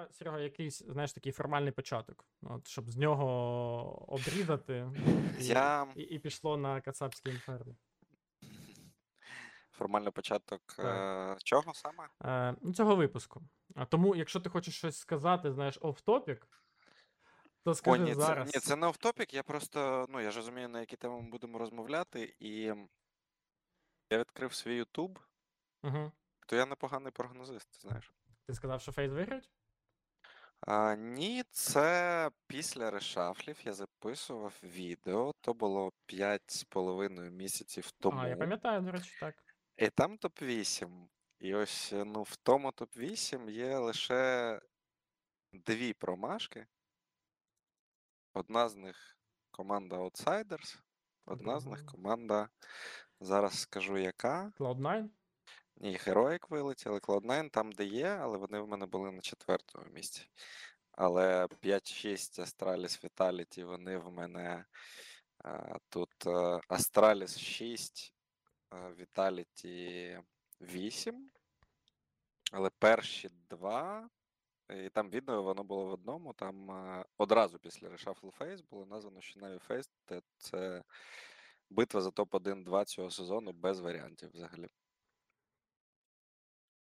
треба, Серега, якийсь, знаєш, такий формальний початок. От, щоб з нього обрізати і, Я і, і пішло на кацапські інферно. формально початок е, чого саме? Е, ну, цього випуску. А тому, якщо ти хочеш щось сказати, знаєш, оф-топік, то О, скажи ні, це, зараз. ні, це не офтопік, я просто, ну, я ж розумію, на які теми ми будемо розмовляти, і я відкрив свій YouTube, Угу. то я непоганий прогнозист, знаєш. Ти сказав, що Фейс виграють? А, ні, це після решафлів я записував відео, то було 5,5 місяців тому. А, я пам'ятаю, до речі, так. І там топ-8. І ось е, ну, в тому топ-8 є лише дві промашки. Одна з них команда Outsiders, одна з них команда. Зараз скажу яка. Cloud9? Ні, Heroic вилетіли, Cloud9 там, де є, але вони в мене були на четвертому місці. Але 5-6 Astralis Vitality, вони в мене е, тут Astralis 6, е, Vitality 8. Але перші два, і там відео воно було в одному. Там е, одразу після Reshuffle Phase було названо, що Na'Vi Phase це, це битва за топ-1-2 цього сезону без варіантів взагалі.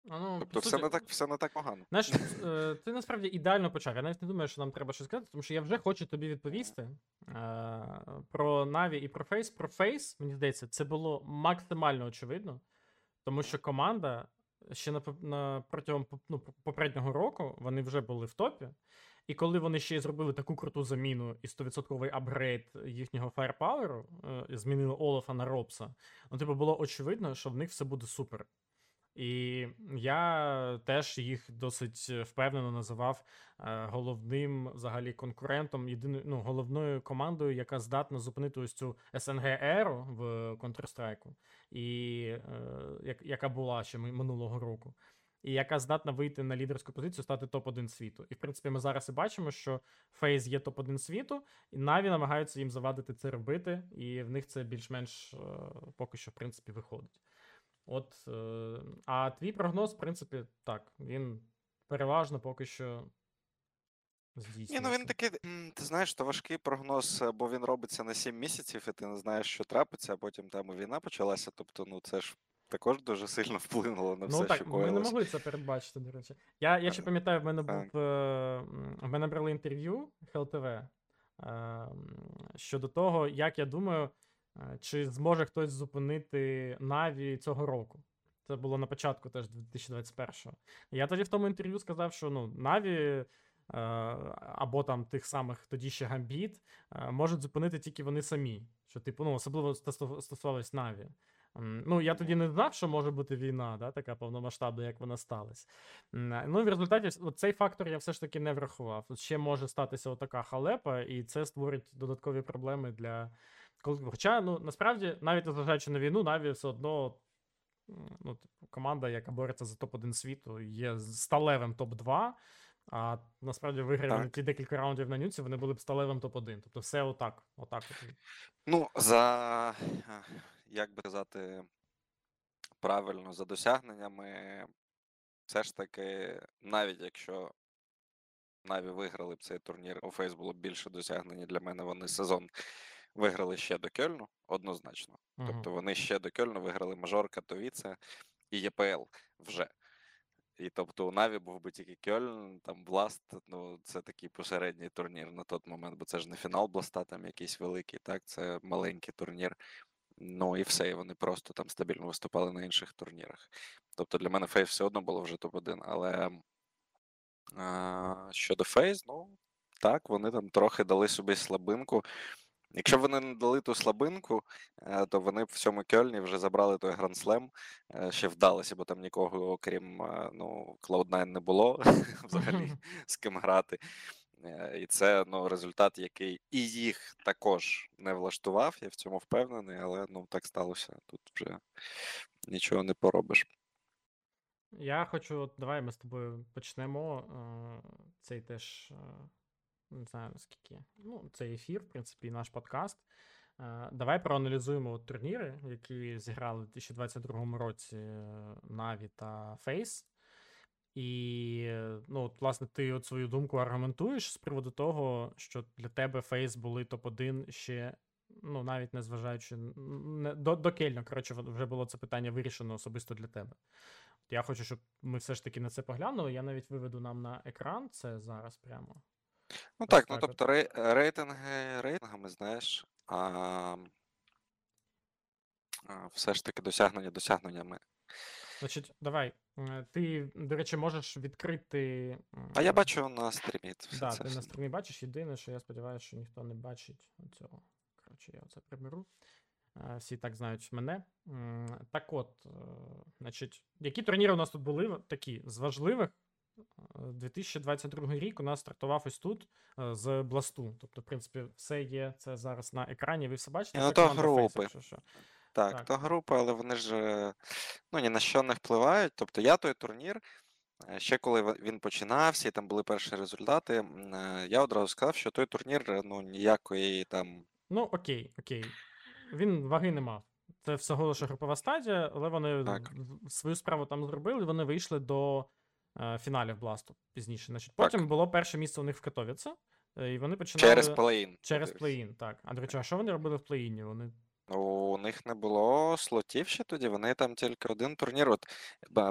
А, ну, Тобто все не так, все не так погано. Знаєш, е, ти насправді ідеально почав. Я навіть не думаю, що нам треба щось сказати, тому що я вже хочу тобі відповісти е, про Наві і про Фейс. Про Фейс, мені здається, це було максимально очевидно, тому що команда ще на, на протягом ну, попереднього року вони вже були в топі. І коли вони ще й зробили таку круту заміну і 100% апгрейд їхнього фаєрпауеру, е, змінили Олафа на Робса, ну, типу, було очевидно, що в них все буде супер. І я теж їх досить е, впевнено називав е, головним взагалі конкурентом, єдиною ну, головною командою, яка здатна зупинити ось цю СНГ еру в Counter-Strike, і е, яка була ще минулого року. І яка здатна вийти на лідерську позицію, стати топ-1 світу. І в принципі, ми зараз і бачимо, що Фейз є топ-1 світу, і Наві намагаються їм завадити це робити, і в них це більш-менш е, поки що, в принципі, виходить. От, е, а твій прогноз, в принципі, так, він переважно поки що Ні, ну він такий, ти знаєш, то важкий прогноз, е, бо він робиться на 7 місяців, і ти не знаєш, що трапиться, а потім там війна почалася. Тобто, ну це ж також дуже сильно вплинуло на все, Ну так, що ми не могли це передбачити, до речі. Я, я ще Е, пам'ятаю, в мене був. е, В мене брали інтерв'ю ХЛТВ е, м, щодо того, як я думаю, е, чи зможе хтось зупинити Наві цього року. Це було на початку теж 2021-го. Я тоді в тому інтерв'ю сказав, що ну, Наві. е, Або там тих самих тоді ще Гамбіт можуть зупинити тільки вони самі. Що, типу, ну, особливо стосувалось Наві. Ну, я тоді не знав, що може бути війна, да, така повномасштабна, як вона сталася. Ну, і в результаті цей фактор я все ж таки не врахував. Ще може статися отака халепа, і це створить додаткові проблеми для. Хоча, ну, насправді, навіть незважаючи на війну, Наві все одно ну, типу, команда, яка бореться за топ-1 світу, є сталевим топ-2. А насправді виграли ті декілька раундів на нюці, вони були б сталевим топ-1. Тобто все отак. отак. Ну, за, як би казати, правильно, за досягненнями, все ж таки, навіть якщо Наві виграли б цей турнір, у Фейс було б більше досягнень для мене. Вони сезон виграли ще до Кельну, однозначно. Мгм. Тобто вони ще до Кельну виграли мажор Катовіце і ЄПЛ вже. І тобто у Наві був би тільки Кельн, там Бласт, ну це такий посередній турнір на той момент, бо це ж не фінал Бласта, там якийсь великий, так, це маленький турнір. Ну і все, і вони просто там стабільно виступали на інших турнірах. Тобто для мене Фейс все одно було вже топ-1, але а, щодо Фейс, ну так, вони там трохи дали собі слабинку. Якщо б вони не дали ту слабинку, е, то вони б в цьому Кельні вже забрали той гранд-слем, е, ще вдалося, бо там нікого, окрім е, ну, Cloud9 не було взагалі з ким грати. Е, І це ну, результат, який і їх також не влаштував, я в цьому впевнений, але ну так сталося. Тут вже нічого не поробиш. Я хочу, от давай ми з тобою почнемо цей теж, не знаю наскільки. Ну, цей ефір, в принципі, і наш подкаст. Е, давай проаналізуємо от турніри, які зіграли в 2022 році е, Na'Vi та Face. І, е, ну, от, власне, ти от свою думку аргументуєш з приводу того, що для тебе фейс були топ-1 ще, ну, навіть не зважаючи не, до, докельно, коротше, вже було це питання вирішено особисто для тебе. От я хочу, щоб ми все ж таки на це поглянули. Я навіть виведу нам на екран це зараз прямо. Ну Ось так, ну тобто рей- рейтинги рейтингами, знаєш, а, а, все ж таки досягнення досягненнями. Значить, давай. е, Ти, до речі, можеш відкрити. А я бачу на стрімі це все Да, це ти все. на стрімі бачиш. Єдине, що я сподіваюся, що ніхто не бачить цього. Коротше, я це приберу. Е, Всі так знають мене. М, Так от, е, значить, які турніри у нас тут були такі з важливих? Е, 2022 рік у нас стартував ось тут е, з Бласту. Тобто, в принципі, все є це зараз на екрані. Ви все бачите? Ну, то групи. якщо що. Так, Так. то групи, але вони ж е, ну, ні на що не впливають. Тобто я той турнір, е, ще коли він починався, і там були перші результати, е, я одразу сказав, що той турнір е, ну, ніякої там. Ну, окей, окей. Він ваги не мав. Це всього лише групова стадія, але вони Так. свою справу там зробили, вони вийшли до е, фіналів Бласту пізніше. Значить, Так. потім було перше місце у них в Катовіце, е, і вони починали Через плей-ін. через плей-ін. Так. А до речі, а що вони робили в плей-іні? Вони У них не було слотів ще тоді, вони там тільки один турнір. От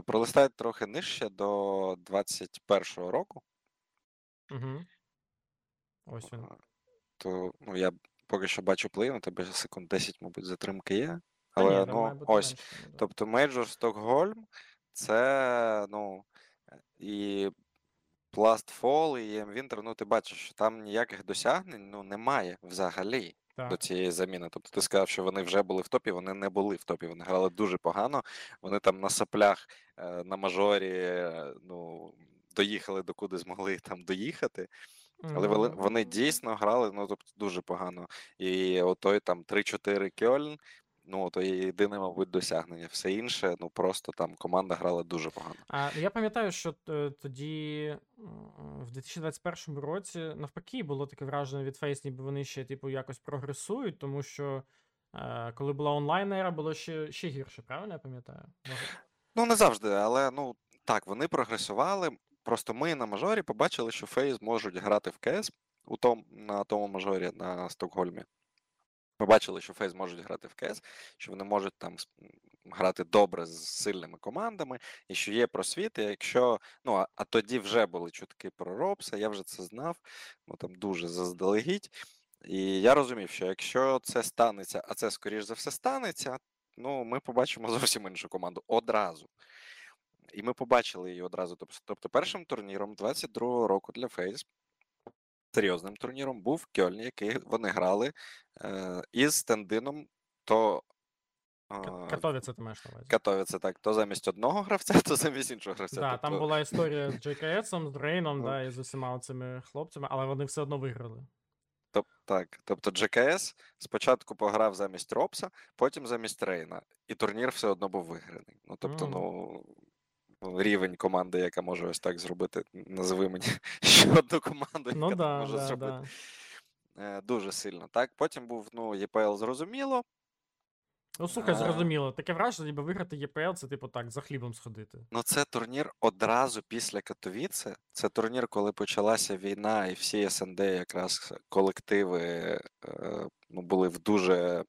пролистають трохи нижче до 21-го року. Угу. Ось він. То ну, я поки що бачу плей, у тебе секунд 10, мабуть, затримки є. Але ні, ну, ось. менше, ну. Тобто Мейджор Стокгольм це, ну, е, і Пластфол, і EM Winter, ну ти бачиш, що там ніяких досягнень ну, немає взагалі до цієї заміни. Тобто ти сказав, що вони вже були в топі, вони не були в топі, вони грали дуже погано. Вони там на саплях е, на мажорі е, ну, доїхали докуди змогли там доїхати. Але вони дійсно грали ну, тобто, дуже погано. І отой там 3-4 Кьольн, ну, то є єдине, мабуть, досягнення. Все інше, ну просто там команда грала дуже погано. А я пам'ятаю, що е, тоді в 2021 році навпаки було таке враження від Фейс, ніби вони ще типу якось прогресують, тому що е, коли була онлайн-ера, було ще, ще гірше, правильно я пам'ятаю? Ну, не завжди, але ну так, вони прогресували. Просто ми на мажорі побачили, що Фейс можуть грати в КС у том, на тому мажорі на Стокгольмі. Ми бачили, що Фейс можуть грати в КС, що вони можуть там грати добре з сильними командами, і що є просвіт, і якщо. Ну, а, а тоді вже були чутки про Робса, я вже це знав, ну там дуже заздалегідь. І я розумів, що якщо це станеться, а це скоріш за все станеться, ну ми побачимо зовсім іншу команду одразу. І ми побачили її одразу. Тоб- Тобто, першим турніром 22-го року для Фейс, серйозним турніром, був Кьольн, який вони грали е, із стендином, то Катовіце ти маєш на увазі. Катовіце, так, то замість одного гравця, то замість іншого гравця. Да, там тобто, була історія з JKS, з Дрейном, да, і з усіма цими хлопцями, але вони все одно виграли. Тоб- так, тобто GKS спочатку пограв замість Робса, потім замість Рейна, і турнір все одно був виграний. Ну, тобто, ну, ну, рівень команди, яка може ось так зробити, назви мені ще одну команду, яка Ну да, може да, зробити. да. Е, Дуже сильно. Так, потім був ну, ЄПЛ зрозуміло. Ну, слухай, Е. зрозуміло. Таке враження, ніби виграти ЄПЛ, це типу так, за хлібом сходити. Ну, це турнір одразу після Катовіце. Це турнір, коли почалася війна, і всі СНД, якраз колективи е, ну, були в дуже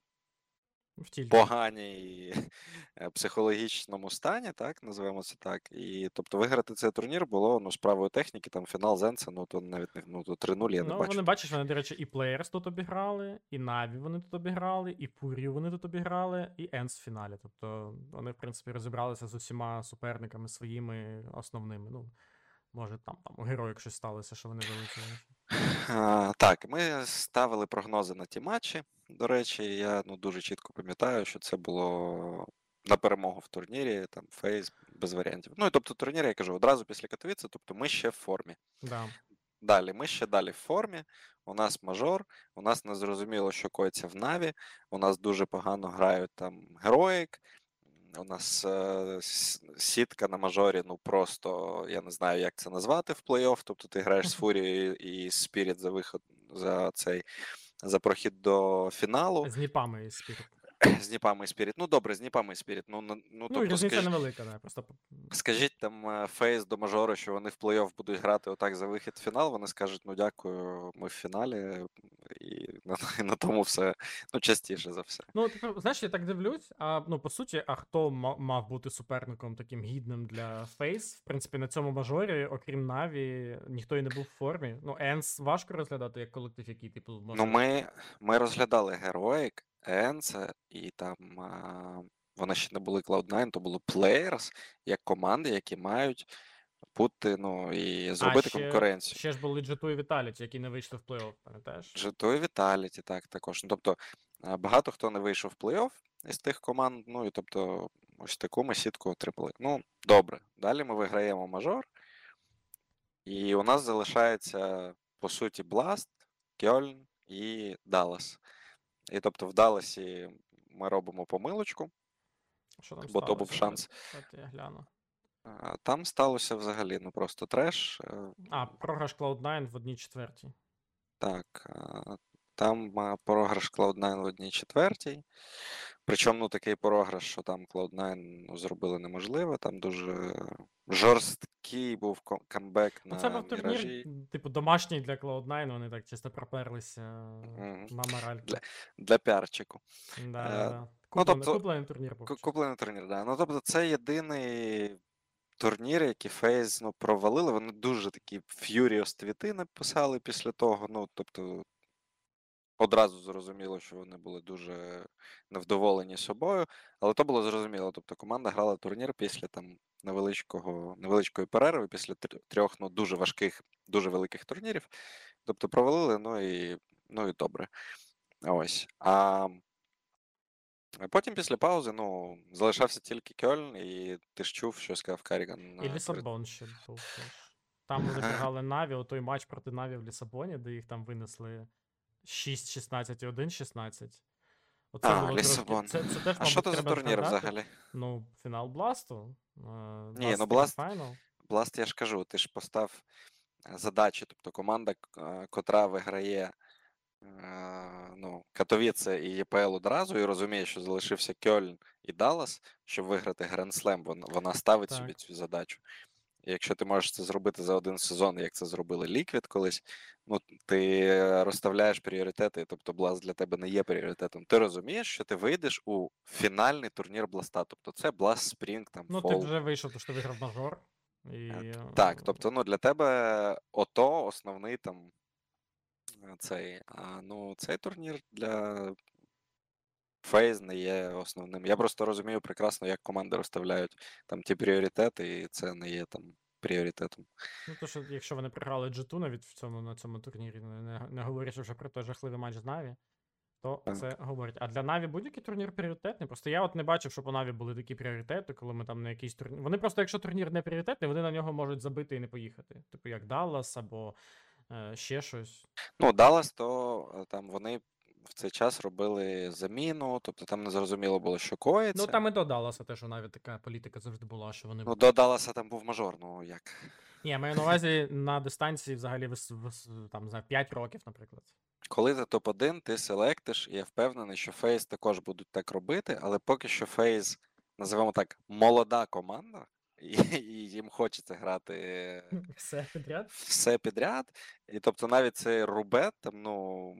В поганій е, психологічному стані, так, називаємо це так. І тобто виграти цей турнір було ну, справою техніки, там фінал Зенса, ну то навіть не ну, то 3-0 я не Ну, вони бачиш, вони, до речі, і Players тут обіграли, і Наві вони тут обіграли, і Пурію вони тут обіграли, і Енс в фіналі. Тобто вони, в принципі, розібралися з усіма суперниками своїми основними. Ну, може, там, там у героїк щось сталося, що вони вилетіли. Так, ми ставили прогнози на ті матчі. До речі, я ну, дуже чітко пам'ятаю, що це було на перемогу в турнірі, там фейс без варіантів. Ну і тобто турнір, я кажу, одразу після Катовіці, тобто ми ще в формі. Да. Далі, ми ще далі в формі. У нас мажор, у нас не зрозуміло, що коїться в Наві. У нас дуже погано грають там героїк. У нас е, сітка на мажорі, ну просто я не знаю, як це назвати в плей-офф. Тобто ти граєш з Фурією і Spirit за виход за цей за прохід до фіналу. З ніпами і Spirit. з ніпами і Spirit. Ну добре, з ніпами і Spirit. Ну, ну, Ну, тобто, різниця скажіть, невелика, да, просто скажіть там е, Фейс до мажору, що вони в плей-офф будуть грати отак за вихід в фінал. Вони скажуть, ну дякую, ми в фіналі, і на, і на тому все. Ну, частіше за все. Ну, тепер, знаєш, я так дивлюсь, а ну по суті, а хто мав бути суперником таким гідним для Фейс? В принципі, на цьому мажорі, окрім Наві, ніхто і не був в формі. Ну, ENCE важко розглядати як колектив, який, типу, може. Ну, ми, ми розглядали Heroic, ENCE, і там а, вони ще не були Cloud9, то було Players, як команди, які мають бути, ну, і зробити ще- конкуренцію. Ще ж були G2 і Vitality, які не вийшли в плей-офф, пам'ятаєш? Жито і Віталіті, так, також. Ну, тобто, багато хто не вийшов в плей-офф із тих команд, ну і тобто, ось таку ми сітку отримали. Ну, добре. Далі ми виграємо мажор. І у нас залишається, по суті, Бласт, Кьольн і Даллас. І тобто в Далласі ми робимо помилочку, Що там бо то був сталося? шанс. От я гляну. А, Там сталося взагалі ну просто треш. Е, А, програш Cloud9 в одній четвертій. Так, а, там а, програш Cloud9 в одній четвертій. Причому ну, такий програш, що там Cloud9 ну, зробили неможливо. Там дуже жорсткий був камбек Ну, на це був турнір, типу, домашній для Cloud9, вони так чисто проперлися Мгм. на моральку. Для- Для піарчику. Да, Е, да, да. ну, тобто, куплений турнір був. Куплений турнір, да. Ну, тобто, це єдиний турнір, який Фейз ну, провалили. Вони дуже такі Furious твіти написали після того. Ну, тобто, одразу зрозуміло, що вони були дуже невдоволені собою. Але то було зрозуміло. Тобто, команда грала турнір після там невеличкого, невеличкої перерви, після тр- трьох ну, дуже важких, дуже великих турнірів. Тобто провалили, ну і, ну і добре. Ось. А Потім після паузи, ну, залишався тільки Кьольн, і ти ж чув, що сказав Каріган. І перед- Лісабон ще був. Там програли Наві, той матч проти Наві в Лісабоні, де їх там винесли 6-16 і 1-16. Оце А, було Лісабон. Це, це теж, А що то за турнір згадати. взагалі? Ну, фінал Бласту. е, Ні, ну, 23 Blast- Final. Бласт, я ж кажу, ти ж постав е, задачі, тобто команда, е, котра виграє ну, Катовіце і ЄПЛ одразу, і розуміє, що залишився Кьольн і Даллас, щоб виграти Гранд Слем, вона, вона ставить Так. собі цю задачу. І якщо ти можеш це зробити за один сезон, як це зробили Ліквід колись, ну ти розставляєш пріоритети, тобто Бласт для тебе не є пріоритетом. Ти розумієш, що ти вийдеш у фінальний турнір Бласта. Тобто це Бласт Спрінг, там Ну, ти вже вийшов, тому що ти виграв мажор. І, Е, Так, е, тобто, ну для тебе ото основний там е, цей. А ну, цей турнір для Фейз не є основним. Я просто розумію прекрасно, як команди розставляють там ті пріоритети, і це не є там пріоритетом. Ну, то, що якщо вони програли G2 навіть в цьому, на цьому турнірі, не, не, говорячи вже про той жахливий матч з Наві, то Так. це говорить. А для Наві будь-який турнір пріоритетний. Просто я от не бачив, щоб у Наві були такі пріоритети, коли ми там на якийсь турнір. Вони просто, якщо турнір не пріоритетний, вони на нього можуть забити і не поїхати. Типу як Даллас або е, ще щось. Ну, Даллас, то е, там вони в цей час робили заміну, тобто там не зрозуміло було, що коїться. Ну там і до Далласа теж у Наві така політика завжди була, що вони. Ну, до там був мажор, ну як. Ні, маю на увазі на дистанції взагалі вис, вис, там за 5 років, наприклад. Коли ти топ-1, ти селектиш, і я впевнений, що Фейз також будуть так робити, але поки що Фейз, називаємо так, молода команда, і, і їм хочеться грати Все підряд. все підряд. І тобто навіть цей рубет, там, ну,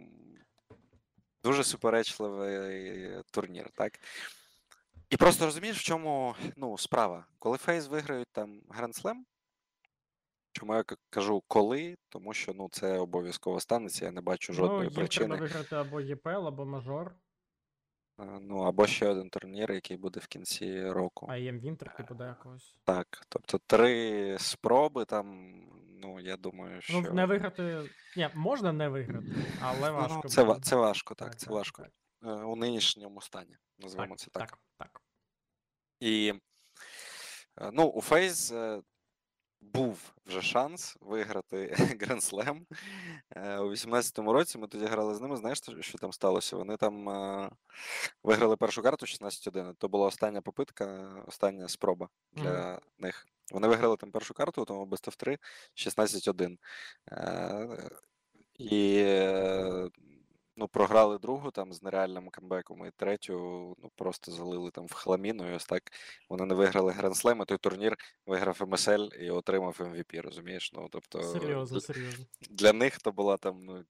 дуже суперечливий турнір, так? І просто розумієш, в чому ну, справа. Коли Фейз виграють там Slam, чому я кажу коли, тому що ну, це обов'язково станеться, я не бачу Ну, жодної їм причини. треба виграти або ЄПЛ, або мажор, Ну, або ще один турнір, який буде в кінці року. а ЄМ Вінтер, типу, до якогось. Так, тобто три спроби там, ну, я думаю, що. Ну, не виграти. Ні, можна не виграти, але Ну, важко. це, ва- це важко, так, це так, важко. так. Е, У нинішньому стані, назвемо це так. Так, так. І е, ну, у Фейз е, був вже шанс виграти Grand Slam. У 18-му році ми тоді грали з ними. Знаєш, що- там сталося? Вони там виграли першу карту 16-1. То була остання попитка, остання спроба для них. Вони виграли там першу карту, тому Best of 3, 16-1. Е, І е, ну, програли другу там з нереальним камбеком, і третю ну, просто залили там в хламіну, і ось так вони не виграли грандслем, і той турнір виграв МСЛ і отримав MVP, розумієш? Ну, тобто, Серйозно, серйозно. для них то була там, ну,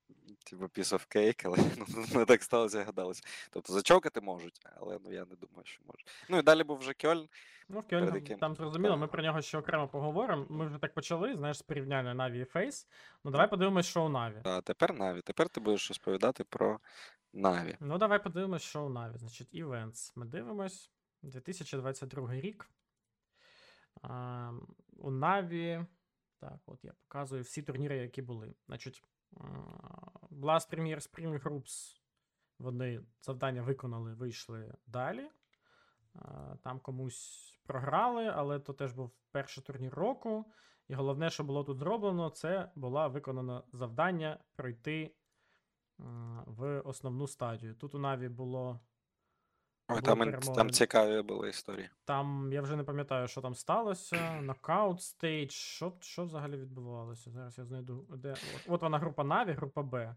типу, piece of cake, але ну, не так сталося, гадалося. Тобто зачокати можуть, але ну я не думаю, що можуть. Ну і далі був вже Кьольн. Ну, в Перед яким? там зрозуміло, ми про нього ще окремо поговоримо. Ми вже так почали, знаєш, з порівняння Na'Vi і Face. Ну, давай подивимось, що у Na'Vi. А тепер Наві. Тепер ти будеш розповідати про Наві. Ну, давай подивимось, що у Na'Vi. Значить, Events. Ми дивимось. 2022 рік. А, у Na'Vi. Так, от я показую всі турніри, які були. Значить, Blast Premier Spring Groups. Вони завдання виконали, вийшли далі. А, Там комусь програли, але то теж був перший турнір року. І головне, що було тут зроблено, це було виконано завдання пройти в основну стадію. Тут у Наві було. Ой, там, там цікаві були історії. Там я вже не пам'ятаю, що там сталося. Knockout stage. Що, що взагалі відбувалося? Зараз я знайду. Де... От, от вона група Наві, група Б.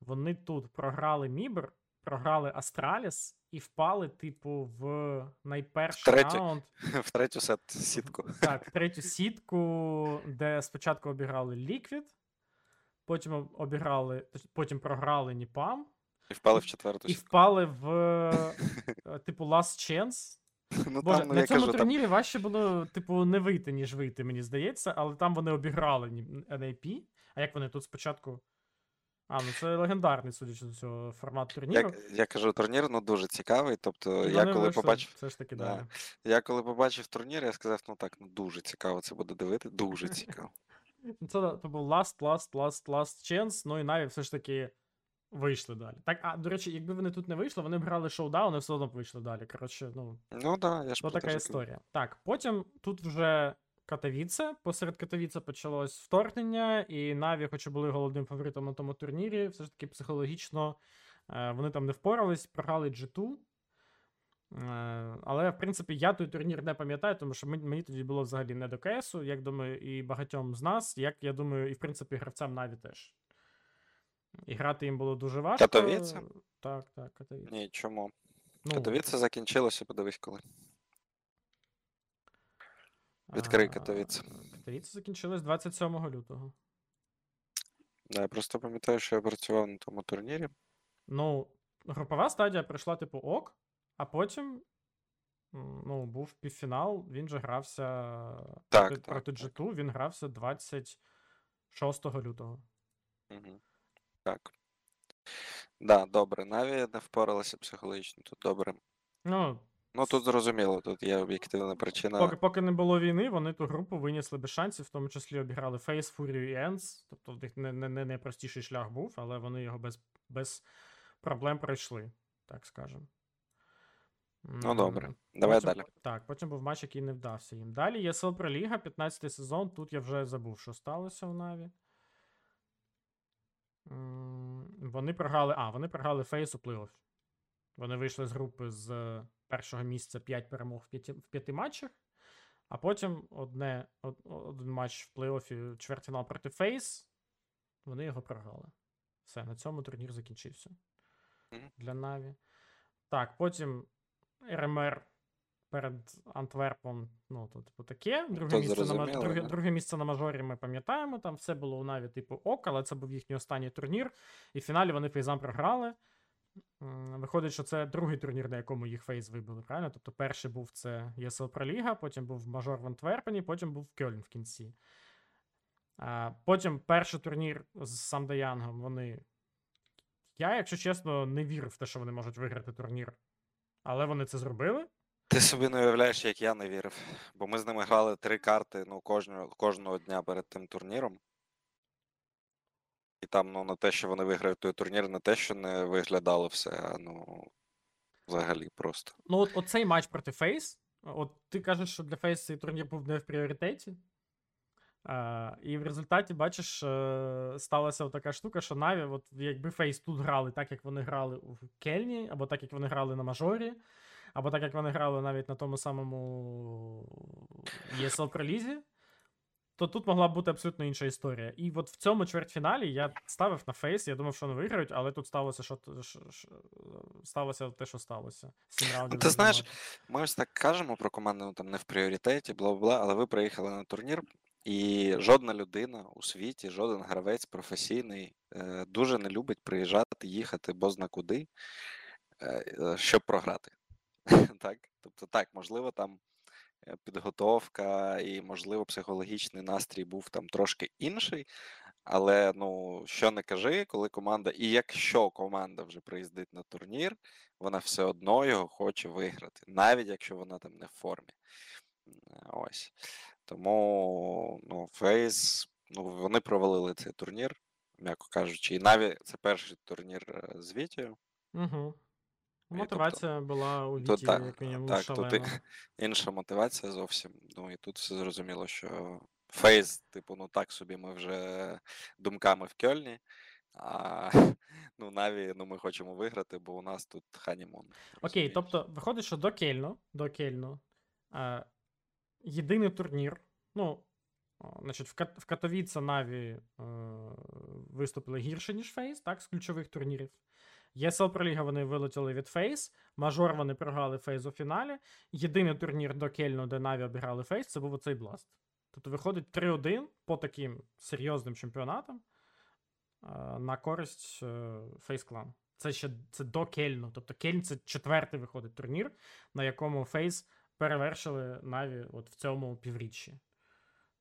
Вони тут програли Мібр, програли Астраліс і впали, типу, в найперший Втретє. раунд. В третю сет сітку. Так, третю сітку, де спочатку обіграли Liquid, потім обіграли, потім програли Ніпам, І впали в четверту і сітку. впали в е, типу Last Chance. Ну Боже, там, ну на я цьому кажу, там турнірі важче було, типу, не вийти, ніж вийти, мені здається, але там вони обіграли NAP. А як вони тут спочатку. А, ну це легендарний, судячи з цього, формат турніру. я, я кажу, турнір ну дуже цікавий. Тобто, І я вони коли вийшли побачив, Все ж таки Да. далі. я коли побачив турнір, я сказав, ну так, ну дуже цікаво це буде дивити. Дуже цікаво. Ну, Це, це був last, last, last, last chance, ну і Наві все ж таки вийшли далі. Так, а до речі, якби вони тут не вийшли, вони б грали шоудаун і все одно б вийшли далі. Коротше, ну, Ну да, я ж то про те, така історія. Так, потім тут вже Катовіце. Посеред Катовіце почалось вторгнення, і Наві, хоч і були головним фаворитом на тому турнірі, все ж таки психологічно е, вони там не впорались, програли G2. Е, Але, в принципі, я той турнір не пам'ятаю, тому що мені тоді було взагалі не до КСу, як думаю, і багатьом з нас, як я думаю, і в принципі гравцям Наві теж. І грати їм було дуже важко. Катовіце? Так, так, Катовіце. Ні, чому? Ну, Катовіце закінчилося, подивись коли. Відкрий Катовіце. Катовіце закінчилось 27 лютого. Да, я просто пам'ятаю, що я працював на тому турнірі. Ну, групова стадія пройшла, типу, ок, а потім. Ну, був півфінал, він же грався Так, проти, так, проти. G2, він грався 26 лютого. Угу. Так. Да, добре. Наві не впоралися психологічно, тут добре. Ну, Ну тут зрозуміло, тут є об'єктивна причина. поки, поки не було війни, вони ту групу винесли без шансів, в тому числі обіграли Face, Fury і Ends. Тобто в них не, не, не найпростіший шлях був, але вони його без, без проблем пройшли, так скажемо. Ну добре, давай Потім- далі. Так, потім був матч, який не вдався їм. Далі є Селпро Ліга, 15 сезон. Тут я вже забув, що сталося в Наві. Вони програли. А, вони програли Фейс у плей-офф. Вони вийшли з групи з першого місця 5 перемог в 5, в 5 матчах. А потім одне, од, один матч в плей-оффі чвертьфінал проти Фейс. Вони його програли. Все, на цьому турнір закінчився. Для Наві. Так, потім RMR перед Антверпом, ну, то, типу, таке. Друге, То місце на, друге, друге місце на мажорі ми пам'ятаємо. Там все було у Наві, типу, ок, але це був їхній останній турнір. І в фіналі вони фейзам програли. Виходить, що це другий турнір, на якому їх фейз вибили, правильно? Тобто перший був це ЄСЛ Проліга, потім був мажор в Антверпені, потім був Кьольн в кінці. А, потім перший турнір з Самдаянгом вони. Я, якщо чесно, не вірив в те, що вони можуть виграти турнір. Але вони це зробили. Ти собі не уявляєш, як я не вірив. Бо ми з ними грали три карти ну, кожного, кожного дня перед тим турніром. Там, ну, на те, що вони виграють той турнір, не те, що не виглядало все, а ну взагалі просто. Ну, от оцей матч проти Фейс. От ти кажеш, що для Фейс цей турнір був не в пріоритеті. А, і в результаті, бачиш, е, сталася така штука, що Наві, от якби Фейс тут грали так, як вони грали у Кельні, або так, як вони грали на мажорі, або так, як вони грали навіть на тому самому ESL Про-лізі, то тут могла б бути абсолютно інша історія. І от в цьому чвертьфіналі я ставив на фейс, я думав, що вони виграють, але тут сталося, що, сталося те, що сталося. Сім раундів. Ну, ти знаєш. Ми ось так кажемо про команду ну, там не в пріоритеті, бла бла але ви приїхали на турнір, і жодна людина у світі, жоден гравець професійний е, дуже не любить приїжджати, їхати бозна куди, е, е, щоб програти. так? Тобто, так, можливо, там підготовка і, можливо, психологічний настрій був там трошки інший. Але ну, що не кажи, коли команда, і якщо команда вже приїздить на турнір, вона все одно його хоче виграти, навіть якщо вона там не в формі. Е, Ось. Тому ну, Фейс, ну, вони провалили цей турнір, м'яко кажучи. І навіть це перший турнір е, з Вітєю. Угу. Тобто, Мотивація була у Тут Віті, так, як мінімум, так, тут і- інша мотивація зовсім. Ну і тут все зрозуміло, що Фейс, типу, ну так собі ми вже думками в Кьольні. А ну, Наві, ну ми хочемо виграти, бо у нас тут ханімон. Окей, тобто виходить, що до Кельну, до Кельну е, єдиний турнір. Ну, значить, в, Кат- в Катовіце Наві е, виступили гірше, ніж Фейс, так, з ключових турнірів. ESL Про-ліга вони вилетіли від Фейс, мажор вони програли Фейс у фіналі. Єдиний турнір до Кельну, де Наві обіграли Фейс, це був оцей Blast. Тобто виходить 3-1 по таким серйозним чемпіонатам е, на користь е, Фейс Клан. Це ще це до Кельну. Тобто Кельн це четвертий виходить турнір, на якому Фейс перевершили Наві от в цьому півріччі.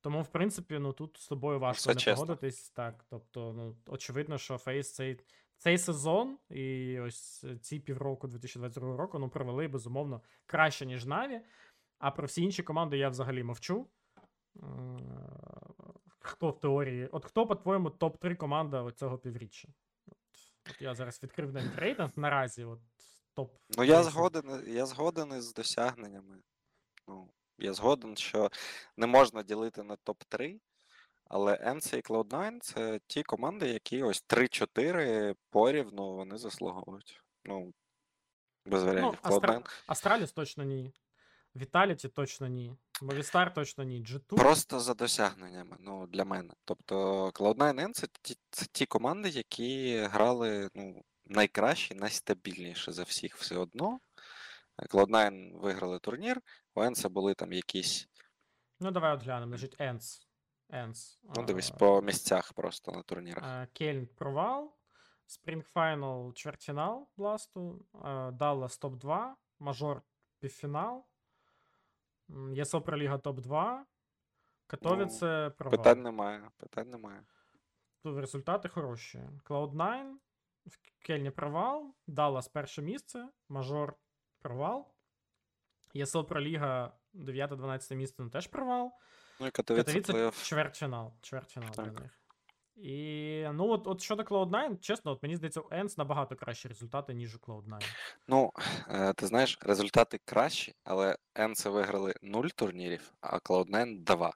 Тому, в принципі, ну тут з тобою важко все не чесно. погодитись. Так, тобто, ну, очевидно, що Фейс цей, цей сезон і ось ці півроку 2022 року ну, провели, безумовно, краще, ніж Наві. А про всі інші команди я взагалі мовчу. Е, Хто в теорії? От хто, по-твоєму, топ-3 команда цього півріччя? От, от я зараз відкрив навіть рейтинг наразі. От, топ Ну, я згоден, я згоден із досягненнями. Ну, я згоден, що не можна ділити на топ-3, але NC і Cloud9 це ті команди, які ось 3-4 порівну вони заслуговують. Ну, без варіантів. Ну, Cloud9 Астраліс точно ні. Віталіті точно ні. Movistar точно ні. G2. Просто за досягненнями, ну, для мене. Тобто Cloud9 це ті, це ті команди, які грали ну, найкраще, найстабільніше за всіх все одно. Cloud9 виграли турнір, у Енса були там якісь, Ну, давай от глянемо. Значить, Енс. Енс. ну, дивись, по місцях просто на турнірах. а, Кельн провал. Final чвертьфінал Бласту. Даллас топ-2. Мажор півфінал. м, топ-2. Катовіце провал. Питань немає, питань немає. Тут результати хороші. Cloud9, в Кельні провал, Даллас перше місце, Мажор провал. ЄСЛ Проліга 9-12 місце ну, теж провал. Ну і Катовіце плей-офф. чвертьфінал. Чвертьфінал для Так. них. І ну, от, от щодо Cloud9, чесно, от мені здається, у Ends набагато кращі результати, ніж у Cloud9. Ну, е, ти знаєш, результати кращі, але Енце виграли 0 турнірів, а Cloud9 2.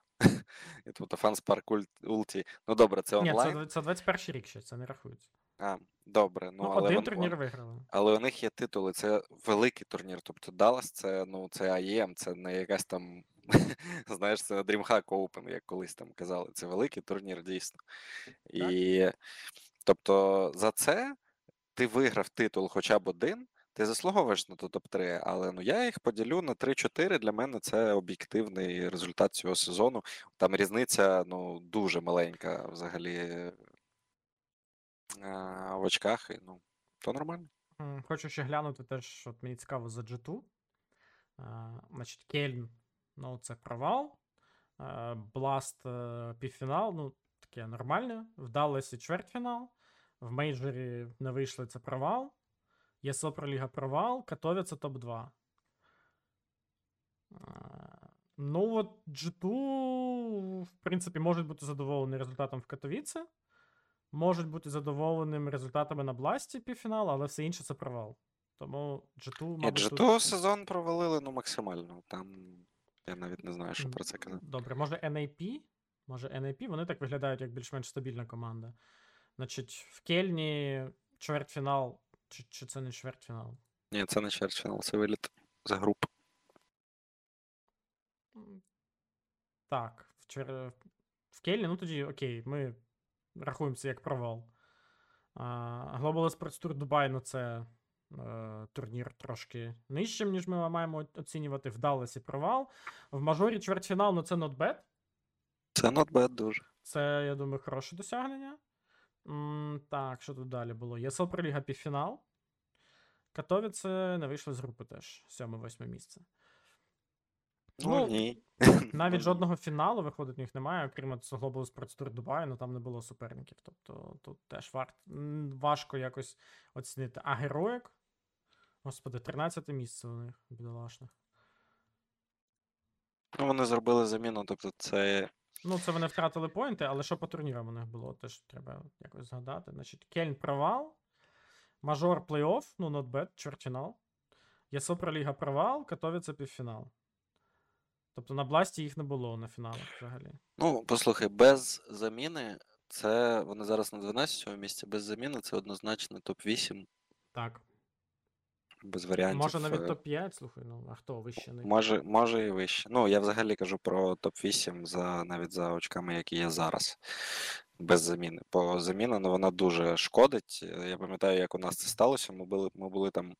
І тобто Фанспарк Ульті. Ну добре, це Ні, онлайн. це, це 21 рік ще, це не рахується. А, добре, ну, Ну, але один вон- турнір виграли. Але у них є титули, це великий турнір. Тобто Даллас це ну це АЄМ, це не якась там, знаєш, це DreamHack Open, як колись там казали. Це великий турнір, дійсно. І тобто за це ти виграв титул хоча б один, ти заслуговуєш на топ-3, але ну я їх поділю на 3-4. Для мене це об'єктивний результат цього сезону. Там різниця ну дуже маленька взагалі е, в очках, і ну то нормально. Хочу ще глянути теж, от мені цікаво за G2. А, Значить, Кельн, ну, це провал. Бласт е, півфінал, ну, таке нормальне. В Далласі чвертьфінал. В мейджорі не вийшли це провал. ЄСО Проліга провал. Катовіце топ-2. Ну, от G2, в принципі, можуть бути задоволені результатом в Катовіце. Можуть бути задоволеними результатами на Бласті півфіналу, але все інше це провал. Тому G2, Ні, мабуть. G2 сезон провалили ну максимально. Там я навіть не знаю, що про це казати. Добре, може NAP? Може NAP, вони так виглядають як більш-менш стабільна команда. Значить, в Кельні чвертьфінал, чи, чи це не чвертьфінал? Ні, це не чвертьфінал, це виліт за групу. Так, в чвер... В Кельні, ну тоді окей, ми рахуємо це як провал. А, Global Sports Tour Дубай, ну це турнір трошки нижчим, ніж ми маємо оцінювати. В Далласі провал. В мажорі чвертьфінал, ну це not bad. Це not bad дуже. Це, я думаю, хороше досягнення. М, так, що тут далі було? ЄСЛ Проліга півфінал. Катовіце не вийшли з групи теж. Сьоме-восьме місце. Ну, Ну, ні. Навіть Ну, жодного фіналу, виходить, в них немає, окрім цього Global Sports Tour Дубай, ну там не було суперників. Тобто тут теж варт... важко якось оцінити. А героїк? Господи, 13 місце у них, бідолашних. Ну, вони зробили заміну, тобто це Ну, це вони втратили поінти, але що по турнірам у них було, теж треба якось згадати. Значить, Кельн провал, Мажор плей-офф, ну, not bad, чвертьфінал. ЄСО Проліга провал, Катовіце півфінал. Тобто на Бласті їх не було на фіналах взагалі. Ну, послухай, без заміни це вони зараз на 12-му місці, без заміни це однозначно топ-8, Так. Без варіантів. Може навіть е, топ-5, слухай, ну, а хто вище не Може, може і вище. Ну, я взагалі кажу про топ-8 за навіть за очками, які є зараз. Без заміни. Бо заміна ну, вона дуже шкодить. Е, Я пам'ятаю, як у нас це сталося. Ми були, ми були там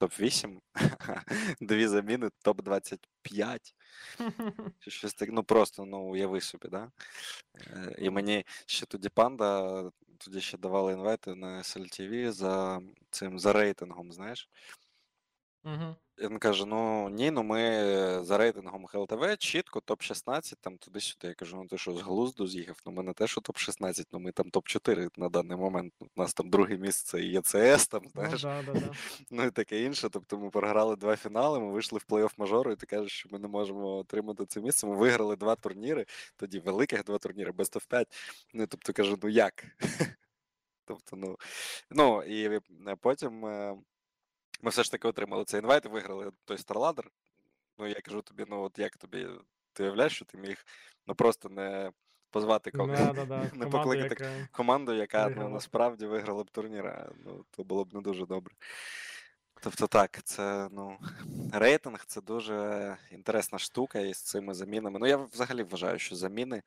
топ-8, дві заміни, топ-25. Щось так, ну просто ну уяви собі, да? Е, І мені ще тоді панда, тоді ще давали інвайти на SLTV за цим за рейтингом, знаєш. Угу. І Він каже: ну ні, ну ми за рейтингом ХЛТВ чітко топ-16, там туди-сюди. Я кажу, ну ти що, з глузду з'їхав? Ну ми не те, що топ-16, ну ми там топ-4 на даний момент. У нас там друге місце і ЄЦС, там, Ну, да, да, да. ну і таке інше. Тобто ми програли два фінали, ми вийшли в плей-офф мажору, і ти кажеш, що ми не можемо отримати це місце. Ми виграли два турніри, тоді великих два турніри, без топ 5 Ну, тобто кажу, ну як? Тобто, ну, ну і е, потім е, ми все ж таки отримали цей інвайт, виграли той Старладер. Ну, я кажу тобі, ну от як тобі, ти уявляєш, що ти міг ну просто не позвати кого Да, да, да. не покликати яка... команду, яка ну, насправді виграла б турнір, ну, то було б не дуже добре. Тобто так, це ну, рейтинг це дуже інтересна штука із цими замінами. Ну, я взагалі вважаю, що заміни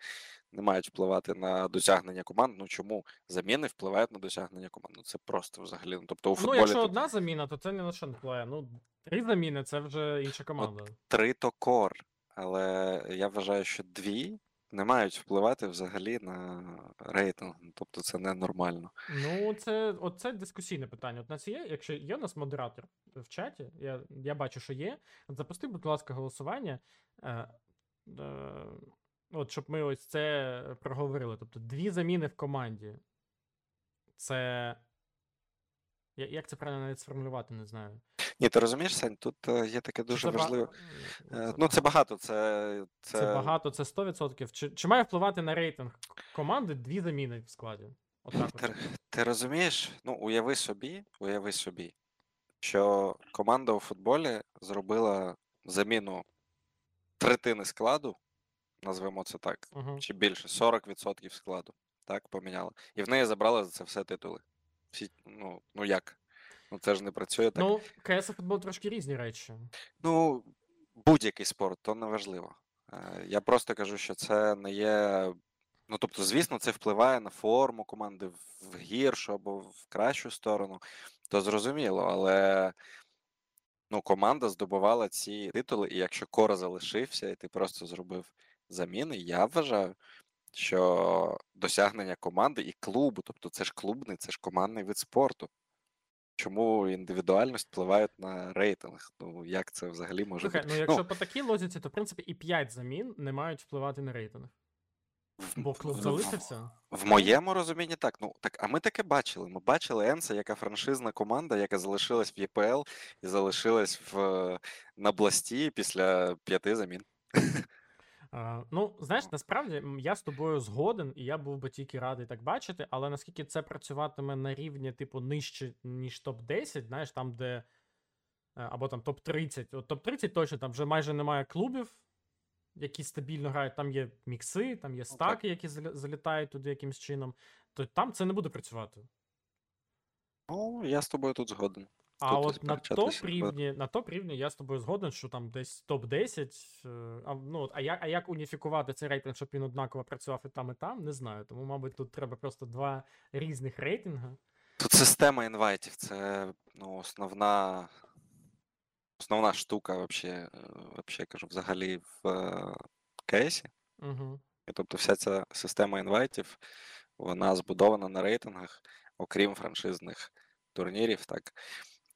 не мають впливати на досягнення команд. Ну чому заміни впливають на досягнення команд? Ну це просто взагалі. Ну, тобто у Ну, якщо тут одна заміна, то це ні на що не впливає. Ну, три заміни це вже інша команда. три то кор, але я вважаю, що дві не мають впливати взагалі на рейтинг. Ну, Тобто це ненормально. Ну, це оце дискусійне питання. От нас є, якщо є у нас модератор в чаті, я, я бачу, що є. Запусти, будь ласка, голосування. Е, е, от щоб ми ось це проговорили. Тобто, дві заміни в команді. Це. Як це правильно навіть сформулювати, не знаю. Ні, ти розумієш, Сань, тут е, є таке дуже це важливе. М, Е, це- Ну, це багато. Це, це... Це багато, це 100%. Чи, чи має впливати на рейтинг команди дві заміни в складі? Отак Ти, от. ти розумієш? Ну, уяви собі, уяви собі, що команда у футболі зробила заміну третини складу, назвемо це так, Угу. чи більше, 40% складу. Так, поміняла. І в неї забрали за це все титули. Всі, ну, ну як? Ну це ж не працює так. Ну, КС і футбол трошки різні речі. Ну, будь-який спорт, то не важливо. Е, Я просто кажу, що це не є. Ну, тобто, звісно, це впливає на форму команди в гіршу або в кращу сторону, то зрозуміло, але ну, команда здобувала ці титули, і якщо кора залишився, і ти просто зробив заміни, я вважаю, що досягнення команди і клубу, тобто це ж клубний, це ж командний вид спорту. Чому індивідуальність впливає на рейтинг? Ну, як це взагалі може Слухай, бути? ну якщо по такій логіці, то в принципі і 5 замін не мають впливати на рейтинг. В- Бо клуб в- залишився. В моєму розумінні так. Ну так, а ми таке бачили. Ми бачили Енса, яка франшизна команда, яка залишилась в ЄПЛ і залишилась в на бласті після п'яти замін. А, ну, знаєш, насправді я з тобою згоден, і я був би тільки радий так бачити, але наскільки це працюватиме на рівні, типу, нижче, ніж топ-10, знаєш, там, де. е, Або там топ-30. От топ-30 точно там вже майже немає клубів, які стабільно грають. Там є мікси, там є стаки, які залітають туди якимось чином. То там це не буде працювати. Ну, я з тобою тут згоден. А Тут от на топ рівні, на топ рівні я з тобою згоден, що там десь топ-10. е, А, ну, а, як, а як уніфікувати цей рейтинг, щоб він однаково працював і там, і там, не знаю. Тому, мабуть, тут треба просто два різних рейтинги. Тут система інвайтів, це ну, основна, основна штука, вообще, е, вообще, кажу, взагалі в е, кейсі. Угу. І тобто вся ця система інвайтів, вона збудована на рейтингах, окрім франшизних турнірів, так.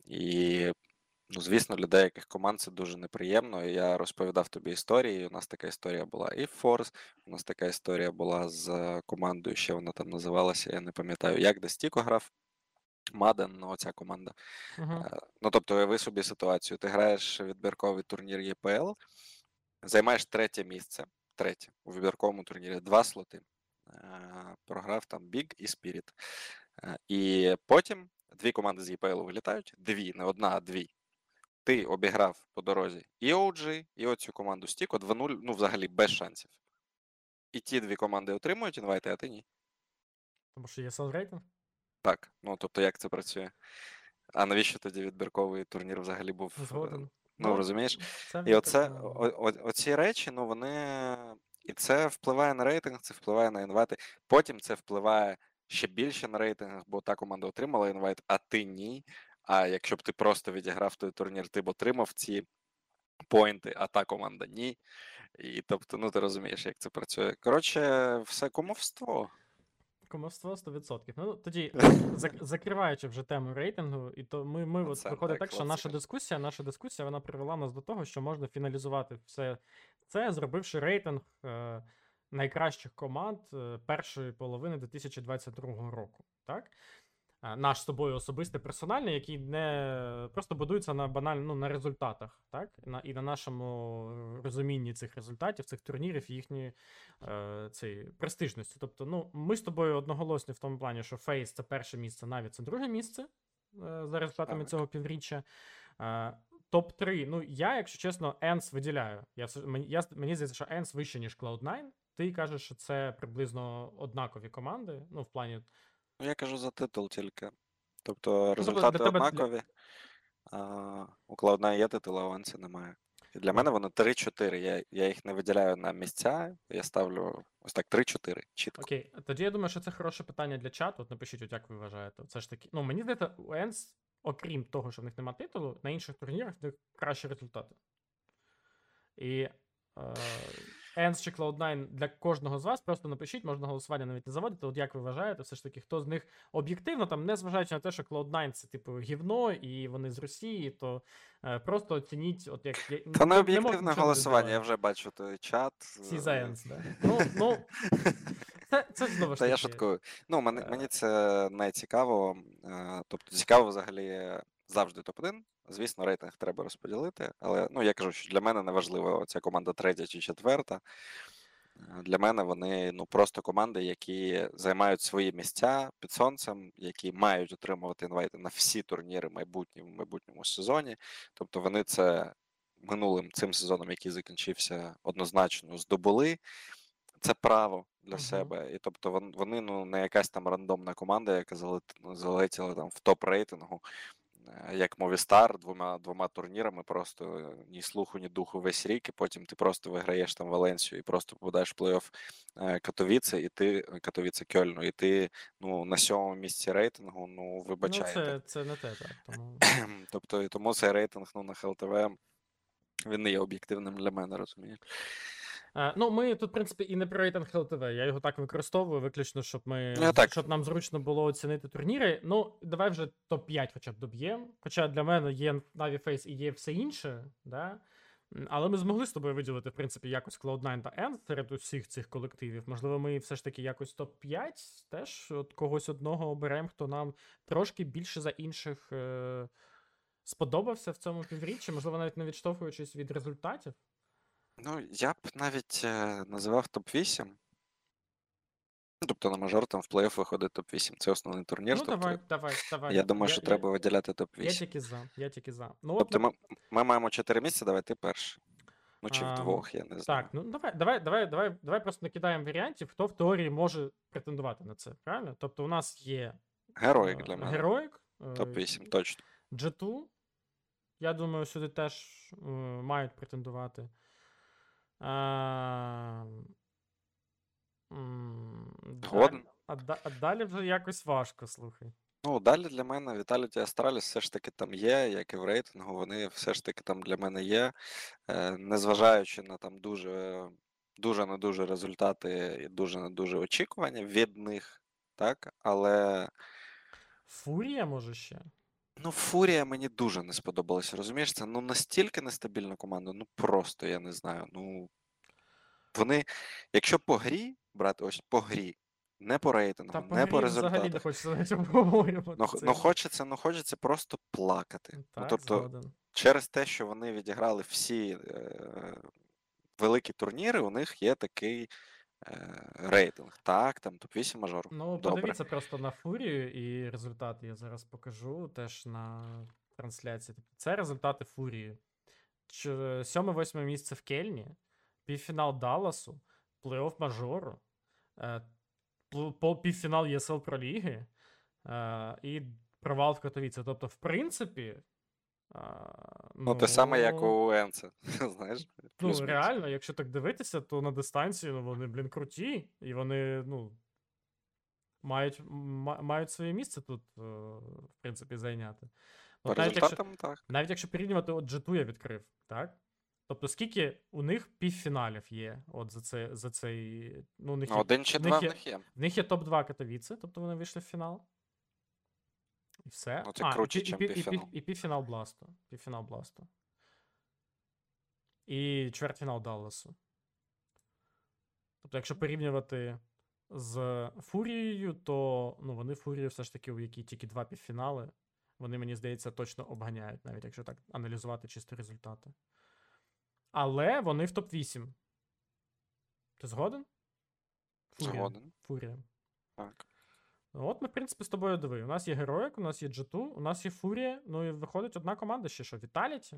І, ну, звісно, для деяких команд це дуже неприємно. Я розповідав тобі історії. У нас така історія була і в Force, у нас така історія була з е, командою, ще вона там називалася, я не пам'ятаю, як де Стіко грав. Маден, ну, оця команда. Е, Ну, тобто, уяви собі ситуацію. Ти граєш відбірковий турнір ЄПЛ, займаєш третє місце, третє у відбірковому турнірі, два слоти. Е, Програв там Big і. Е, І потім дві команди з ЄПЛ вилітають, дві, не одна, а дві. Ти обіграв по дорозі і OG, і оцю команду Стіко 2-0, ну, взагалі без шансів. І ті дві команди отримують інвайти, а ти ні. Тому що є селфрейтинг? Так, ну тобто, як це працює? А навіщо тоді відбірковий турнір взагалі був? е, Згоден. Ну, розумієш? Це І оце, о, о, оці речі, ну вони. І це впливає на рейтинг, це впливає на інвайти. Потім це впливає ще більше на рейтинг, бо та команда отримала інвайт, а ти ні. А якщо б ти просто відіграв той турнір, ти б отримав ці поінти, а та команда ні. І тобто, ну ти розумієш, як це працює. Коротше, все кумовство. Комовство 100%. Ну, тоді, закриваючи вже тему рейтингу, і то ми, ми от виходить так, так, що наша дискусія, наша дискусія вона привела нас до того, що можна фіналізувати все це, зробивши рейтинг е, найкращих команд е, першої половини 2022 року. Так? Е, Наш з тобою особистий персональний, який не просто будується на банально ну, на результатах, так? На, і на нашому розумінні цих результатів, цих турнірів, їхньої е, престижності. Тобто, ну, ми з тобою одноголосні в тому плані, що Фейс це перше місце, Наві це друге місце е, за результатами Так. цього півріччя. Е, Топ-3. Ну, я, якщо чесно, ENCE виділяю. Я, мені, я, мені здається, що ENCE вище, ніж Cloud9. Ти кажеш, що це приблизно однакові команди. Ну, в плані. Ну, я кажу за титул тільки. Тобто результати тебе- однакові. А, у Cloud9 є титул, а у ENCE немає. І для мене вони 3-4. Я, я їх не виділяю на місця. Я ставлю ось так 3-4. Чітко. Окей, тоді я думаю, що це хороше питання для чату. От напишіть, от як ви вважаєте. Це ж таки. Ну, мені здається, у Енс, окрім того, що в них немає титулу, на інших турнірах в них кращі результати. І е, Енс чи Cloud9 для кожного з вас просто напишіть, можна голосування навіть не заводити. От як ви вважаєте, все ж таки, хто з них об'єктивно, там, не зважаючи на те, що Cloud9 це типу гівно, і вони з Росії, то е, просто оцініть, от як. я- Та не не об'єктивне голосування, я вже бачу той чат. Всі за Енс, да? Ну, ну, це, це знову ж Та таки. я шуткую. Ну, мені, Е. мені це не цікаво. е, Тобто цікаво взагалі завжди топ-1. Звісно, рейтинг треба розподілити, але ну я кажу, що для мене не важливо ця команда третя чи четверта. Е, Для мене вони ну просто команди, які займають свої місця під сонцем, які мають отримувати інвайти на всі турніри майбутні в майбутньому сезоні. Тобто вони це минулим цим сезоном, який закінчився, однозначно здобули це право для Мгм. себе. І тобто вони ну не якась там рандомна команда, яка залетіла там в топ рейтингу, як Movistar, двома двома турнірами, просто е, ні слуху, ні духу весь рік, і потім ти просто виграєш там Валенсію і просто попадаєш в плей-офф е, Катовіце, і ти Катовіце Кьольну, і ти ну на сьомому місці рейтингу. Ну Ну, це, це не те, так. Тому... Тобто, і тому цей рейтинг ну, на ХЛТВ він не є об'єктивним для мене, розумієш? Е, Ну, ми тут, в принципі, і не про рейтинг ЛТВ. Я його так використовую, виключно, щоб ми Ну, так. щоб нам зручно було оцінити турніри. Ну, давай вже топ-5 хоча б доб'ємо. Хоча для мене є Na'Vi Face і є все інше, да? Але ми змогли з тобою виділити, в принципі, якось Cloud9 та End серед усіх цих колективів. Можливо, ми все ж таки якось топ-5 теж от когось одного оберемо, хто нам трошки більше за інших е- сподобався в цьому півріччі, можливо, навіть не відштовхуючись від результатів. Ну, я б навіть е, називав топ-8. Ну, Тобто на мажор там в плей-офф виходить топ-8. Це основний турнір. Ну, тобто, давай, давай, давай. я думаю, що треба виділяти топ-8. Я тільки за, я тільки за. Ну, от, Тобто ми, ми маємо 4 місця, давай ти перший. Ну, чи Ам, вдвох, я не знаю. так, ну давай, давай, давай, давай, давай просто накидаємо варіантів, хто в теорії може претендувати на це, правильно? Тобто у нас є Героїк е, для мене. героїк, е, Топ-8, точно. G2, я думаю, сюди теж е, мають претендувати. Згоден. А, да- а далі вже якось важко, слухай. Ну, далі для мене Vitality Astralis все ж таки там є, як і в рейтингу, вони все ж таки там для мене є. Е, незважаючи на там дуже, дуже не дуже результати і дуже не дуже очікування від них, так? Але Фурія, може ще? Ну, Фурія мені дуже не сподобалася. Розумієш, це ну настільки нестабільна команда, ну просто я не знаю. Ну вони, якщо по грі брати, ось по грі, не по рейтингу, Та не по грі взагалі не хочеться навіть обговорювати. Ну, ну хочеться, ну хочеться просто плакати. Ну, тобто, згоден. через те, що вони відіграли всі е, великі турніри, у них є такий е, рейтинг. Так, там топ-8 мажор. Ну, Добре. подивіться просто на Фурію і результати я зараз покажу теж на трансляції. Тобто Це результати Фурії. 7-8 місце в Кельні, півфінал Далласу, плей-офф мажору, е, пл- пол- півфінал ЄСЛ Про Ліги е, і провал в Катовіці. Тобто, в принципі. Е, Ну, те саме, як у Енце. Знаєш? Ну, плюс-мінус. реально, якщо так дивитися, то на дистанції ну, вони, блін, круті, і вони, ну. Мають, ма- мають своє місце тут, е, в принципі, зайняти. По От навіть, якщо, результатам так. навіть якщо порівнювати, от G2 я відкрив, так? Тобто, скільки у них півфіналів є от за, це, за цей. Ну, у них Ну, є, один чи в них два в є- них є. в них є топ-2 Катовіце, тобто вони вийшли в фінал. І все. Ну, це а, круче, і, чим і, пі- півфінал. і півфінал Бласту. Півфінал Бласту. І чвертьфінал Далласу. Тобто, якщо порівнювати з Фурією, то ну, вони Фурію все ж таки, у якій тільки два півфінали, вони, мені здається, точно обганяють, навіть якщо так аналізувати чисто результати. Але вони в топ-8. Ти згоден? Фурія. Згоден. Фурія. Так. Ну, От ми, в принципі, з тобою диви. У нас є Героїк, у нас є G2, у нас є Фурія. Ну і виходить одна команда ще що? Віталіті?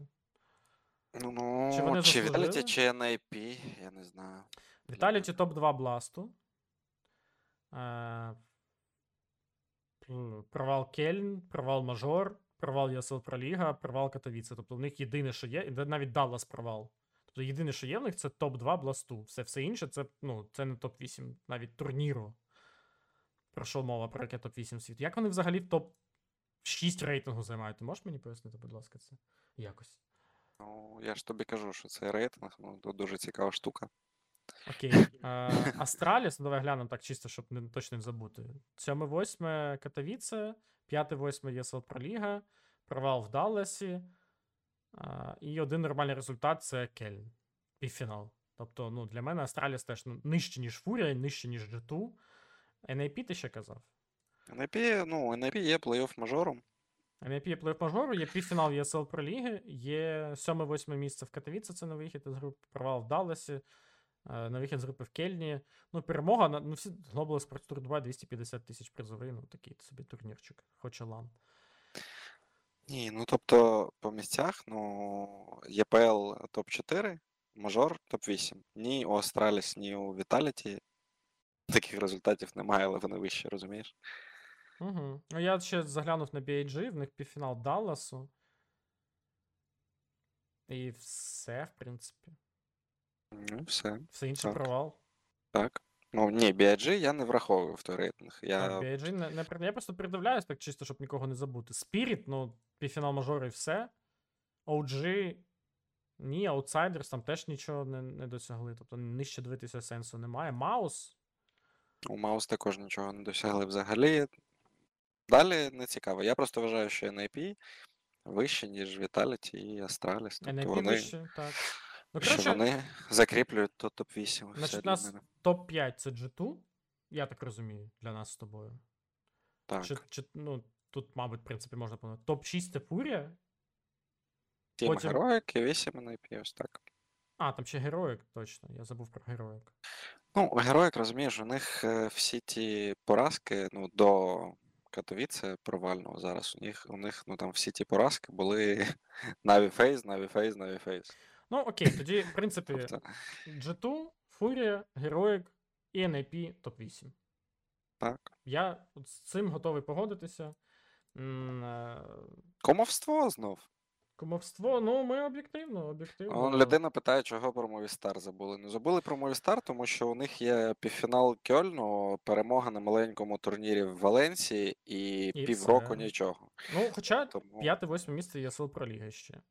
Ну, ну Чи вони чи заслужили? Vitality, чи NIP, я не знаю. Віталіті топ-2 Бласту. Е, провал Кельн, провал Мажор, провал ЄСЛ Проліга, провал Катовіце. Тобто в них єдине, що є, і навіть Даллас провал. Тобто єдине, що є в них, це топ-2 Бласту. Все, все інше це, ну, це не топ-8, навіть турніру. Про що мова, про яке топ-8 світ. Як вони взагалі в топ-6 рейтингу займають? Ти можеш мені пояснити, будь ласка, це? Якось. Ну, я ж тобі кажу, що це рейтинг, ну, то дуже цікава штука. Окей. Астраліс, ну давай глянемо так чисто, щоб не, точно не забути. 7-8 Катовіце, 5-8 ЄСЛ Проліга, провал в Далласі. і один нормальний результат це Кельн. Півфінал. Тобто, ну, для мене Астраліс теж ну, нижче, ніж Фурія, нижче, ніж G2. NAP ти ще казав. NIP, ну, NIP є плей-офф мажором. NAP є плей мажору, є півфінал ЄСЛ Проліги, є 7-8 місце в Катовіце, це на вихід із групи, провал в Далласі, е, на вихід з групи в Кельні. Ну, перемога ну, всі Global Sports Tour 2 250 тисяч призовий, ну такий собі турнірчик, хоче лан. Ні, ну тобто по місцях, ну, ЄПЛ топ-4, мажор топ-8. Ні у Астраліс, ні у Vitality таких результатів немає, але вони вищі, розумієш? Угу. Ну, я ще заглянув на BAG, в них півфінал Далласу. І все, в принципі. Ну, все, Все інше Так. провал. так. Ну, ні, BIG я не враховую в той рейтинг. Так, Я... BIG не, не, я просто придивляюсь так чисто, щоб нікого не забути. Spirit, ну, півфінал мажор і все. OG, ні, Outsiders там теж нічого не, не досягли. Тобто нижче дивитися сенсу немає. Маус. У Маус також нічого не досягли взагалі. Далі не цікаво. Я просто вважаю, що NIP вище, ніж Vitality і Astralis. Тобто NIP вони, вище, так. Ну, що коротше, вони закріплюють то топ-8. Значить, у нас топ-5 це G2, я так розумію, для нас з тобою. Так. Чи, чи, ну, тут, мабуть, в принципі, можна помнити. Топ-6 це Фурія. Тім потім- Героїк і 8 NIP, ось так. А, там ще Героїк, точно. Я забув про Героїк. Ну, Героїк, розумієш, у них е, всі ті поразки, ну, до Катовіце провального зараз. У них, у них ну, там всі ті поразки були Na'Vi Phase, Na'Vi Phase, Na'Vi Phase. Ну, окей, тоді, в принципі, Тобто, G2, Фурія, Героїк і NIP топ-8. так. Я з цим готовий погодитися. Е, Комовство знов. Кумовство, ну ми об'єктивно, об'єктивно. Он людина питає, чого про Мовістар забули. Не забули про Мовістар, тому що у них є півфінал Кьольну, перемога на маленькому турнірі в Валенсії і, І півроку все. нічого. Ну, хоча Тому п'яте-восьме місце є сил проліги ще.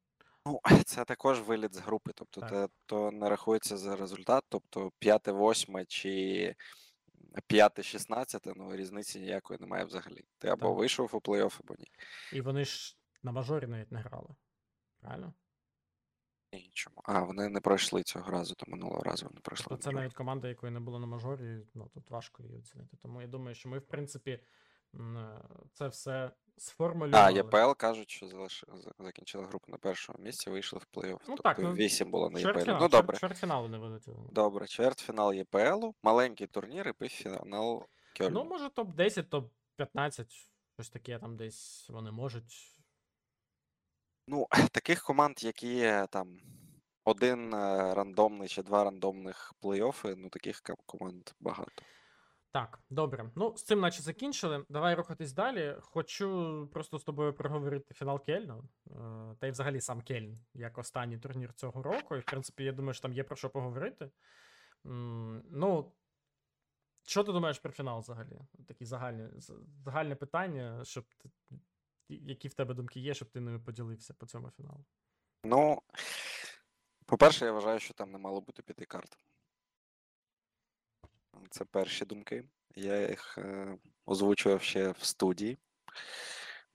ну, це також виліт з групи. Тобто, Так. те, то не рахується за результат. Тобто п'яте, восьме чи п'яте, шістнадцяте, ну різниці ніякої немає взагалі. Ти або Так. вийшов у плей-офф, або ні. І вони ж на мажорі навіть не грали. Правильно? Ні, чому. А, вони не пройшли цього разу, то минулого разу вони пройшли. Тобто це навіть команда, якої не було на мажорі, ну тут важко її оцінити. Тому я думаю, що ми, в принципі, е, це все А. ЄПЛ кажуть, що залиш... за- закінчили групу на першому місці, вийшли в плей-офф. Ну тобто так, ну, 8 було на ЄПЛ. Чвертьфінал, Ну добре. чвертьфіналу не вилетіло. Добре, чвертьфінал ЄПЛу, маленький турнір і півфінал Кьольну. Ну, може, топ-10, топ-15, щось таке там десь вони можуть. Ну, таких команд, які там один е, рандомний чи два рандомних плей-оффи, ну таких команд багато. Так, добре. Ну, з цим наче закінчили. Давай рухатись далі. Хочу просто з тобою проговорити фінал Кельну. е, Та й взагалі сам Кельн, як останній турнір цього року. І, в принципі, я думаю, що там є про що поговорити. Ну, що ти думаєш про фінал взагалі? Такі загальні, загальне питання, щоб які в тебе думки є, щоб ти ними поділився по цьому фіналу. Ну, по-перше, я вважаю, що там не мало бути п'яти карт. Це перші думки. Я їх е, озвучував ще в студії.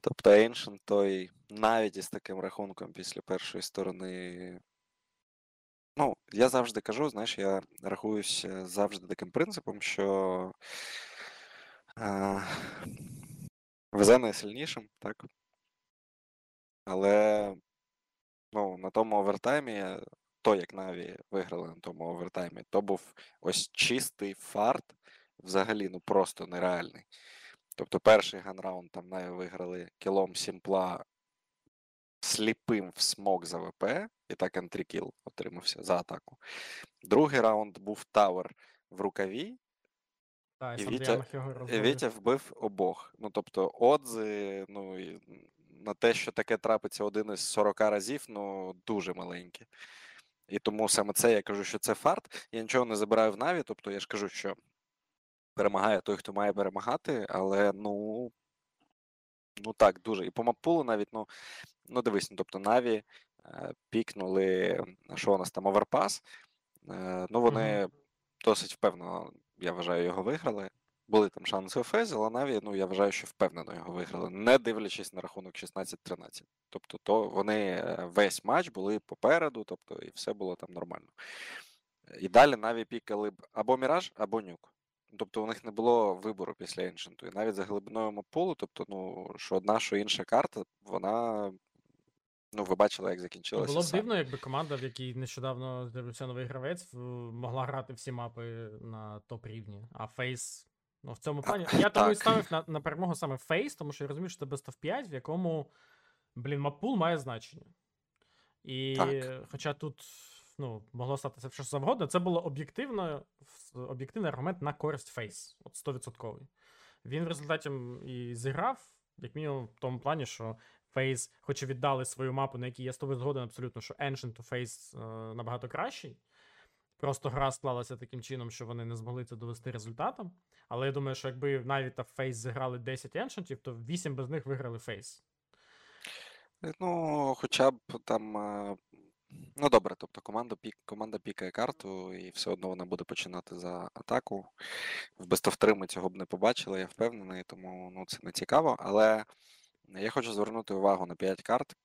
Тобто Ancient той навіть із таким рахунком після першої сторони. Ну, я завжди кажу, знаєш, я рахуюся завжди таким принципом, що е, везе найсильнішим, так? Але ну, на тому овертаймі, то як Наві виграли на тому овертаймі, то був ось чистий фарт, взагалі, ну просто нереальний. Тобто перший ганраунд там Наві виграли кілом сімпла сліпим в смок за ВП, і так ентрікіл отримався за атаку. Другий раунд був Тауер в рукаві, Так, І Вітя- його і. Вітя вбив обох. Ну, тобто, отзи, ну, і на те, що таке трапиться один із 40 разів, ну, дуже маленькі. І тому саме це я кажу, що це фарт. Я нічого не забираю в Наві, тобто я ж кажу, що перемагає той, хто має перемагати, але ну. Ну так, дуже. І по маппулу навіть, ну, ну дивись, ну, тобто Наві е, пікнули, що у нас там, Overpass. Е, ну, вони досить впевнено, я вважаю, його виграли. Були там шанси у Фейс, але Наві, ну я вважаю, що впевнено його виграли, не дивлячись на рахунок 16-13. Тобто, то вони е, весь матч були попереду, тобто, і все було там нормально. І далі Наві пікали б або Міраж, або Nuke. Тобто у них не було вибору після Ancient. І навіть за глибиною мапулу, тобто, ну, що одна, що інша карта, вона. Ну, ви бачили, як закінчилося. Було б саме. дивно, якби команда, в якій нещодавно з'явився новий гравець, могла грати всі мапи на топ рівні. А Фейс. Ну, в цьому плані. Я тому і ставив на, на перемогу саме Фейс, тому що я розумію, що це Best of 5, в якому, блін, маппул має значення. І Так. хоча тут ну, могло статися все що завгодно, це було об'єктивно, об'єктивний аргумент на користь Фейс. От 100%. Він в результаті і зіграв, як мінімум, в тому плані, що Фейс, хоч і віддали свою мапу, на якій я з тобою згоден абсолютно, що Ancient то Фейс е, набагато кращий. Просто гра склалася таким чином, що вони не змогли це довести результатом. Але я думаю, що якби навіть та Фейс зіграли 10 Ancient ів, то 8 би з них виграли Фейс. Е, Ну, хоча б там. е, Ну, добре, тобто команда, пік, команда пікає карту, і все одно вона буде починати за атаку. В Best of 3 ми цього б не побачили, я впевнений, тому ну, це не цікаво. Але я хочу звернути увагу на 5 карт.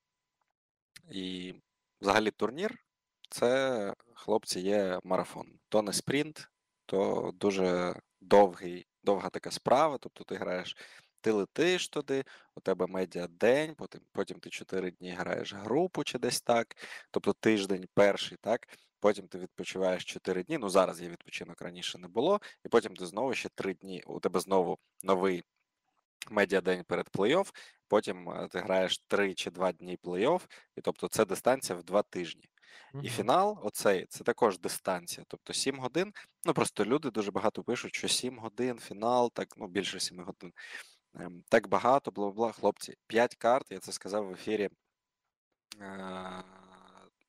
І взагалі турнір це, хлопці, є марафон. То не спринт, то дуже довгий, довга така справа. Тобто ти граєш, ти летиш туди, у тебе медіа день, потім, потім ти 4 дні граєш групу чи десь так. Тобто тиждень перший, так. Потім ти відпочиваєш 4 дні. Ну зараз є відпочинок раніше не було, і потім ти знову ще 3 дні. У тебе знову новий медіадень перед плей-офф. Потім е, ти граєш 3 чи 2 дні плей-офф, і тобто це дистанція в 2 тижні. І фінал, оцей, це також дистанція. Тобто 7 годин. Ну просто люди дуже багато пишуть, що 7 годин, фінал, так, ну більше 7 годин. ем, так багато, бла бла хлопці. 5 карт, я це сказав в ефірі е,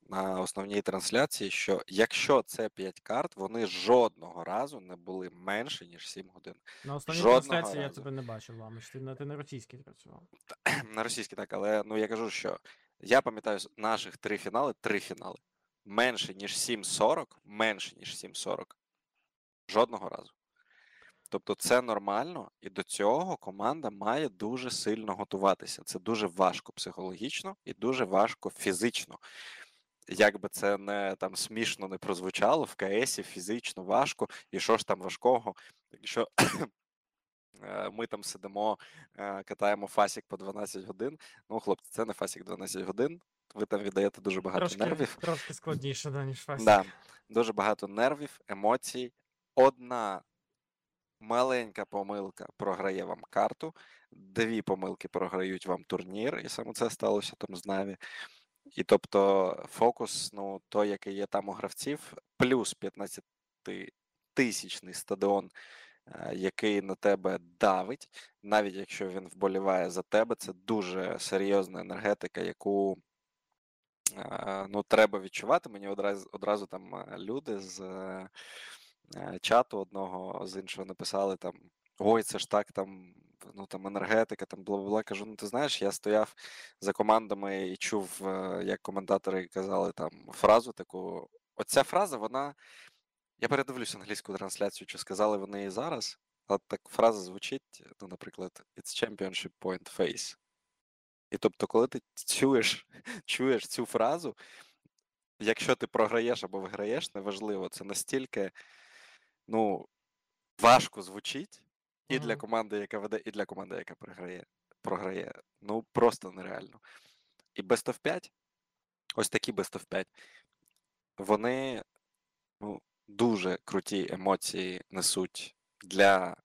на основній трансляції, що якщо це 5 карт, вони жодного разу не були менше, ніж 7 годин. На основній Жодного трансляції я тебе не бачив, Ламич. Ти на ти на російській працював. на російській так, але ну я кажу, що я пам'ятаю наших три фінали, три фінали. Менше, ніж 7.40, менше, ніж 7.40. Жодного разу. Тобто це нормально, і до цього команда має дуже сильно готуватися. Це дуже важко психологічно і дуже важко фізично. Як би це не там смішно не прозвучало, в КСі фізично важко, і що ж там важкого, якщо Е, Ми там сидимо, е, катаємо фасік по 12 годин. Ну, хлопці, це не фасік 12 годин. Ви там віддаєте дуже багато Трошки, нервів. трошки складніше, да, ніж Фасі. Да, дуже багато нервів, емоцій. Одна маленька помилка програє вам карту, дві помилки програють вам турнір, і саме це сталося там з Наві. І тобто фокус, ну, той, який є там у гравців, плюс 15 тисячний стадіон, е, який на тебе давить, навіть якщо він вболіває за тебе, це дуже серйозна енергетика, яку е, ну, треба відчувати. Мені одразу, одразу там е, люди з чату одного з іншого написали там: Ой, це ж так там. Ну там енергетика, там бла бла. Кажу, ну ти знаєш, я стояв за командами і чув, е, як коментатори казали там фразу таку. Оця фраза, вона. Я передивлюсь англійську трансляцію, чи сказали вони її зараз, але так фраза звучить, ну, наприклад, It's championship point face. І тобто, коли ти чуєш, чуєш цю фразу, якщо ти програєш або виграєш, неважливо, це настільки ну, важко звучить і для команди, яка веде, і для команди, яка програє. програє. Ну, просто нереально. І Best of 5, ось такі Best of 5, вони ну, дуже круті емоції несуть для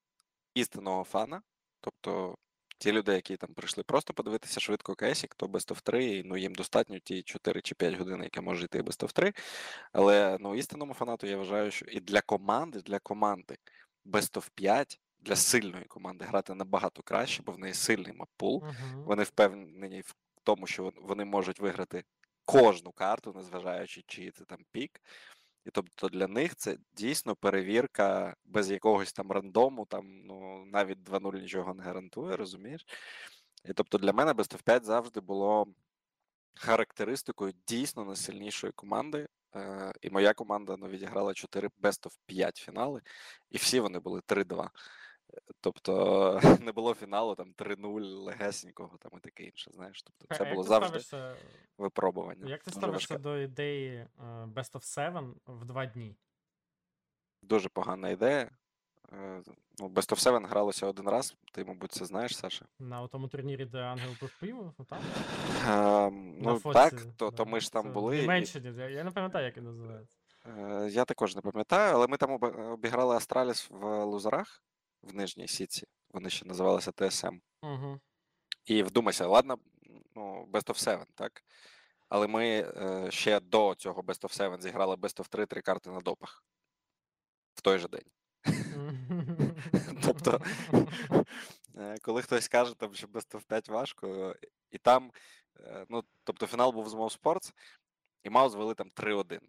істинного фана. Тобто ті люди, які там прийшли просто подивитися швидко кейсік, то Best of 3, ну їм достатньо ті 4 чи 5 годин, яке може йти Best of 3. Але ну, істинному фанату я вважаю, що і для команди, для команди Best of 5, для сильної команди грати набагато краще, бо в неї сильний маппул. Мгм. Вони впевнені в тому, що вони можуть виграти кожну карту, незважаючи, чи це там пік. І тобто для них це дійсно перевірка без якогось там рандому, там ну навіть 2-0 нічого не гарантує, розумієш? І тобто для мене Best of 5 завжди було характеристикою дійсно найсильнішої команди. Е, і моя команда ну, відіграла 4 Best of 5 фінали, і всі вони були 3-2. Тобто не було фіналу там 3-0 легесенького там і таке інше. Знаєш, тобто це як було завжди ставишся- випробування. Як ти Дуже ставишся важке. до ідеї е, Best of Seven в два дні? Дуже погана ідея. Е, Ну, Best of Seven гралося один раз. Ти, мабуть, це знаєш, Саша. На тому турнірі, де Ангел пив пиво? Ну, там? Ем, ну фоці, так, то, то ми ж там Це були. і, я не пам'ятаю, як він називається. е, я також не пам'ятаю, але ми там обіграли Астраліс в лузерах в нижній сітці. Вони ще називалися ТСМ. Угу. І вдумайся, ладно, ну, Best of Seven, так? Але ми е, ще до цього Best of Seven зіграли Best of 3 три карти на допах в той же день. Тобто, е, коли хтось каже, там, що Best of 5 важко, і там, е, ну, тобто, фінал був з Mouse Sports, і Маус звели там 3-1.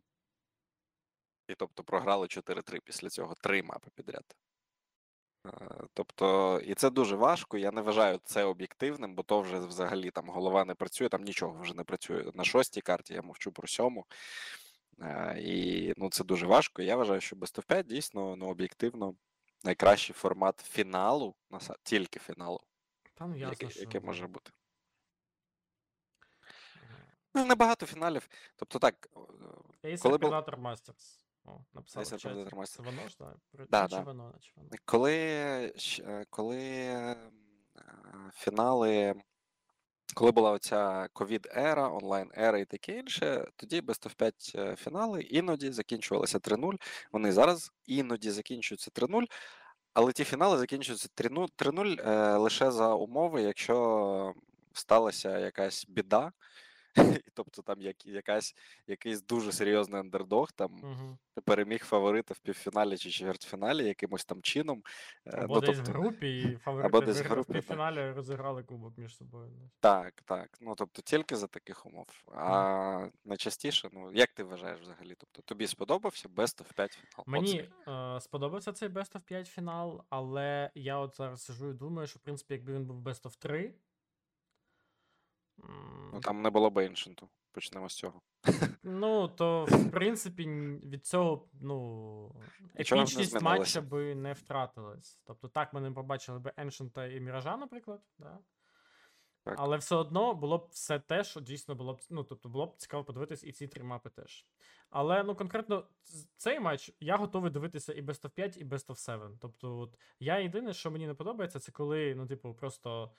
І тобто програли 4-3 після цього, три мапи підряд. Е, Тобто, і це дуже важко. Я не вважаю це об'єктивним, бо то вже взагалі там голова не працює, там нічого вже не працює. На шостій карті я мовчу про сьому. Е, І ну, це дуже важко. Я вважаю, що Best of 5 дійсно ну, об'єктивно найкращий формат фіналу, тільки фіналу, Та ну ясно, який, що... який може бути. Е, Ну, небагато фіналів. Тобто так, коли Masters. О, написали в чаті. Це воно ж, так? Да, наче да. воно, воно. коли, е, коли е, фінали, коли була оця ковід-ера, онлайн-ера і таке інше, тоді Best of 5 е, фінали іноді закінчувалися 3-0. Вони зараз іноді закінчуються 3-0, але ті фінали закінчуються 3-0 3-0 е, лише за умови, якщо сталася якась біда, тобто там як, якась, якийсь дуже серйозний андердог там Угу. переміг фаворита в півфіналі чи чвертьфіналі якимось там чином. Е, Або ну, десь в тобто, групі, і або фаворити десь в виграли в групі, так. півфіналі розіграли кубок між собою. Так, так. Ну тобто тільки за таких умов. А найчастіше, ну як ти вважаєш взагалі? Тобто тобі сподобався Best of 5 фінал? Мені е, сподобався цей Best of 5 фінал, але я от зараз сижу і думаю, що в принципі, якби він був Best of 3. Ну там не було б іншенту. Почнемо з цього. Ну, то в принципі від цього, ну, Нічого не епічність змінилося. матча би не втратилась. Тобто, так ми не побачили би Еншента і Міража, наприклад. Да? Так. Але все одно було б все те, що дійсно було б. Ну, тобто було б цікаво подивитись і ці три мапи теж. Але ну конкретно цей матч я готовий дивитися і Best of 5, і Best of 7. Тобто, от я єдине, що мені не подобається, це коли, ну, типу, просто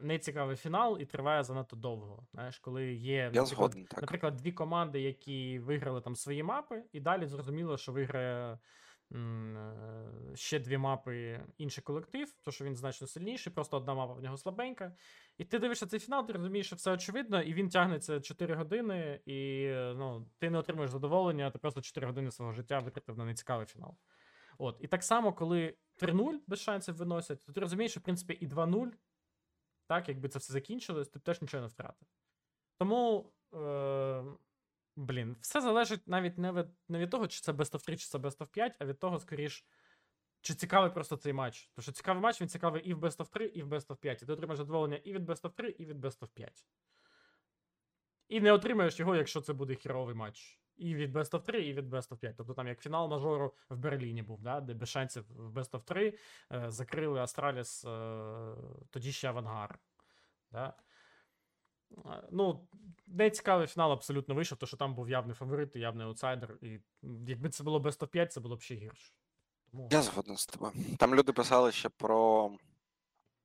нецікавий фінал і триває занадто довго. Знаєш, коли є Я наприклад, згоден, так. Наприклад, дві команди, які виграли там свої мапи, і далі зрозуміло, що виграє е, ще дві мапи інший колектив, тому що він значно сильніший, просто одна мапа в нього слабенька. І ти дивишся цей фінал, ти розумієш, що все очевидно, і він тягнеться 4 години, і е, ну, ти не отримуєш задоволення, ти просто 4 години свого життя витратив на нецікавий фінал. От. І так само, коли 3-0 без шансів виносять, то ти розумієш, що в принципі і 2-0, так, якби це все закінчилось, ти б теж нічого не втратив. Тому, е, блін, все залежить навіть не від, не від того, чи це Best of 3, чи це Best of 5, а від того, скоріш, чи цікавий просто цей матч. Тому що цікавий матч, він цікавий і в Best of 3, і в Best of 5. І ти отримаєш задоволення і від Best of 3, і від Best of 5. І не отримаєш його, якщо це буде хіровий матч. І від Best of 3, і від Best of 5. Тобто там як фінал мажору в Берліні був, да, де без шансів в Best of 3 е, закрили Астраліс, е, тоді ще Авангар. Да? Е, Ну, не фінал абсолютно вийшов, тому що там був явний фаворит і явний аутсайдер. І якби це було Best of 5, це було б ще гірше. Тому... Я згоден з тобою. Там люди писали ще про,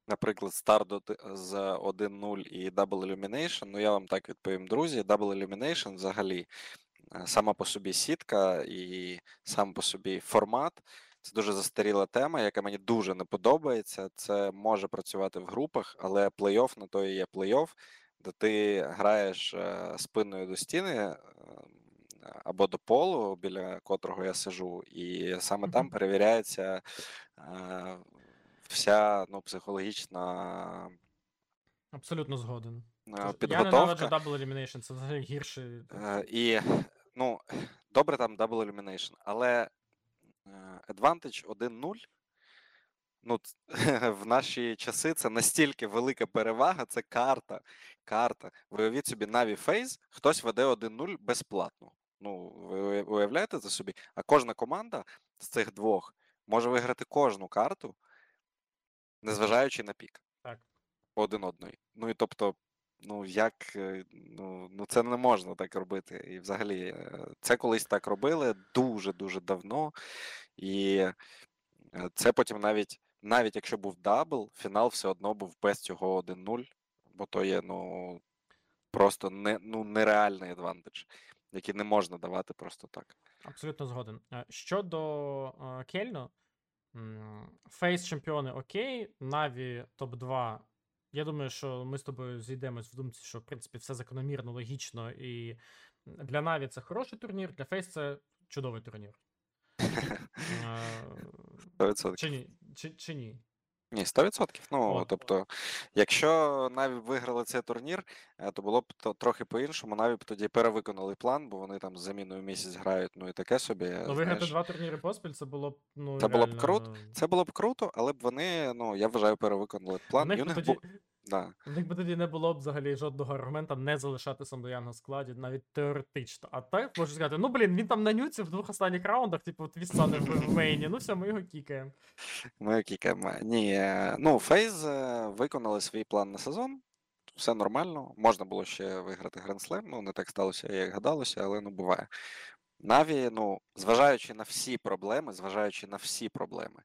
наприклад, старт з 1-0 і Double Illumination. Ну, я вам так відповім, друзі. Double Illumination взагалі е, сама по собі сітка і сам по собі формат. Це дуже застаріла тема, яка мені дуже не подобається. Це може працювати в групах, але плей-офф на то і є плей-офф, де ти граєш е, спиною до стіни е, або до полу, біля котрого я сиджу, і саме там перевіряється е, вся ну, психологічна Абсолютно згоден. е, Тож Я підготовка. ненавиджу Double Elimination, це взагалі гірше. Е, І ну, добре там Double Elimination, але е, Advantage 1-0. Ну, в наші часи це настільки велика перевага, це карта. Карта. Ви уявіть собі Na'Vi Phase, хтось веде 1-0 безплатно. Ну, ви уявляєте це собі? А кожна команда з цих двох може виграти кожну карту, незважаючи на пік Так. один одної. Ну і тобто, ну як е, ну, ну це не можна так робити. І взагалі, е, це колись так робили дуже-дуже давно. І е, це потім навіть, навіть якщо був double, фінал все одно був без цього 1-0, бо то є ну просто не, ну, нереальний advantage, який не можна давати просто так. Абсолютно згоден. Щодо Кельну, фейс чемпіони окей, Наві топ-2. Я думаю, що ми з тобою зійдемось в думці, що в принципі все закономірно, логічно, і для Наві це хороший турнір, для Фейс це чудовий турнір. Е, 100%. Чи ні? Чи, чи ні? Ні, 100%. Ну, От. тобто, якщо Наві виграли цей турнір, е, то було б то, трохи по-іншому. Наві б тоді перевиконали план, бо вони там з заміною місяць грають, ну і таке собі. Ну, виграти два турніри поспіль, це було б ну, Це було б круто. Це було б круто, але б вони, ну, я вважаю, перевиконали план. Них, І у би них тоді. Да. них би тоді не було б взагалі жодного аргумента не залишати Сандояна в складі, навіть теоретично. А так можу сказати, ну блін, він там на нюці в двох останніх раундах, типу, твістсанер в мейні, ну все, ми його кікаємо. Ми кікаємо. Ні, ну, Фейз е, виконали свій план на сезон. Все нормально. Можна було ще виграти Grand ну не так сталося, як гадалося, але ну буває. Наві, ну, зважаючи на всі проблеми, зважаючи на всі проблеми.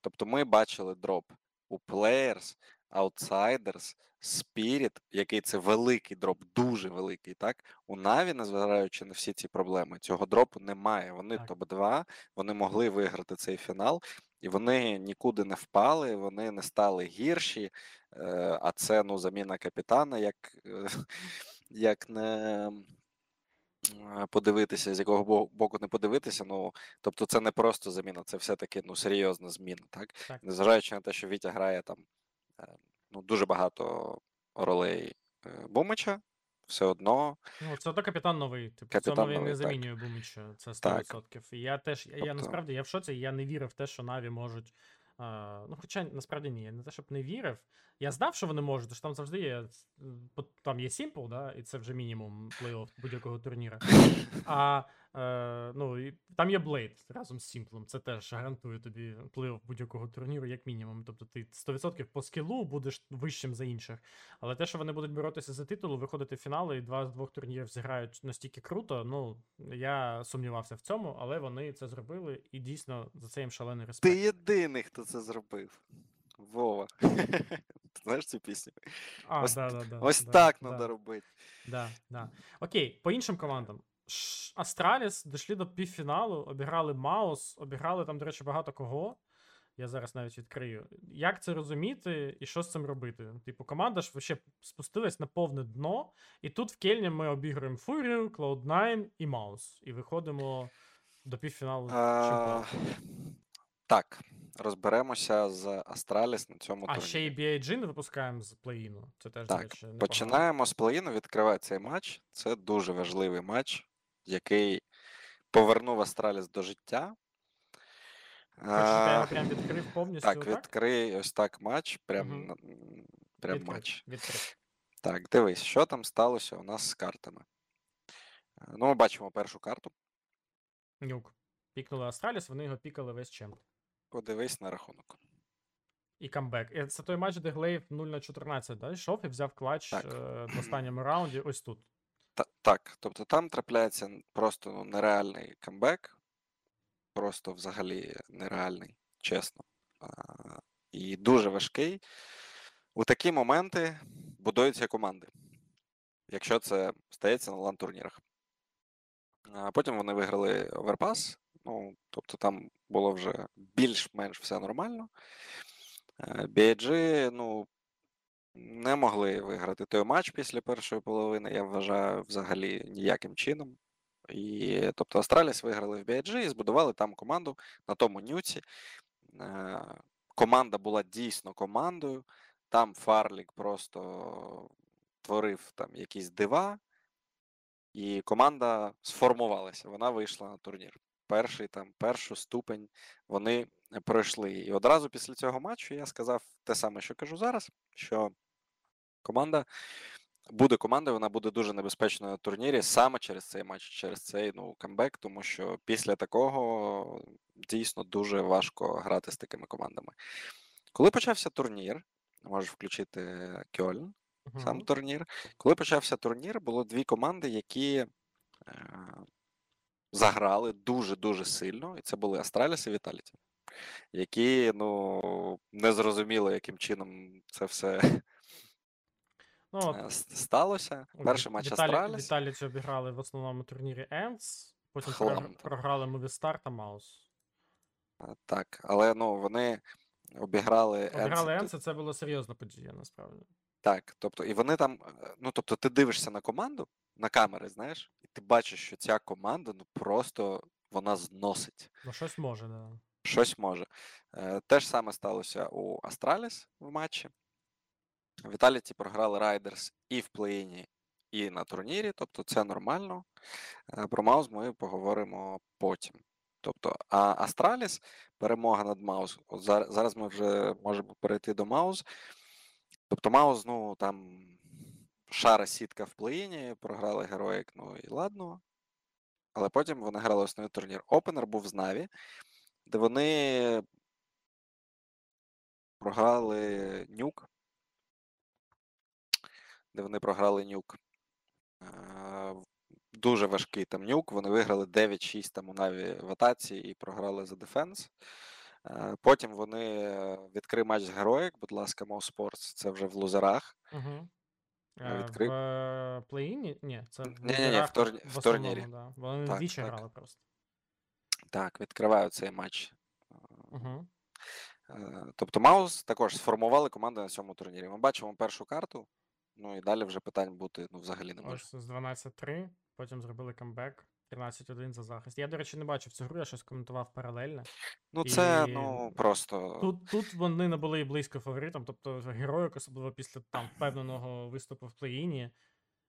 Тобто ми бачили drop у Players, Outsiders, Spirit, який це великий drop, дуже великий, так? У Наві, незважаючи на всі ці проблеми, цього дропу немає. Вони Так. топ-2, вони могли виграти цей фінал, і вони нікуди не впали, вони не стали гірші. Е, а це ну, заміна капітана, як е, як не е, подивитися, з якого боку не подивитися. Ну, тобто, це не просто заміна, це все-таки ну, серйозна зміна, так? Так. Незважаючи на те, що Вітя грає там ну, дуже багато ролей е, Бумича, все одно Ну, це то капітан новий. Типу, Капітан цьому він новий, не так. замінює Буміча. Це 100%. Так. І я теж, я Тобто- насправді я в шоці, я не вірив в те, що Наві можуть. А, ну, хоча насправді ні, я не те, щоб не вірив. Я знав, що вони можуть, що там завжди є. Там є Simple, да, і це вже мінімум плей-офф будь-якого турніра. А е, ну, і там є Blade разом з Сімплом. Це теж гарантує тобі плей-офф будь-якого турніру, як мінімум. Тобто ти 100% по скілу будеш вищим за інших. Але те, що вони будуть боротися за титул, виходити в фінали, і два з двох турнірів зіграють настільки круто. Ну я сумнівався в цьому, але вони це зробили, і дійсно за це їм шалений респект. Ти єдиний, хто це зробив. Вова. Ти знаєш цю пісню? А, ось да, да, да, Ось да, так да, треба робити. Да, да. Окей, по іншим командам. Астраліс дійшли до півфіналу, обіграли Маус, обіграли там, до речі, багато кого. Я зараз навіть відкрию. Як це розуміти і що з цим робити? Типу, команда ж вообще спустилась на повне дно, і тут в Кельні ми обіграємо Фурію, Cloud9 і Маус. І виходимо до півфіналу. А, чемпіонату. так, розберемося з Астраліс на цьому А турнірі. ще й BIG не випускаємо з плей-іну. Це теж, до Так, речі, непогано. починаємо з плей-іну, відкриває цей матч. Це дуже важливий матч, який повернув Астраліс до життя. А, прям відкрив повністю. Так, відкрий ось так матч. Прям, м, прям Відкрив, матч. Відкрив. Так, дивись, що там сталося у нас з картами. Е, Ну, ми бачимо першу карту. Нюк. Пікнули Астраліс, вони його пікали весь чемп. Подивись на рахунок. І камбек. Це той матч, де Глейв 0 на 14, да? йшов і взяв clutch Так. е, в останньому раунді, ось тут. Та, так, тобто там трапляється просто ну, нереальний камбек. Просто взагалі нереальний, чесно. І дуже важкий. У такі моменти будуються команди. Якщо це стається на лан-турнірах. Потім вони виграли оверпас. Ну, тобто там було вже більш-менш все нормально. Е, BG, ну, не могли виграти той матч після першої половини, я вважаю, взагалі ніяким чином. І, тобто, Астраліс виграли в BG і збудували там команду на тому нюці. Е, Команда була дійсно командою. Там Фарлік просто творив там якісь дива, і команда сформувалася. Вона вийшла на турнір. Перший там, першу ступень вони пройшли. І одразу після цього матчу я сказав те саме, що кажу зараз, що команда буде командою, вона буде дуже небезпечною на турнірі саме через цей матч, через цей ну, камбек, тому що після такого дійсно дуже важко грати з такими командами. Коли почався турнір, можеш включити Кьольн, сам турнір. Коли почався турнір, було дві команди, які е, заграли дуже-дуже сильно, і це були Астраліс і Віталіті, які ну, не зрозуміло, яким чином це все Ну, от, е, с- сталося. от Перший матч Віталі, Астраліс. Віталіч обіграли в основному турнірі Ends, потім Хлам програ- там. програли Movistar та Маус. е, Так, але ну, вони обіграли Обіграли ENCE- ENCE, і це була серйозна подія, насправді. Так, тобто, і вони там, е, ну тобто, ти дивишся на команду, на камери, знаєш, і ти бачиш, що ця команда ну просто вона зносить. Ну, щось може, да. щось може. Е, Те ж саме сталося у Астраліс в матчі. Віталіті програли Райдерс і в плей-іні, і на турнірі, тобто це нормально. Е, Про Маус ми поговоримо потім. Тобто, а Астраліс, перемога над Маус. От зараз ми вже можемо перейти до Маус. Тобто, Маус, ну там шара сітка в плей-іні, програли Героїк, ну і ладно. Але потім вони грали основний турнір. Опенер був з Наві, де вони програли нюк. Де вони програли нюк. Е, Дуже важкий там нюк. Вони виграли 9-6 там у Наві в атаці і програли за defense. Е, Потім вони е, відкрив матч з Героїк, будь ласка, Mouse Sports, це вже в лузерах. Угу. Відкрив. В плей-іні? Ні, це в Ні-ні-ні, в турні- в в турнірі. да. Вони Так, двічі так. грали просто. Так, відкриваю цей матч. Угу. Тобто Маус також сформували команду на цьому турнірі. Ми бачимо першу карту. Ну і далі вже питань бути ну, взагалі не може. Ось з 12-3, потім зробили камбек. 13-1 за захист. Я, до речі, не бачив цю гру, я щось коментував паралельно. Ну, це і ну просто. Тут, тут вони не були і близько фаворитом, тобто героїк, особливо після там впевненого виступу в плей-іні,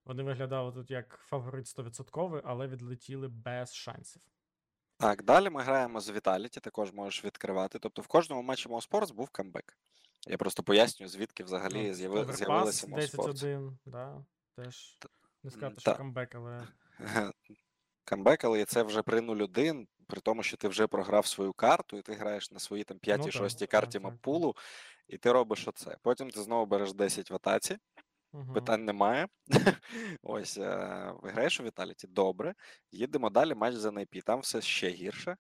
вони виглядали тут як фаворит 100%, але відлетіли без шансів. Так, далі ми граємо з Vitality, також можеш відкривати. Тобто в кожному матчі Mousesports був камбек. Я просто пояснюю, звідки взагалі Ну, з'яви... З'явилися Mousesports. 10-1, да, теж не сказати, що камбек, але Камбек, але це вже при 0-1, при тому, що ти вже програв свою карту, і ти граєш на своїй там Ну 5-6 так, карті так, так. і ти робиш оце. Потім ти знову береш 10 в атаці, Мгм. питань немає. Ось, е, виграєш у Vitality, добре. Їдемо далі, матч за NIP. Там все ще гірше.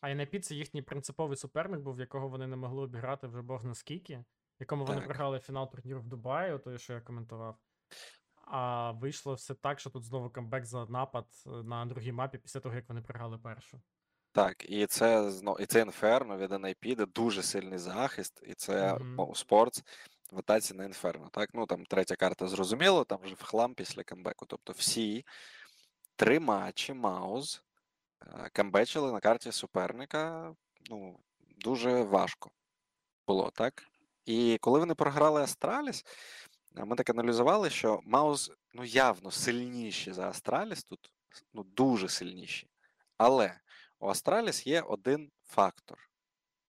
А NIP це їхній принциповий суперник був, якого вони не могли обіграти вже бог наскільки, якому вони програли фінал турніру в Дубаї, той, що я коментував. А вийшло все так, що тут знову камбек за напад е, на другій мапі після того, як вони програли першу. Так, і це зно- і це Інферно від NIP, де дуже сильний захист, і це mm спортс в атаці на Інферно. Так, ну там третя карта зрозуміло, там вже в хлам після камбеку. Тобто всі три матчі Маус камбечили на карті суперника. Ну, дуже важко було, так? І коли вони програли Астраліс, е, ми так аналізували, що Маус ну, явно сильніші за Астраліс тут, ну, дуже сильніші. Але у Астраліс є один фактор: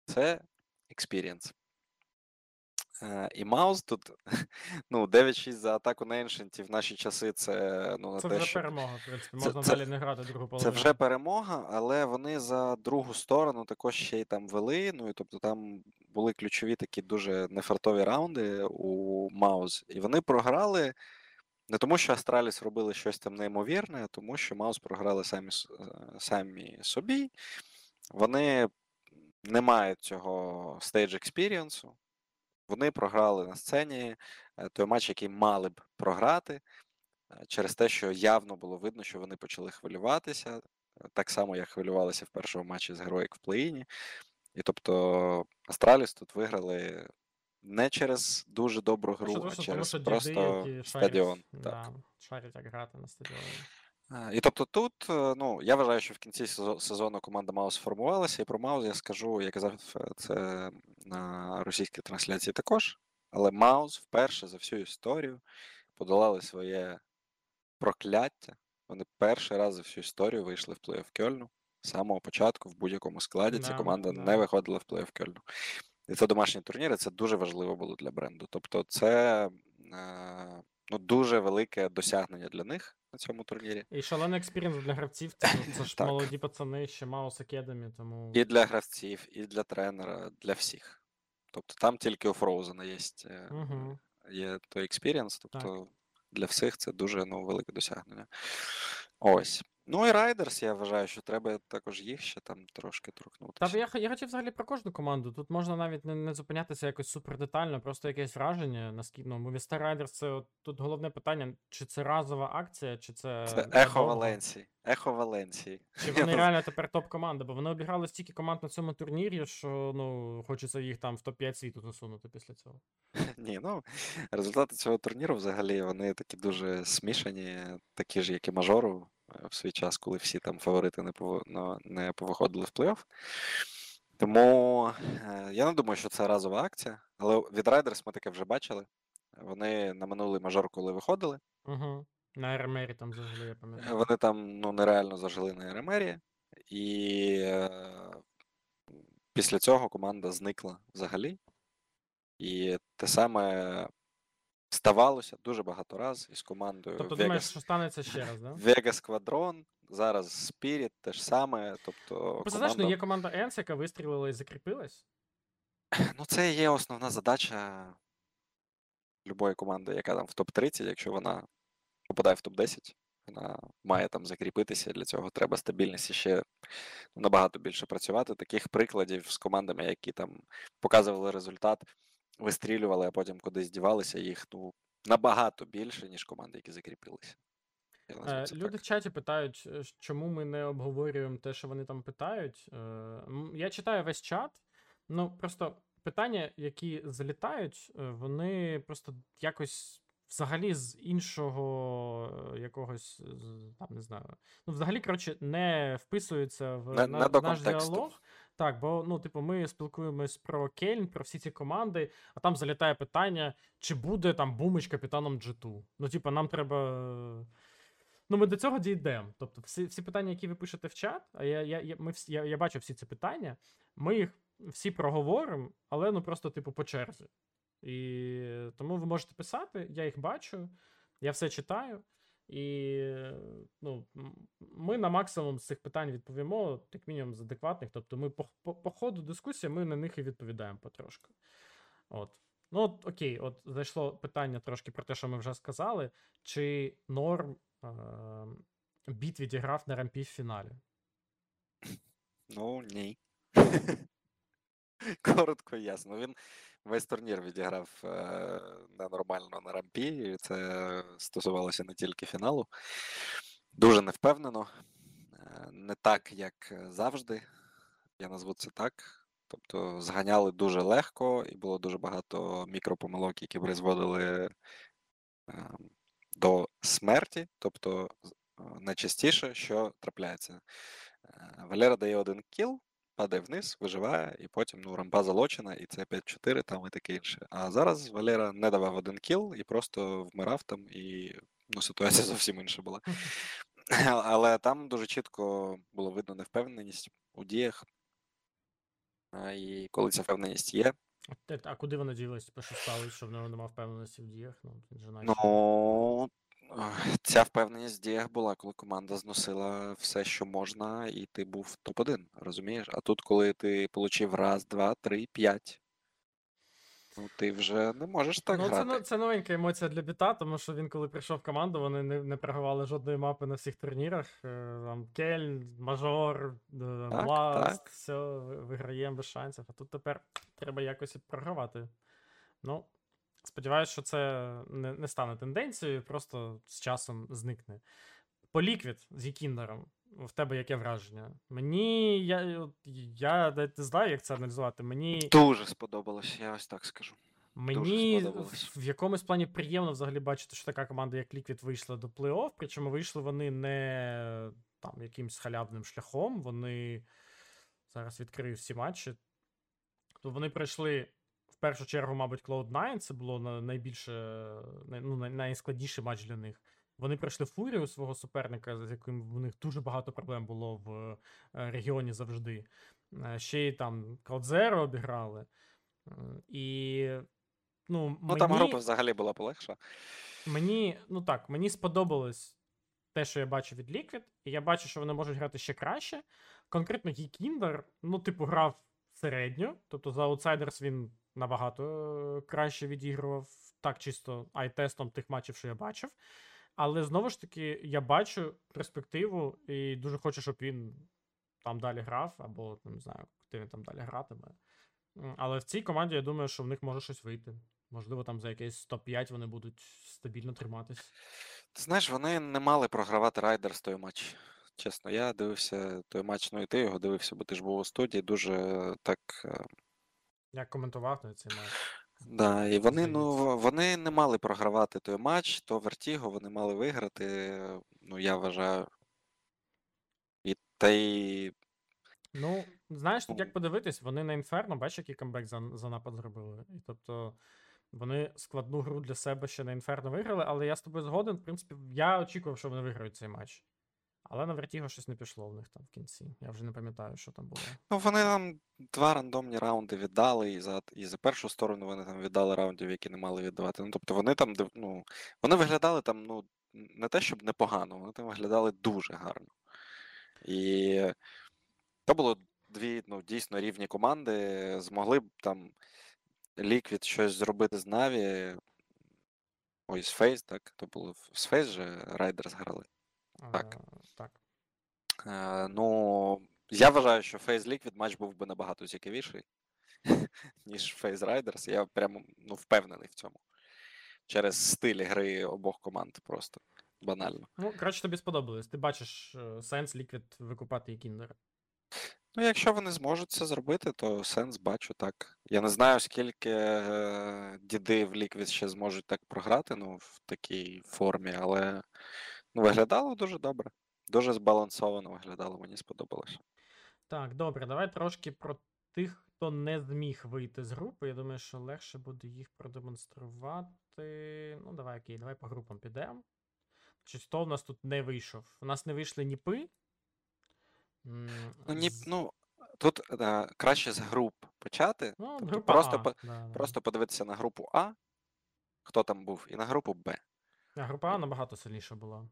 це experience. Е, І Маус тут ну, 9-6 за атаку на Ancient в наші часи це ну, Це вже що. перемога, в принципі. Можна це- далі не грати другу половину. Це вже перемога, але вони за другу сторону також ще й там вели. Ну і тобто там були ключові такі дуже нефартові раунди у Маус. І вони програли не тому, що Астраліс робили щось там неймовірне, а тому, що Маус програли самі, е, самі собі. Вони не мають цього stage експірієнсу. Вони програли на сцені е, той матч, який мали б програти, е, через те, що явно було видно, що вони почали хвилюватися, так само, як хвилювалися в першому матчі з Героїк в плей-іні. І тобто Астраліс тут виграли не через дуже добру гру, а тому через діди, просто які шарять, стадіон. Так. Шарять, як грати на стадіоні. І тобто тут, е, ну, я вважаю, що в кінці сезо- сезону команда Маус сформувалася, і про Маус я скажу, я казав це на російській трансляції також. Але Маус вперше за всю історію подолали своє прокляття. Вони перший раз за всю історію вийшли в плей-офф Кьольну. З самого початку в будь-якому складі ця Да, команда да. не виходила в плей-офф Кьольну. І це домашні турніри, це дуже важливо було для бренду. Тобто, це е, ну, дуже велике досягнення для них на цьому турнірі. І шалений experience для гравців, це, це ж Так. молоді пацани, ще Маус Акедемі, тому. І для гравців, і для тренера, для всіх. Тобто там тільки у Фроузена є, е, Угу. є той experience, тобто для всіх це дуже ну, велике досягнення. Ось. Ну і Райдерс, я вважаю, що треба також їх ще там трошки Та я, я хотів взагалі про кожну команду. Тут можна навіть не, не зупинятися якось супер детально, просто якесь враження. Наскільки ну, Movistar Riders це от, тут головне питання, чи це разова акція, чи це. Це Ехо Валенції. Ехо Валенції. Чи вони реально тепер топ-команда, бо вони обіграли стільки команд на цьому турнірі, що ну, хочеться їх там в топ-5 світу засунути після цього. Ні, ну результати цього турніру взагалі вони такі дуже смішані, такі ж, як і мажору в свій час, коли всі там фаворити не не повиходили в плей-офф. Тому е, я не думаю, що це разова акція, але від Райдерс ми таке вже бачили. Вони на минулий мажор, коли виходили, Угу. На РМРі там взагалі, я пам'ятаю. вони там ну, нереально зажили на Еремері, і е, після цього команда зникла взагалі. І те саме ставалося дуже багато разів із командою Тобто думаєш, Vegas, що станеться ще раз, да? Vegas Squadron, зараз Spirit, те ж саме. Тобто, Просто знаєш, ну команда... є команда Енс, яка вистрілила і закріпилась. ну, це є основна задача любої команди, яка там в топ-30, якщо вона попадає в топ-10, вона має там закріпитися. Для цього треба стабільність і ще ну, набагато більше працювати. Таких прикладів з командами, які там показували результат, вистрілювали, а потім кудись дівалися, їх ну, набагато більше, ніж команди, які закріпилися. Е, Люди так. в чаті питають, е, чому ми не обговорюємо те, що вони там питають. Е, Я читаю весь чат. Ну, просто питання, які залітають, вони просто якось взагалі з іншого якогось, там не знаю. Ну, взагалі, коротше, не вписується в, Не- на, не наш контексту. діалог. Так, бо ну, типу, ми спілкуємось про Кельн, про всі ці команди, а там залітає питання, чи буде там Бумич капітаном G2. Ну, типу, нам треба. Ну, ми до цього дійдемо. Тобто, всі, всі питання, які ви пишете в чат, а я, я, я, ми всі, я, я бачу всі ці питання, ми їх всі проговоримо, але ну просто, типу, по черзі. І тому ви можете писати, я їх бачу, я все читаю. І ну, ми на максимум з цих питань відповімо, як мінімум, з адекватних. Тобто, ми по, по, по ходу дискусії ми на них і відповідаємо потрошку. От. Ну, от, окей, от зайшло питання трошки про те, що ми вже сказали. Чи норм е- біт відіграв на рампі в фіналі? Ну, ні. Коротко і ясно. Він весь турнір відіграв е, ненормально на рампі, і це стосувалося не тільки фіналу. Дуже невпевнено. Е, Не так, як завжди. Я назву це так. Тобто зганяли дуже легко, і було дуже багато мікропомилок, які призводили е, до смерті. Тобто, найчастіше, що трапляється. Валера дає один кіл, падає вниз, виживає, і потім ну, рампа залочена, і це 5-4 там і таке інше. А зараз Валера не давав один кіл і просто вмирав там, і ну, ситуація зовсім інша була. Але там дуже чітко було видно невпевненість у діях. І коли ця впевненість є, А куди вони ділись? Типу, що сталося, що в нього немає впевненості в діях? Ну, ця впевненість в діях була, коли команда зносила все, що можна, і ти був топ-1, розумієш? А тут, коли ти получив раз, два, три, п'ять, ну ти вже не можеш так ну, це, грати. ну, це новенька емоція для біта, тому що він, коли прийшов в команду, вони не, не програвали жодної мапи на всіх турнірах. Е, Там Кельн, Мажор, е, Так, Бласт, так. все, виграємо без шансів. А тут тепер треба якось програвати. Ну, сподіваюся, що це не, не стане тенденцією, просто з часом зникне. По ліквід з Якіндером. В тебе яке враження? Мені. Я, я навіть не знаю, як це аналізувати. Мені. Дуже сподобалось, я ось так скажу. Мені в- якомусь плані приємно взагалі бачити, що така команда, як Liquid, вийшла до плей-офф. Причому вийшли вони не там якимсь халявним шляхом. Вони зараз відкрию всі матчі. То вони пройшли першу чергу, мабуть, Cloud9. Це було найбільше ну, найскладніший матч для них. Вони пройшли Фурію свого суперника, з яким в них дуже багато проблем було в е, регіоні завжди. Е, Ще й там Cloud обіграли. Е, І ну, Ну там група взагалі була полегша. мені, ну так, мені сподобалось те, що я бачу від Liquid, і я бачу, що вони можуть грати ще краще. Конкретно Гікіндер, ну, типу, грав середньо, тобто за Outsiders він набагато е, краще відігрував, так чисто ай-тестом тих матчів, що я бачив. Але знову ж таки, я бачу перспективу і дуже хочу, щоб він там далі грав, або ну, не знаю, куди він там далі гратиме. Але в цій команді я думаю, що в них може щось вийти. Можливо, там за якийсь топ-5 вони будуть стабільно триматись. Ти знаєш, вони не мали програвати Райдерс той матч. Чесно, я дивився той матч, ну і ти його дивився, бо ти ж був у студії, дуже так. Як коментував на цей матч. Да, і вони, ну, вони не мали програвати той матч, то Вертіго вони мали виграти. Ну, я вважаю. І та й Ну, знаєш, тут Ну. як подивитись, вони на Інферно, бачиш, який камбек за, за напад зробили. І тобто вони складну гру для себе ще на Інферно виграли, але я з тобою згоден. В принципі, я очікував, що вони виграють цей матч. Але на Вертіго щось не пішло в них там в кінці. Я вже не пам'ятаю, що там було. ну, вони там два рандомні раунди віддали, і за, і за першу сторону вони там віддали раундів, які не мали віддавати. Ну, тобто вони там, ну, вони виглядали там, ну, не те, щоб непогано, вони там виглядали дуже гарно. І то було дві ну, дійсно рівні команди. Змогли б там Liquid щось зробити з Na'Vi. Ой, з Фейс, так? То було з Фейс же Райдерс грали. Так. Так. Е, ну, я вважаю, що Фейс Liquid матч був би набагато цікавіший, ніж Фейс Riders. Я прямо ну, впевнений в цьому. Через стиль гри обох команд просто банально. Ну, коротше, тобі сподобалось. Ти бачиш е, сенс Ліквід викупати Єкіндара. Ну, якщо вони зможуть це зробити, то сенс бачу так. Я не знаю, скільки е, діди в Liquid ще зможуть так програти, ну, в такій формі, але виглядало дуже добре. Дуже збалансовано виглядало, мені сподобалося. Так, добре, давай трошки про тих, хто не зміг вийти з групи. Я думаю, що легше буде їх продемонструвати. Ну, давай, окей, давай по групам підемо. Значить, хто в нас тут не вийшов? У нас не вийшли ніпи. Ну, ні, ну тут е, краще з груп почати. ну, тобто група просто, А. по- да, да. просто подивитися на групу А, хто там був, і на групу Б. А, група А набагато сильніша була.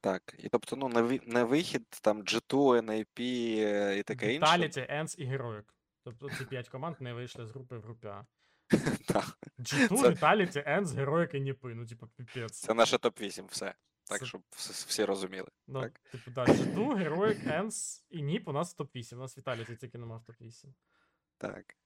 Так. І тобто, ну, на, ві- на вихід там G2, NIP е, і таке інше. Vitality, Ends і Heroic. Тобто ці п'ять команд не вийшли з групи в групі А. Так. G2, Це- Vitality, Ends, Heroic і Ніпи. Ну, типу, піпець. Це наше топ-8, все. Так, Це- щоб вс- всі розуміли. Ну, так. типу, да, G2, Heroic, Ends і Ніп у нас топ-8. У нас Vitality тільки нема в топ-8. Так.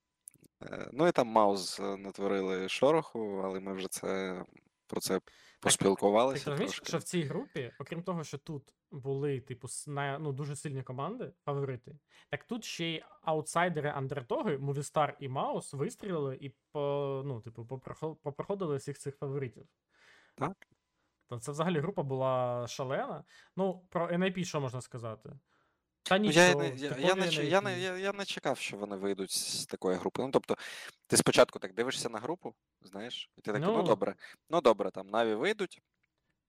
Е, Ну і там Маус е, натворили шороху, але ми вже це про це поспілкувалися. Ти розумієш, що в цій групі, окрім того, що тут були, типу, на, ну, дуже сильні команди, фаворити, так тут ще й аутсайдери андертоги, Movistar і Маус вистрілили і по, ну, типу, попроходили всіх цих фаворитів. Так. Це взагалі група була шалена. Ну, про NIP що можна сказати? Та Ну, нічого, я, не- я, я, не, я, не, я, я не чекав, що вони вийдуть з такої групи. Ну, тобто, ти спочатку так дивишся на групу, знаєш, і ти такий, ну, Ну. добре, ну добре, там Наві вийдуть.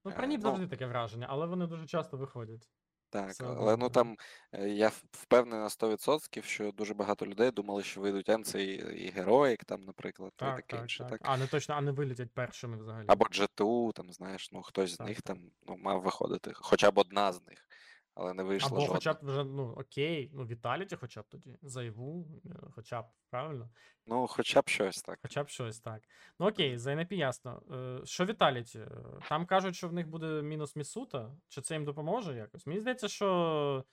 Ну, Е, про Ніп ну. завжди таке враження, але вони дуже часто виходять. Так, Все але ну там е, я впевнений на 100%, що дуже багато людей думали, що вийдуть Енце і, і Героїк, там, наприклад, і таке так, інше. так. Так. А, не точно, а не вилетять першими взагалі. Або G2, там, знаєш, ну хтось з них так. там ну, мав виходити, хоча б одна з них, але не вийшла Або жодна. хоча б вже, ну, окей, ну, Віталіті хоча б тоді, Зайву, е, хоча б, правильно? Ну, хоча б щось так. Хоча б щось так. Ну окей, за NP ясно. Е, Що Віталіті? Е, Там кажуть, що в них буде мінус Місута. Чи це їм допоможе якось? Мені здається, що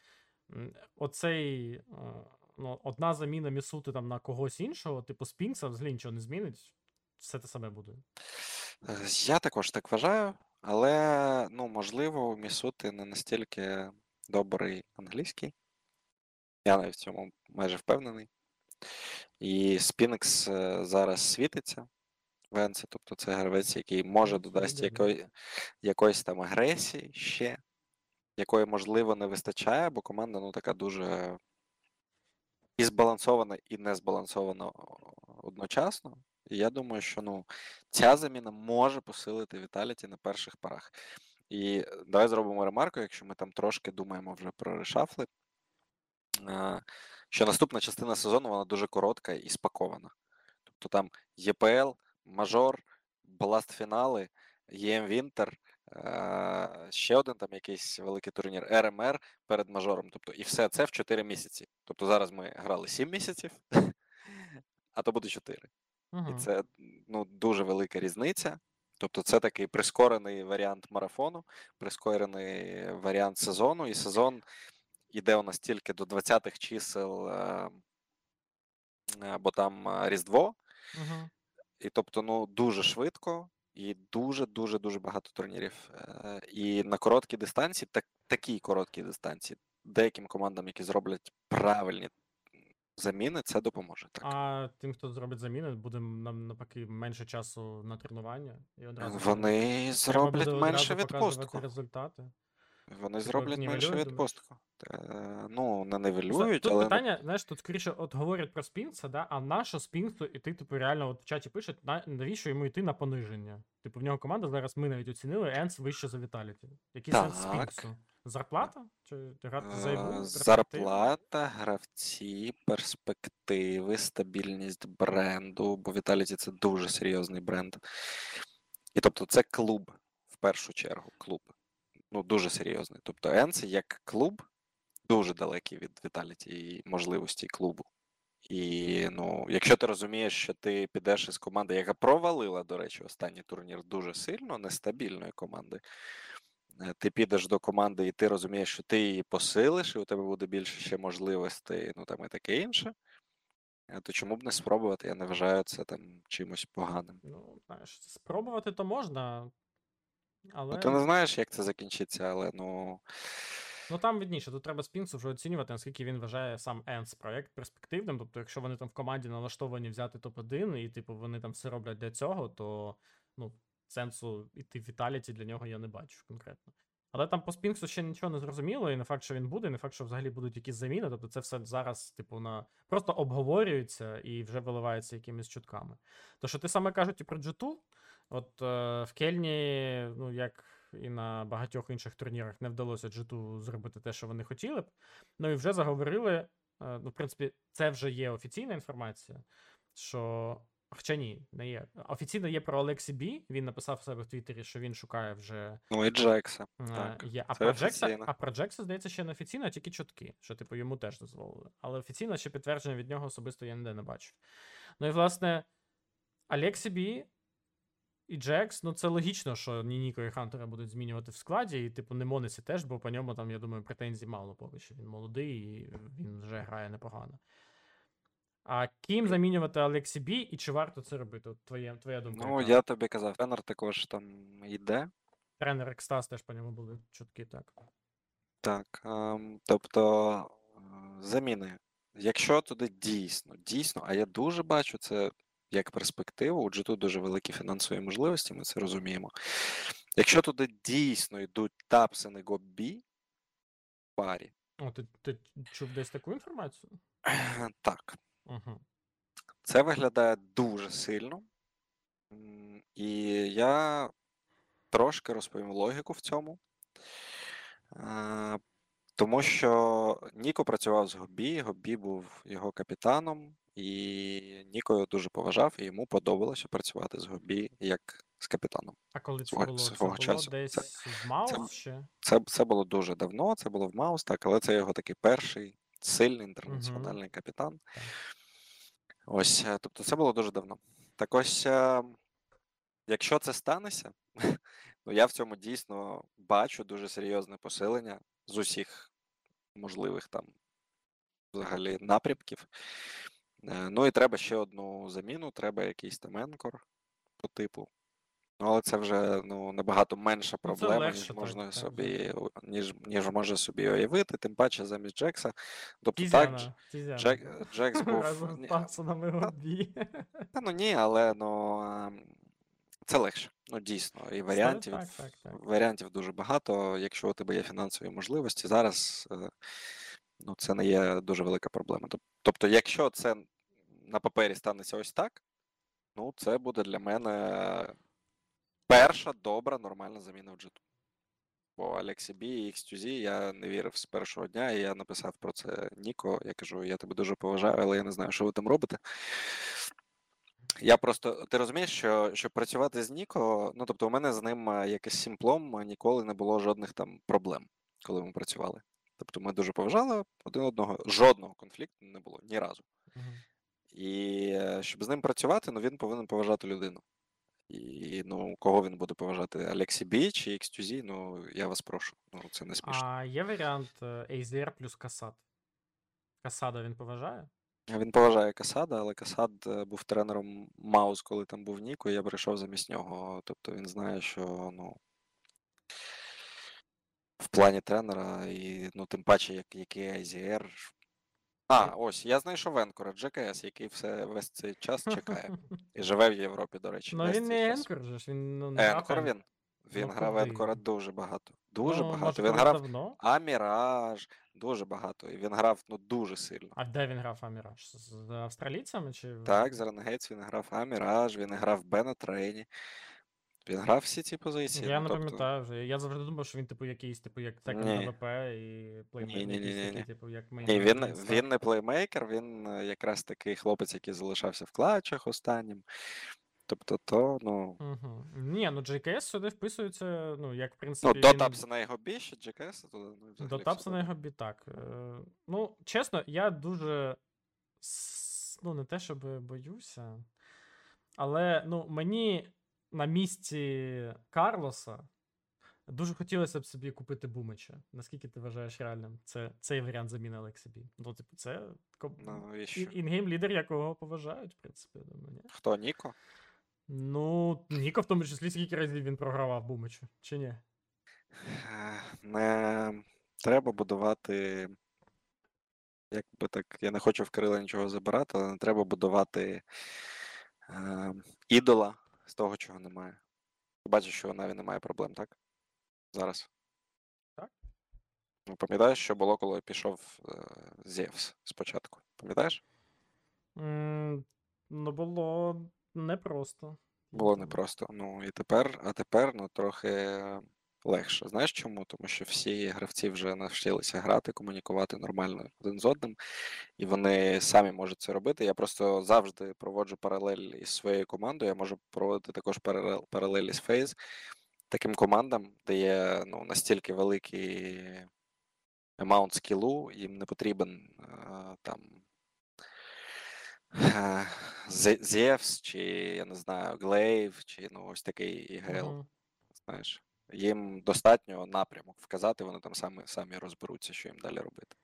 оцей. Ну, одна заміна Місути там на когось іншого, типу Спінкса, взагалі нічого не змінить. Все те саме буде. Я також так вважаю, але ну, можливо, Місути не настільки добрий англійський. Я навіть в цьому майже впевнений. І Спінкс е, зараз світиться в Енсі, тобто це гравець, який може додасть якої, якоїсь там агресії ще, якої, можливо, не вистачає, бо команда ну, така дуже і збалансована, і не збалансована одночасно. І я думаю, що ну, ця заміна може посилити Віталіті на перших парах. І е, давай зробимо ремарку, якщо ми там трошки думаємо вже про решафли, е, що наступна частина сезону вона дуже коротка і спакована. Тобто там ЄПЛ, мажор, баласт фінали, ЄМ Вінтер, е, ще один там якийсь великий турнір, РМР перед мажором. Тобто, і все це в 4 місяці. Тобто зараз ми грали 7 місяців, а то буде 4. І Угу. це ну, дуже велика різниця. Тобто, це такий прискорений варіант марафону, прискорений варіант сезону, і сезон іде у нас тільки до 20-х чисел, е, бо там е, Різдво. Угу. І тобто, ну, дуже швидко і дуже, дуже, дуже багато турнірів. Е, І на короткій дистанції, так, такій короткій дистанції, деяким командам, які зроблять правильні заміни, це допоможе. Так. А тим, хто зробить заміни, буде нам навпаки менше часу на тренування. І одразу Вони треба зроблять буде менше показувати відпустку. результати. Вони Типу, зроблять менше нівелюють, думаєш? відпустку. Е, Ну, не нивелюють, Тут але ну, питання, знаєш, тут скоріше от говорять про Спінкса, да, а на що Спінксу іти, типу, реально от в чаті пишуть, на, навіщо йому йти на пониження? Типу, в нього команда зараз ми навіть оцінили, Енс вище за Віталіті. Який сенс Так. Спінксу? Зарплата? Чи грати за е, зарплата, гравці, перспективи, стабільність бренду, бо Vitality це дуже серйозний бренд. І тобто це клуб в першу чергу. Клуб. Ну, дуже серйозний. Тобто Енс як клуб дуже далекий від Vitality і можливості клубу. І ну, якщо ти розумієш, що ти підеш із команди, яка провалила, до речі, останній турнір дуже сильно, нестабільної команди. Е, Ти підеш до команди, і ти розумієш, що ти її посилиш, і у тебе буде більше ще можливостей, ну там і таке інше. е, То чому б не спробувати? Я не вважаю це там чимось поганим. Ну, знаєш, спробувати то можна, але. Ну, ти не знаєш, як це закінчиться, але ну. Ну там видніше, тут треба Спінксу вже оцінювати, наскільки він вважає сам Енс проект перспективним. Тобто, якщо вони там в команді налаштовані взяти топ-1, і типу вони там все роблять для цього, то ну, сенсу іти в Віталіті для нього я не бачу конкретно. Але там по Спінксу ще нічого не зрозуміло, і не факт, що він буде, і не факт, що взагалі будуть якісь заміни. Тобто це все зараз, типу, на просто обговорюється і вже виливається якимись чутками. То, що ти саме кажуть і про G2, от е, в Кельні, ну як і на багатьох інших турнірах, не вдалося G2 зробити те, що вони хотіли б. Ну і вже заговорили. е, ну, в принципі, це вже є офіційна інформація, що. Хоча ні, не є. Офіційно є про Олексі Бі. Він написав себе в Твіттері, що він шукає вже Ну і Джекса. Е, Так, Є. А це про, Джекса, офіційно. а про Джекса, здається, ще не офіційно, а тільки чутки, що, типу, йому теж дозволили. Але офіційно ще підтвердження від нього особисто я ніде не бачив. Ну і, власне, Алексі Бі і Джекс, ну це логічно, що ні Ніко і Хантера будуть змінювати в складі, і, типу, не Монесі теж, бо по ньому там, я думаю, претензій мало поки що. Він молодий і він вже грає непогано. А ким замінювати Алексі Бі, і чи варто це робити? От твоя, твоя думка. Ну, яка? я тобі казав, тренер також там йде. Тренер Екстаз теж по ньому були чутки, так. Так, ем, тобто е, заміни. Якщо туди дійсно, дійсно, а я дуже бачу це як перспективу, отже, тут дуже великі фінансові можливості, ми це розуміємо. Якщо туди дійсно йдуть Тапсен і Гоббі в парі, О, ти, ти чув десь таку інформацію? так, Угу. це виглядає дуже сильно. І я трошки розповім логіку в цьому. Е, Тому що Ніко працював з Гобі, Гобі був його капітаном, і Ніко його дуже поважав, і йому подобалося працювати з Гобі як з капітаном. А коли це було? Це було часу. десь Це- в Маус ще? Це, це було дуже давно, це було в Маус, так, але це його такий перший сильний інтернаціональний капітан. Ось, е, тобто це було дуже давно. Так ось, е, якщо це станеться, ну я в цьому дійсно бачу дуже серйозне посилення з усіх можливих там взагалі напрямків. Е, Ну і треба ще одну заміну, треба якийсь там енкор по типу. Ну, але це вже ну, набагато менша Ну, проблема, легше, ніж можна так, собі, у- ніж, ніж може собі уявити, тим паче замість Джекса. Тобто так, Тізяна, Тізяна. Джек, Джекс був. Разом з Гобі. Та ну ні, але ну ем, це легше. Ну дійсно, і варіантів. Так, так, так. Варіантів дуже багато. Якщо у тебе є фінансові можливості, зараз е, ну, це не є дуже велика проблема. Тобто, якщо це на папері станеться ось так, ну це буде для мене перша добра, нормальна заміна в джиту. Бо Алексі Бі і X2Z я не вірив з першого дня, і я написав про це Ніко. Я кажу, я тебе дуже поважаю, але я не знаю, що ви там робите. Я просто, ти розумієш, що щоб працювати з Ніко, ну тобто, у мене з ним е, якось сімплом е, ніколи не було жодних там проблем, коли ми працювали. Тобто ми дуже поважали один одного, жодного конфлікту не було ні разу. Мгм. І е, щоб з ним працювати, ну він повинен поважати людину. І ну, кого він буде поважати? Алексі Бі чи X2Z? Ну, я вас прошу. Ну, це не смішно. А є варіант е, AZR плюс Касад. Касада він поважає? Він поважає Касада, але Касад е, був тренером Маус, коли там був Ніко, і я прийшов замість нього. Тобто він знає, що ну. В плані тренера, і ну, тим паче, як, який IZR. А, ось, я знайшов Енкора, GKS, який все весь цей час чекає. І живе в Європі, до речі. Ну весь він цей не час. енкор же ж, він ну, не Енкор він. Він Ну, грав куди? Енкора дуже багато. Дуже Ну, багато. Він грав давно. Аміраж, дуже багато. І він грав ну дуже сильно. А де він грав Аміраж? З з австралійцями чи. в- Так, з Renegades він грав Аміраж, він грав Бена Трейні. Він грав всі ці позиції. Я ну, не тобто, пам'ятаю вже. Я завжди думав, що він, типу, якийсь, типу, як секонд Ні. АВП і плеймейкер. Ні-ні-ні-ні-ні. якийсь такий, типу, як. Ні, він, він не плеймейкер, він якраз такий хлопець, який залишався в клатчах останнім. Тобто, то, ну. Угу. Ні, ну JKS сюди вписується, ну, як, в принципі. Ну, до він- Тапсона його більше, GKS туди, ну, До Тапсона його бі так. Е, ну, чесно, я дуже. Ну, не те, щоб боюся. Але ну, мені на місці Карлоса дуже хотілося б собі купити Бумича. Наскільки ти вважаєш реальним? Це цей варіант заміни Алексі Ну, типу, це Ну, інгейм лідер, якого поважають, в принципі, думаю, ні? Хто, Ніко? Ну, Ніко в тому числі, скільки разів він програвав Бумичу, чи ні? Не, треба будувати. Як би так, я не хочу в Кирила нічого забирати, але не треба будувати е, ідола з того, чого немає. Ти бачиш, що у Наві немає проблем, так? Зараз. Так. Ну, пам'ятаєш, що було, коли пішов е, Зевс спочатку? Пам'ятаєш? М, Ну, було непросто. Було непросто. Ну і тепер, а тепер ну трохи легше. Знаєш чому? Тому що всі гравці вже навчилися грати, комунікувати нормально один з одним, і вони самі можуть це робити. Я просто завжди проводжу паралель із своєю командою. Я можу проводити також паралель, із фейз таким командам, де є ну, настільки великий амаунт скілу, їм не потрібен е, там. е, Зевс, чи я не знаю, Глейв, чи ну ось такий IGL. мгм. Знаєш, їм достатньо напрямок вказати, вони там самі, самі розберуться, що їм далі робити.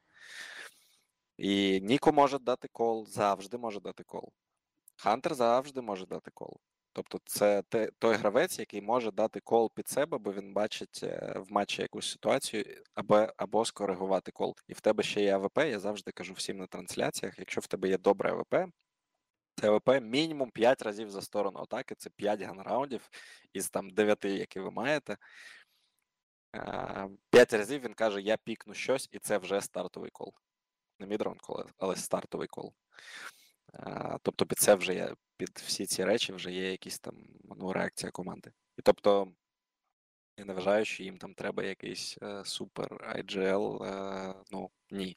І Ніко може дати call, завжди може дати call. Хантер завжди може дати call. Тобто, це те, той гравець, який може дати call під себе, бо він бачить е, в матчі якусь ситуацію, або, або скоригувати call. І в тебе ще є AWP. Я завжди кажу всім на трансляціях: якщо в тебе є добре AWP, АВП мінімум 5 разів за сторону атаки, це 5 ганраундів із там 9, які ви маєте. 5 разів він каже: Я пікну щось, і це вже стартовий кол. Не мідрон кол, але стартовий кол. Тобто під це вже є, під всі ці речі вже є якісь там ну, реакція команди. І тобто, я не вважаю, що їм там треба якийсь е, супер IGL. Е, ну, ні.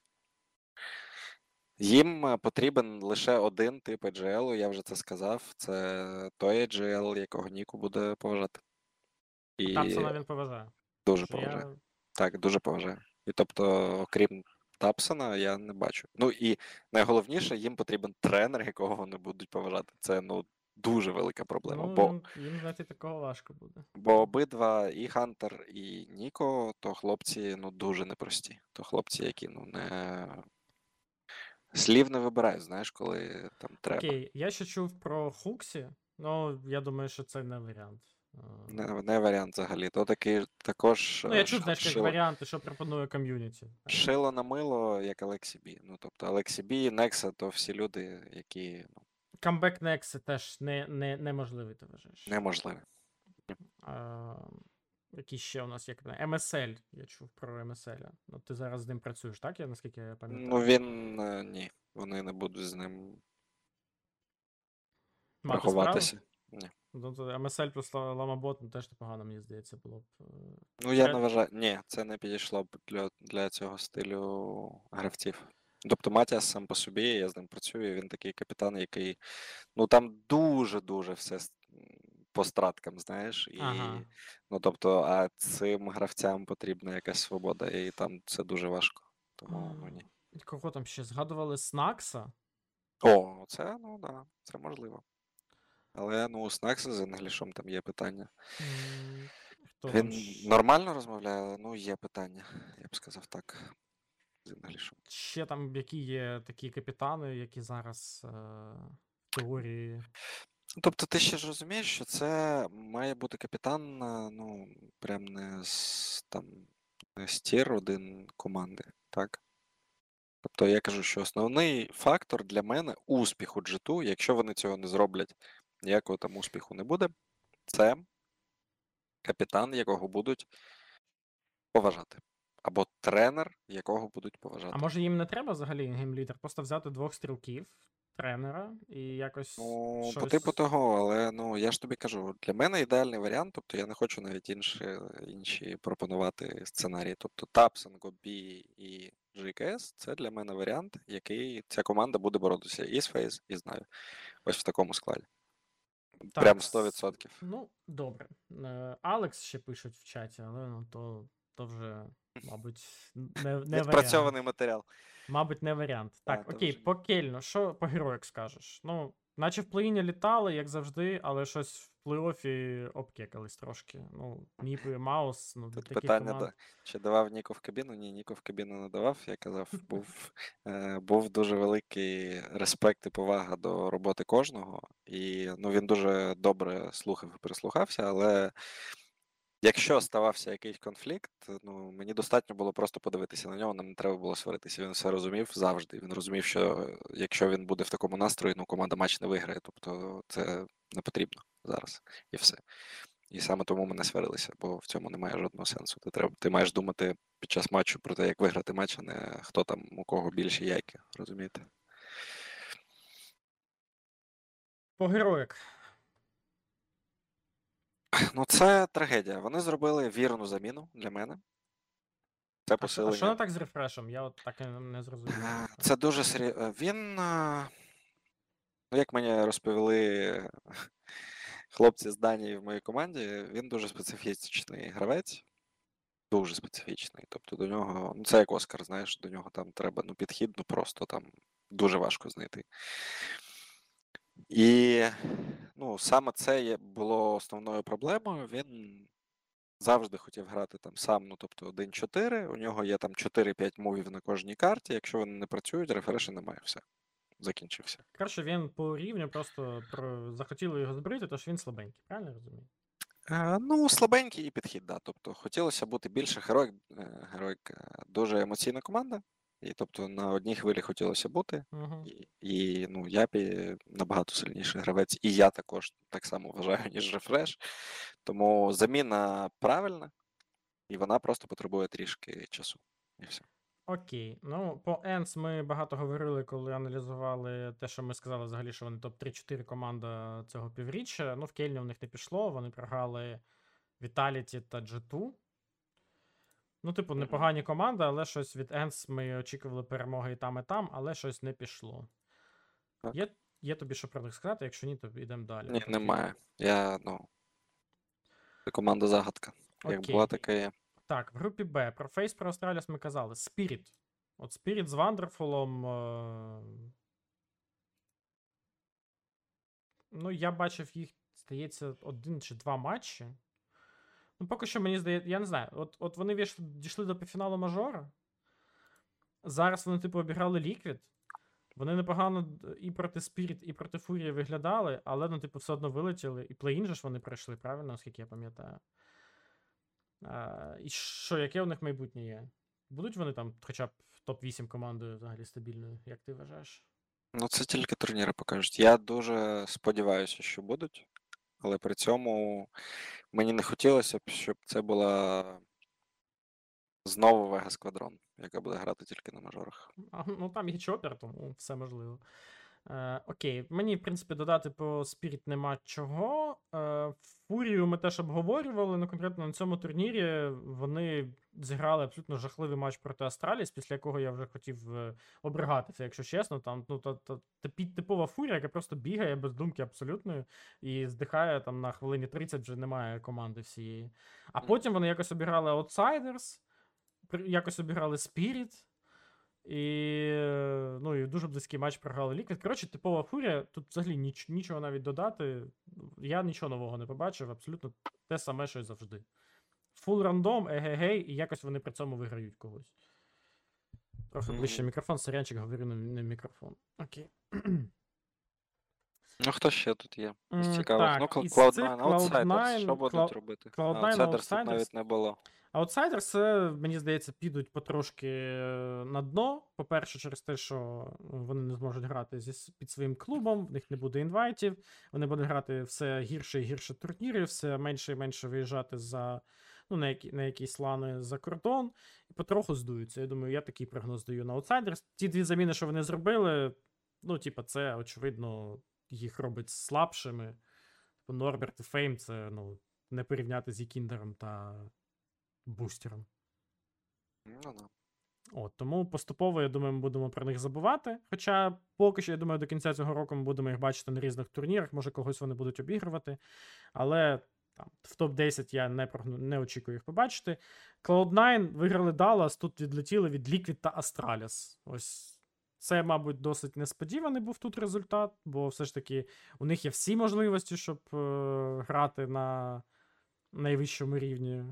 Їм е, потрібен лише один тип IGL, я вже це сказав. Це той IGL, якого Ніку буде поважати. І Тапсона він поважає. дуже Що поважає. я... Так, дуже поважаю. І тобто, окрім Тапсона, я не бачу. Ну і найголовніше, їм потрібен тренер, якого вони будуть поважати. Це ну дуже велика проблема. Ну, бо, їм, їм знайти такого важко буде. бо обидва, і Хантер, і Ніко, то хлопці ну дуже непрості. То хлопці, які ну не слів не вибирають, знаєш, коли там треба. Окей, я ще чув про Хуксі, ну я думаю, що це не варіант. Е, Не, не варіант взагалі. То такий також. Ну, я е, чув, ш- знаєш, як шило- варіанти, що пропонує ком'юніті. Шило на мило, як Алексі Бі. Ну, тобто Алексі Бі, Некса, то всі люди, які ну, Камбек Некси теж не, не, неможливий, ти вважаєш. неможливі. А, які ще у нас є капітани? МСЛ, я чув про МСЛ. Ну, ти зараз з ним працюєш, так? Я наскільки я пам'ятаю. Ну, він е, ні, вони не будуть з ним Мати рахуватися. Ні. Ну, то МСЛ плюс Ла- Ламабот, ну теж непогано, мені здається, було б. е, Ну, я не вважаю. Ні, це не підійшло б для, для цього стилю гравців. Тобто Матіас сам по собі, я з ним працюю, він такий капітан, який. Ну там дуже-дуже все с- по страткам, знаєш. І, Ага. Ну, тобто, а цим гравцям потрібна якась свобода, і там це дуже важко. Тому ну ні. Кого там ще згадували Снакса? О, це, ну да, це можливо. Але ну, у Снакса з інглішом там є питання. М, Хто Він ще? нормально розмовляє, але ну є питання, я б сказав так. З інглішем. ще там які є такі капітани, які зараз е, в теорії. Тобто, ти ще ж розумієш, що це має бути капітан, е, ну, прям не з там не з tier один команди, так? Тобто я кажу, що основний фактор для мене успіху G2, якщо вони цього не зроблять, ніякого там успіху не буде, це капітан, якого будуть поважати. Або тренер, якого будуть поважати. А може їм не треба взагалі game leader? Просто взяти двох стрілків, тренера і якось. Ну, по типу того, але ну я ж тобі кажу, для мене ідеальний варіант, тобто я не хочу навіть інші, інші пропонувати сценарії. Тобто Тапсен, Гобі і GKS це для мене варіант, який ця команда буде боротися і з Фейз, і з Наві. Ось в такому складі. Прям Так, 100%. Ну, добре. Е, Алекс ще пишуть в чаті, але ну, то, то вже, мабуть, не, не варіант. Відпрацьований матеріал. Мабуть, не варіант. Так, Так, окей, вже ні. по Кельну, що по героях скажеш? Ну, наче в плей-іні літали, як завжди, але щось в плей-офі обкекались трошки. Ну, Міпи, Маус, ну, Тут таких питання, команд. да, чи давав Ніко в кабіну? Ні, Ніко в кабіну не давав. Я казав, був, е, був дуже великий респект і повага до роботи кожного. І ну, він дуже добре слухав і прислухався, але якщо ставався якийсь конфлікт, ну мені достатньо було просто подивитися на нього, нам не треба було сваритися. Він все розумів завжди. Він розумів, що якщо він буде в такому настрої, ну команда матч не виграє. Тобто це не потрібно зараз і все. І саме тому ми не сварилися, бо в цьому немає жодного сенсу. Ти треба, ти маєш думати під час матчу про те, як виграти матч, а не хто там у кого більші яйки, розумієте? По героїк. Ну, це трагедія. Вони зробили вірну заміну для мене. Це А що, а посилення. що не так з рефрешем? Я от так і не зрозумів. Е, Це дуже серйозно. Він, а, ну, як мені розповіли хлопці з Данії в моїй команді, він дуже специфічний гравець. Дуже специфічний. Тобто до нього, ну це як Оскар, знаєш, до нього там треба ну, підхід, ну просто там дуже важко знайти. І ну, саме це було основною проблемою. Він завжди хотів грати там сам, ну тобто 1-4. У нього є там 4-5 мувів на кожній карті. Якщо вони не працюють, рефреша немає. Все. Закінчився. Коротше, він по рівню просто про... захотіли його збрити, тож він слабенький, правильно розумію? Е, Ну, слабенький і підхід, да. Тобто хотілося бути більше героїк. е, Героїк е, дуже емоційна команда. І тобто на одній хвилі хотілося бути. Угу. І, і ну, Япі набагато сильніший гравець, і я також так само вважаю, ніж рефреш. Тому заміна правильна, і вона просто потребує трішки часу. І все. Окей. Ну, по Енс ми багато говорили, коли аналізували те, що ми сказали взагалі, що вони топ-3-4 команда цього півріччя. Ну, в Кельні в них не пішло, вони програли Vitality та G2. Ну, типу, непогані команди, але щось від Енс ми очікували перемоги і там, і там, але щось не пішло. Так. Є, є тобі що про них сказати, якщо ні, то йдемо далі. Ні, немає. Я, ну. Це команда загадка. Як була, така є. Так, в групі Б. Про Фейс про Астраліс ми казали. Spirit. От Spirit з Вандерфулом. Е... Ну, я бачив їх, здається, один чи два матчі. Ну, поки що мені здається, я не знаю. От, от вони вийшли, дійшли до півфіналу мажора. Зараз вони, типу, обіграли Ліквід. Вони непогано і проти Spirit, і проти Фурії виглядали, але, ну, типу, все одно вилетіли. І плей-ін же ж вони пройшли, правильно, наскільки я пам'ятаю. А, і що, яке у них майбутнє є? Будуть вони там хоча б топ-8 командою взагалі стабільною, як ти вважаєш? Ну, це тільки турніри покажуть. Я дуже сподіваюся, що будуть, але при цьому мені не хотілося б, щоб це була знову Вега Сквадрон, яка буде грати тільки на мажорах. А, ну там є чопер, тому все можливо. Е, окей, мені, в принципі, додати по Спіріт нема чого. Е, Фурію ми теж обговорювали, ну конкретно на цьому турнірі вони зіграли абсолютно жахливий матч проти Астраліс, після якого я вже хотів е, обригатися, якщо чесно. Там ну, та, та, типі- типова фурія, яка просто бігає без думки абсолютної і здихає там на хвилині 30 вже немає команди всієї. А потім вони якось обіграли Outsiders, якось обіграли Spirit. І, ну, і дуже близький матч програли Ліквід. Коротше, типова фурія. Тут взагалі ніч, нічого навіть додати. Я нічого нового не побачив, абсолютно те саме, що й завжди. Фул рандом, егегей, і якось вони при цьому виграють когось. Трохи ближче мікрофон, сирянчик говорю не, мікрофон. Окей. Ну, хто ще тут є? З М, цікавих. так, ну, із Cloud9, Outsiders. Cloud9, Що будуть Cloud- робити? Cloud9, Outsiders тут навіть не було. Аутсайдерс, це, мені здається, підуть потрошки е, на дно. По-перше, через те, що вони не зможуть грати зі, с- під своїм клубом, в них не буде інвайтів, вони будуть грати все гірше і гірше турнірів, все менше і менше виїжджати за ну, на, які, на якісь лани за кордон, і потроху здуються. Я думаю, я такий прогноз даю на аутсайдерс. Ті дві заміни, що вони зробили, ну, типа, це, очевидно, їх робить слабшими. Типу, Норберт і Фейм це ну, не порівняти з Якіндером та бустером. Ну, да. От, тому поступово, я думаю, ми будемо про них забувати. Хоча поки що, я думаю, до кінця цього року ми будемо їх бачити на різних турнірах, може когось вони будуть обігрувати. Але там, в топ-10 я не, не очікую їх побачити. Cloud9 виграли Dallas, тут відлетіли від Liquid та Astralis. Ось це, мабуть, досить несподіваний був тут результат, бо все ж таки у них є всі можливості, щоб е, грати на найвищому рівні.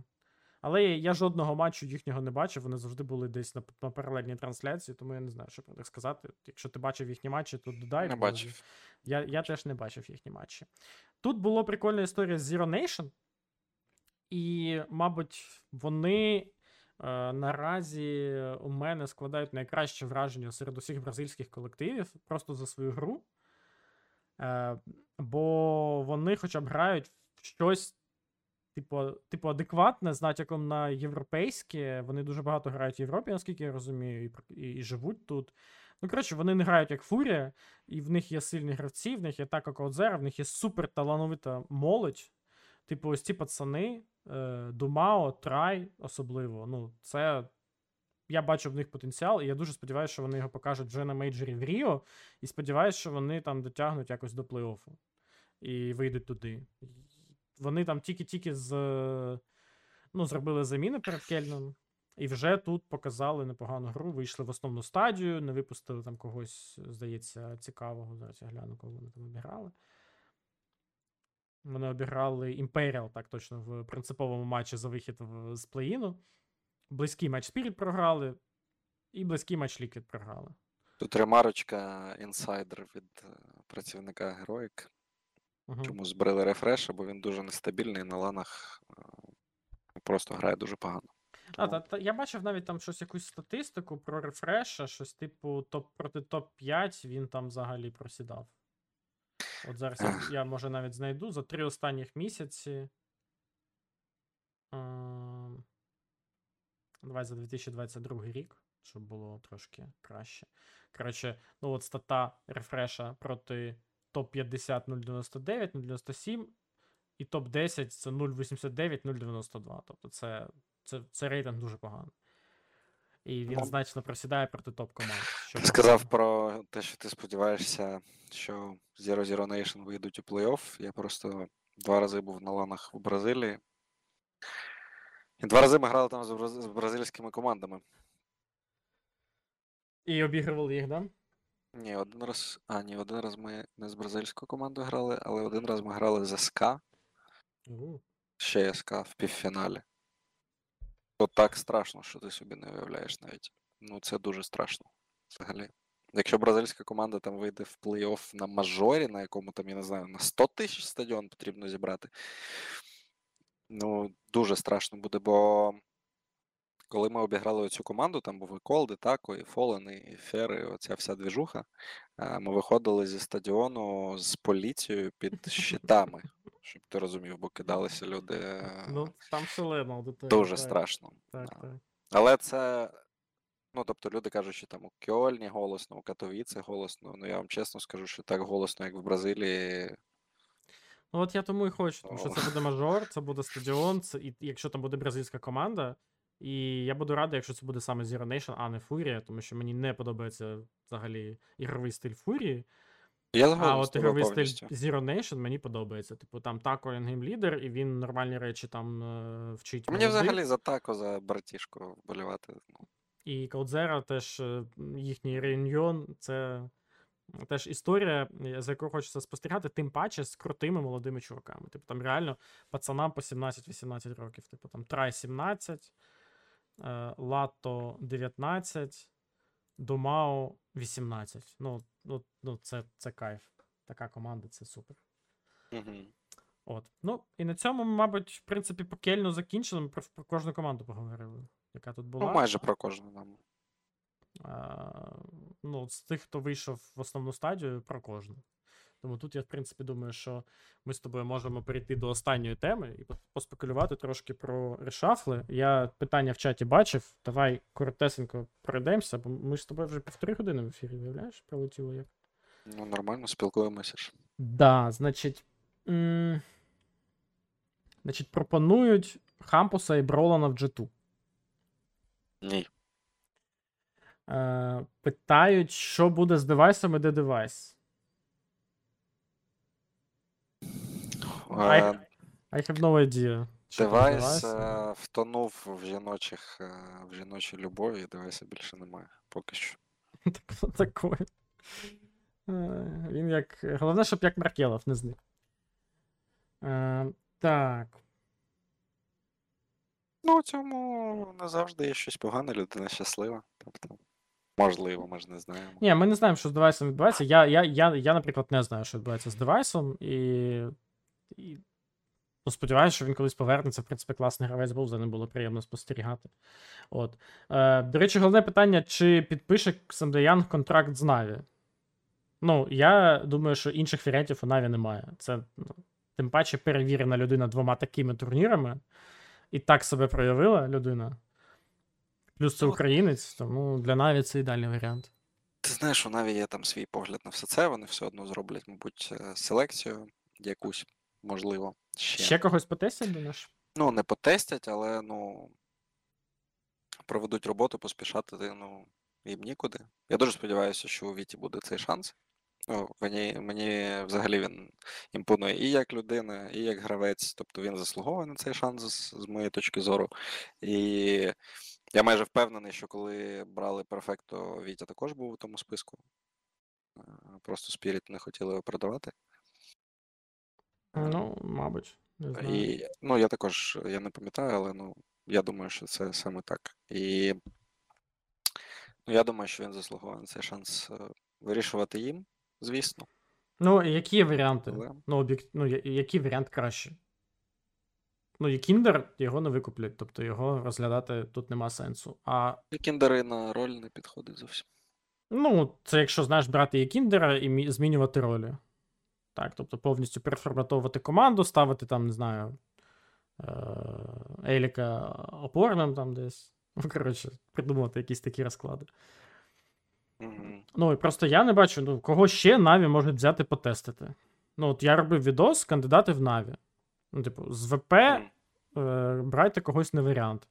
Але я жодного матчу їхнього не бачив. Вони завжди були десь на, на паралельній трансляції, тому я не знаю, що про них сказати. Якщо ти бачив їхні матчі, то додай. Не бачив. Я, я теж не бачив їхні матчі. Тут була прикольна історія з Zero Nation. І, мабуть, вони е, наразі у мене складають найкраще враження серед усіх бразильських колективів просто за свою гру. Е, бо вони хоча б грають в щось, типу, типу адекватне, з натяком на європейське. Вони дуже багато грають в Європі, наскільки я розумію, і, і, і живуть тут. Ну, коротше, вони не грають як Фурія, і в них є сильні гравці, в них є така Каудзера, в них є супер талановита молодь. Типу, ось ці пацани, е, Думао, Трай особливо. Ну, це. Я бачу в них потенціал, і я дуже сподіваюся, що вони його покажуть вже на мейджорі в Ріо. І сподіваюся, що вони там дотягнуть якось до плей-оффу і вийдуть туди. Вони там тільки-тільки з, ну, зробили заміни перед Кельном, і вже тут показали непогану гру. Вийшли в основну стадію, не випустили там когось, здається, цікавого. Зараз я гляну, кого вони там обіграли. Вони обіграли Imperial, так точно, в принциповому матчі за вихід з плей-іну. Близький матч Spirit програли, і близький матч Liquid програли. Тут ремарочка інсайдер від е, працівника Героїк. Угу. Чому збрили рефреша, бо він дуже нестабільний на ланах е, просто грає дуже погано. А, та, та, я бачив навіть там щось, якусь статистику про рефреша, щось типу топ проти топ-5 він там взагалі просідав. От зараз я, я може навіть знайду за три останніх місяці. Ем, Давай за 2022 рік, щоб було трошки краще. Коротше, ну от стата рефреша проти топ-50 099, 097, і топ-10 це 0,89, 0,92. Тобто це, це, це рейтинг дуже поганий. І він Ну, значно просідає проти топ-команд. Ти сказав про те, що ти сподіваєшся, що Zero Zero Nation вийдуть у плей-офф. Я просто два рази був на ланах в Бразилії. І два рази ми грали там з бразильськими командами. І обігрували їх, да? Ні, один раз. А, ні, один раз ми не з бразильською командою грали, але один раз ми грали з СК, У. ще СК в півфіналі. То так страшно, що ти собі не уявляєш навіть. Ну, це дуже страшно взагалі. Якщо бразильська команда там вийде в плей-офф на мажорі, на якому там, я не знаю, на 100 тисяч стадіон потрібно зібрати. Ну, дуже страшно буде, бо коли ми обіграли цю команду, там був і Колд, і Тако, і Фолен, і Фер, і оця вся двіжуха. е, Ми виходили зі стадіону з поліцією під щитами, щоб ти розумів, бо кидалися люди. е, Ну, там шалена аудиторія. Дуже так, страшно. Так, да. так. Але це. Ну, тобто люди кажуть, що там у Кьольні голосно, у Катовіці голосно. Ну, я вам чесно скажу, що так голосно, як в Бразилії. Ну, от я тому і хочу, тому що це буде мажор, це буде стадіон, це, і якщо там буде бразильська команда. І я буду радий, якщо це буде саме Zero Nation, а не Фурія, тому що мені не подобається взагалі ігровий стиль Фурії. Я А от ігровий повністю. стиль Zero Nation мені подобається. Типу, там тако гейм лідер, і він нормальні речі там е, вчить. Мені молодих. взагалі за тако, за братішку вболівати. Ну, І Каудзера теж е, їхній реюньйон, це теж історія, е, за якою хочеться спостерігати, тим паче з крутими молодими чуваками. Типу там реально пацанам по 17-18 років. Типу там Трай 17, е, Лато 19, Думао 18. Ну, ну, ну це, це кайф. Така команда, це супер. Мгм. От. Ну, і на цьому, мабуть, в принципі, по Кельну закінчили. Ми про, про кожну команду поговорили, яка тут була. Ну, майже про кожну нам. Ну, з тих, хто вийшов в основну стадію, про кожну. Тому тут я, в принципі, думаю, що ми з тобою можемо перейти до останньої теми і поспекулювати трошки про решафли. Я питання в чаті бачив. Давай коротесенько пройдемося, бо ми ж з тобою вже півтори години в ефірі, виявляєш, пролетіло як. Ну, нормально, спілкуємося ж. Да, значить. М- значить, пропонують Хампуса і Бролана в G2. Ні. Е, питають, що буде з девайсом і де девайс. I, I have no idea. Девайс е, втонув в жіночих, е, в жіночій любові, і девайса більше немає. Поки що. Так, такое. Е, Він як. Головне, щоб як Маркелов не зник. Е, так. Ну, у цьому не завжди є щось погане, людина щаслива. Тобто, можливо, ми ж не знаємо. Ні, ми не знаємо, що з девайсом відбувається. Я, я, я, я наприклад, не знаю, що відбувається з девайсом, і. І Ну, сподіваюся, що він колись повернеться. В принципі, класний гравець був, за ним було приємно спостерігати. От. Е, до речі, головне питання: чи підпише Самдеян контракт з Наві? Ну, я думаю, що інших варіантів у Наві немає. Це ну, тим паче перевірена людина двома такими турнірами. І так себе проявила людина. Плюс це Ну, українець, тому для Наві це ідеальний варіант. Ти знаєш, у Наві є там свій погляд на все це, вони все одно зроблять, мабуть, е, селекцію якусь, можливо, ще. Ще когось потестять, думаєш? Ну, не потестять, але ну. Проведуть роботу, поспішати, ну, їм нікуди. Я дуже сподіваюся, що у Віті буде цей шанс. Ну, мені, мені взагалі він імпонує і як людина, і як гравець. Тобто він заслуговує на цей шанс з, з моєї точки зору. І я майже впевнений, що коли брали перфекто, Вітя також був у тому списку. Е, Просто Спіріт не хотіли його продавати. Е, Ну, мабуть, не знаю. І, ну, я також я не пам'ятаю, але ну, я думаю, що це саме так. І ну, я думаю, що він заслуговує на цей шанс е, вирішувати їм, звісно. Ну, які варіанти? Але Ну, об'єк... ну, я- який варіант краще? Ну, і Кіндер його не викуплять, тобто його розглядати тут нема сенсу. А і кіндери на роль не підходить зовсім. ну, це якщо знаєш брати і Кіндера і мі- змінювати ролі. Так, тобто повністю переформатовувати команду, ставити там, не знаю, е, Еліка опорним там десь. Ну, коротше, придумати якісь такі розклади. Ну, і просто я не бачу, ну, кого ще Наві можуть взяти потестити. Ну, от я робив відос, кандидати в Наві. Ну, типу, з ВП е, брайте когось не варіант.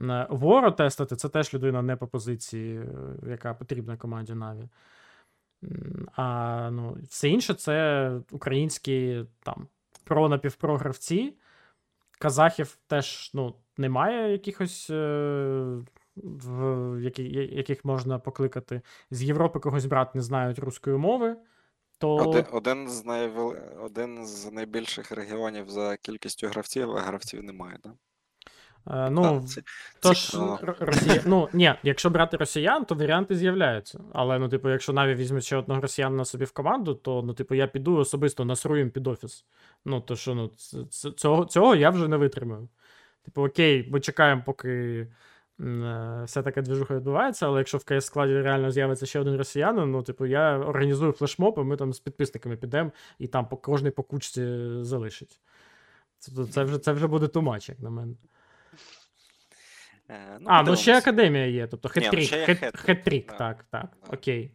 Е, Воро тестити це теж людина не по позиції, е, яка потрібна команді Наві. А ну, все інше це українські там про напівпро гравці. Казахів теж ну, немає якихось, е, в які, яких можна покликати. З Європи когось брати не знають руської мови. То Один, один, з найвел... один з найбільших регіонів за кількістю гравців, а гравців немає, да? Е, ну, це Тож. Р- Росія... ну ні, якщо брати росіян, то варіанти з'являються. Але ну, типу, якщо навіть візьме ще одного росіянина собі в команду, то ну, типу, я піду особисто насру їм під офіс. Ну, то що, ну, цього, цього я вже не витримаю. Типу, окей, ми чекаємо, поки е, вся така двіжуха відбувається, але якщо в КС складі реально з'явиться ще один росіянин, ну, типу, я організую флешмоб, і ми там з підписниками підемо, і там по кожній по кучці залишить. Це, це, вже, це вже буде too much, як на мене. Е, А, ну ще академія є, тобто Ні, ну, хет-трік. ще є хет- хет-трік, Хет-трік, да. так, так. Да. Окей.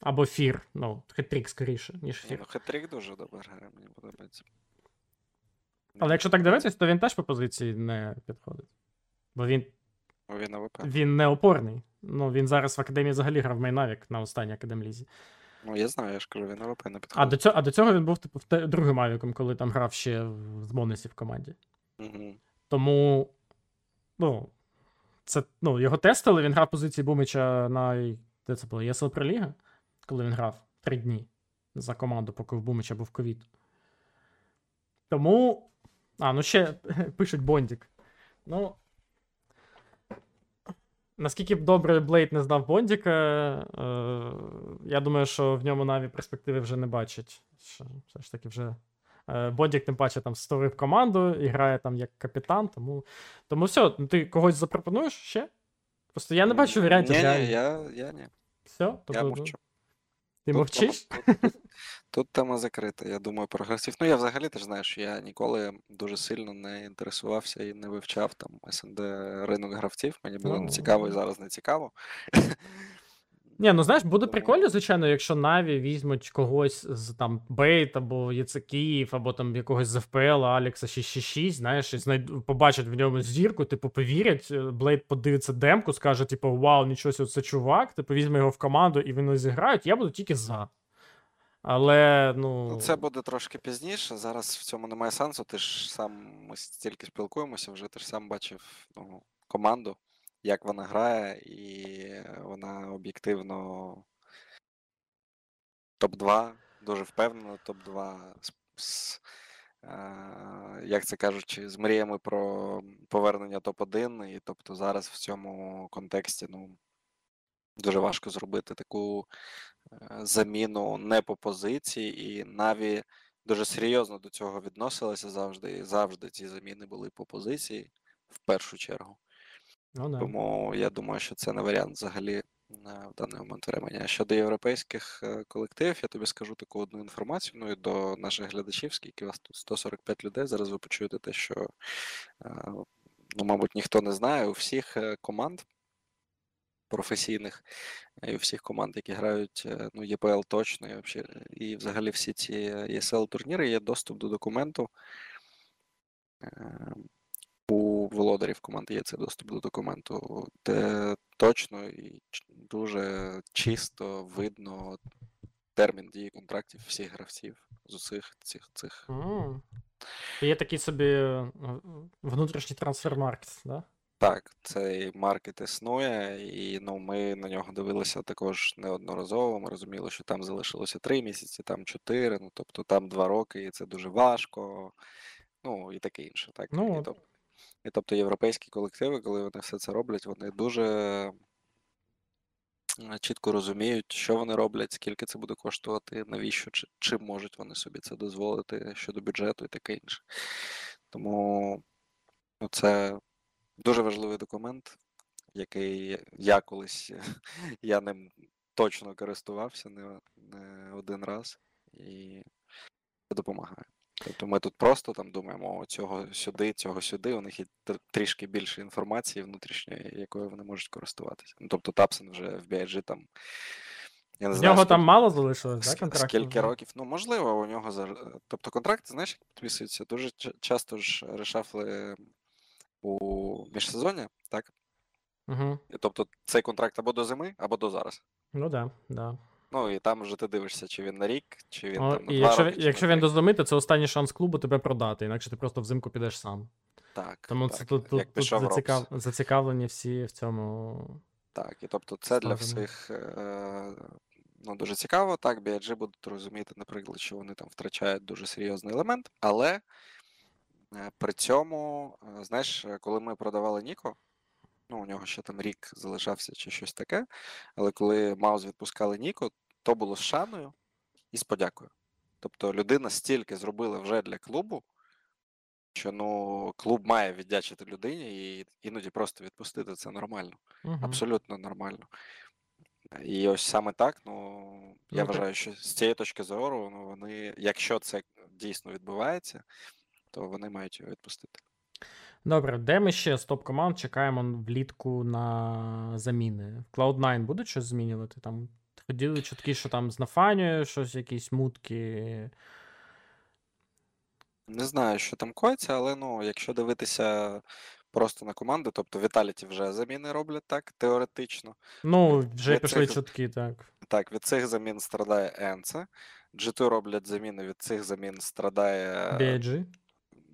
Або фір. Ну, хет-трік скоріше, ніж Ні, фір. ну хет-трік дуже добре грає, мені подобається. Але якщо так дивитись, то він теж по позиції не підходить. Бо він, Він він не опорний. Ну, він зараз в академії взагалі грав main авік на останній академлізі. Ну, я знаю, я ж кажу, він на ВП не А підходить. до цього, а до цього він був, типу, в те- другим авіком, коли там грав ще в- з Монесі в команді. Угу. Тому, ну, це, ну, його тестили, він грав позиції Бумича на. Де це було? ЄСЛ Проліга? Коли він грав три дні за команду, поки в Бумича був ковід. Тому. А, ну ще пишуть Бондік. Ну. Наскільки б добре Блейд не знав Бондіка, е, я думаю, що в ньому Наві перспективи вже не бачать. Що все ж таки вже Е, Бондік, тим паче, там створив команду і грає там як капітан, тому. Тому все, ну ти когось запропонуєш ще? Просто я не бачу варіантів. Ні, ні, я, я ні. Все? Я Тобто, ну, мовчу. ти Тут мовчиш? тема- Тут, тут тема закрита. Я думаю про гравців. Ну, я взагалі ти ж знаєш, я ніколи дуже сильно не інтересувався і не вивчав там СНД ринок гравців. Мені було Ну. не цікаво і зараз не цікаво. Ні, ну знаєш, буде прикольно, звичайно, якщо Наві візьмуть когось з там Бейт або ЄЦ Київ, або там якогось з ФПЛ, Алекса 666, знаєш, і знайду, побачать в ньому зірку, типу, повірять, е, Блейд подивиться демку, скаже, типу, вау, нічого це чувак, типу, візьме його в команду і вони зіграють, я буду тільки за. Але, ну. Ну, це буде трошки пізніше. Зараз в цьому немає сенсу. Ти ж сам ми стільки спілкуємося вже, ти ж сам бачив ну, команду, як вона грає, і вона об'єктивно топ-2, дуже впевнено, топ-2 з, з е, як це кажучи, з мріями про повернення топ-1. І тобто зараз в цьому контексті, ну. Дуже важко зробити таку е, заміну не по позиції, і Наві дуже серйозно до цього відносилися завжди, і завжди ці заміни були по позиції в першу чергу. Ну, да. Тому я думаю, що це не варіант взагалі в даний момент времени. А щодо європейських е, колективів, я тобі скажу таку одну інформацію. Ну і до наших глядачів, скільки вас тут 145 людей. Зараз ви почуєте те, що е, ну, мабуть, ніхто не знає. У всіх е, команд професійних е, і у всіх команд, які грають е, ну, ЄПЛ точно, і, вообще, і взагалі всі ці ЄСЛ турніри є доступ до документу. У володарів команди є цей доступ до документу, де точно і дуже чисто видно термін дії контрактів всіх гравців з усіх цих цих. М. Є такий собі е, внутрішній трансфер-маркет, да? Так, цей маркет існує, і ну, ми на нього дивилися також неодноразово. Ми розуміли, що там залишилося три місяці, там чотири, ну тобто там два роки, і це дуже важко. Ну і таке інше. Так. Ну, і, от. І тобто європейські колективи, коли вони все це роблять, вони дуже е, чітко розуміють, що вони роблять, скільки це буде коштувати, навіщо, чи, чи можуть вони собі це дозволити щодо бюджету і таке інше. Тому ну, це дуже важливий документ, який я колись я ним точно користувався не, не один раз, і це допомагає. Тобто ми тут просто там думаємо, о, цього сюди, цього сюди, у них є трішки більше інформації внутрішньої, якою вони можуть користуватися. Ну, тобто Тапсен вже в BIG там. Я не знаю, нього там мало залишилось, да, контракту? Скільки років? Ну, можливо, у нього за. Тобто контракт, знаєш, як підписується, дуже часто ж решафли у міжсезоння, так? Угу. Тобто цей контракт або до зими, або до зараз. Ну да, да. Ну і там вже ти дивишся, чи він на рік, чи він О, там на і два якщо, роки, чи якщо на він три. то це останній шанс клубу тебе продати, інакше ти просто взимку підеш сам. Так, Тому так, це тут, як тут, тут пішов зацікав... Зацікавлені всі в цьому. Так, і тобто це для Складено. всіх е, ну, дуже цікаво. Так, BIG будуть розуміти, наприклад, що вони там втрачають дуже серйозний елемент, але е, при цьому, е, знаєш, е, коли ми продавали Ніко, ну, у нього ще там рік залишався чи щось таке, але коли Маус відпускали Ніко, то було з шаною і з подякою. Тобто людина стільки зробила вже для клубу, що ну, клуб має віддячити людині і іноді просто відпустити це нормально. Угу. Абсолютно нормально. І ось саме так, ну я Ну, так. вважаю, що з цієї точки зору, ну вони, якщо це дійсно відбувається, то вони мають його відпустити. Добре, де ми ще з топ-команд чекаємо влітку на заміни? В Cloud9 будуть щось змінювати? Там ходили чутки, що там з Нафанією щось, якісь мутки. Не знаю, що там коїться, але ну, якщо дивитися просто на команди, тобто Віталіті вже заміни роблять так, теоретично. Ну, вже від пішли цих- чутки, так. Так, від цих замін страдає Енце. G2 роблять заміни, від цих замін страдає BIG.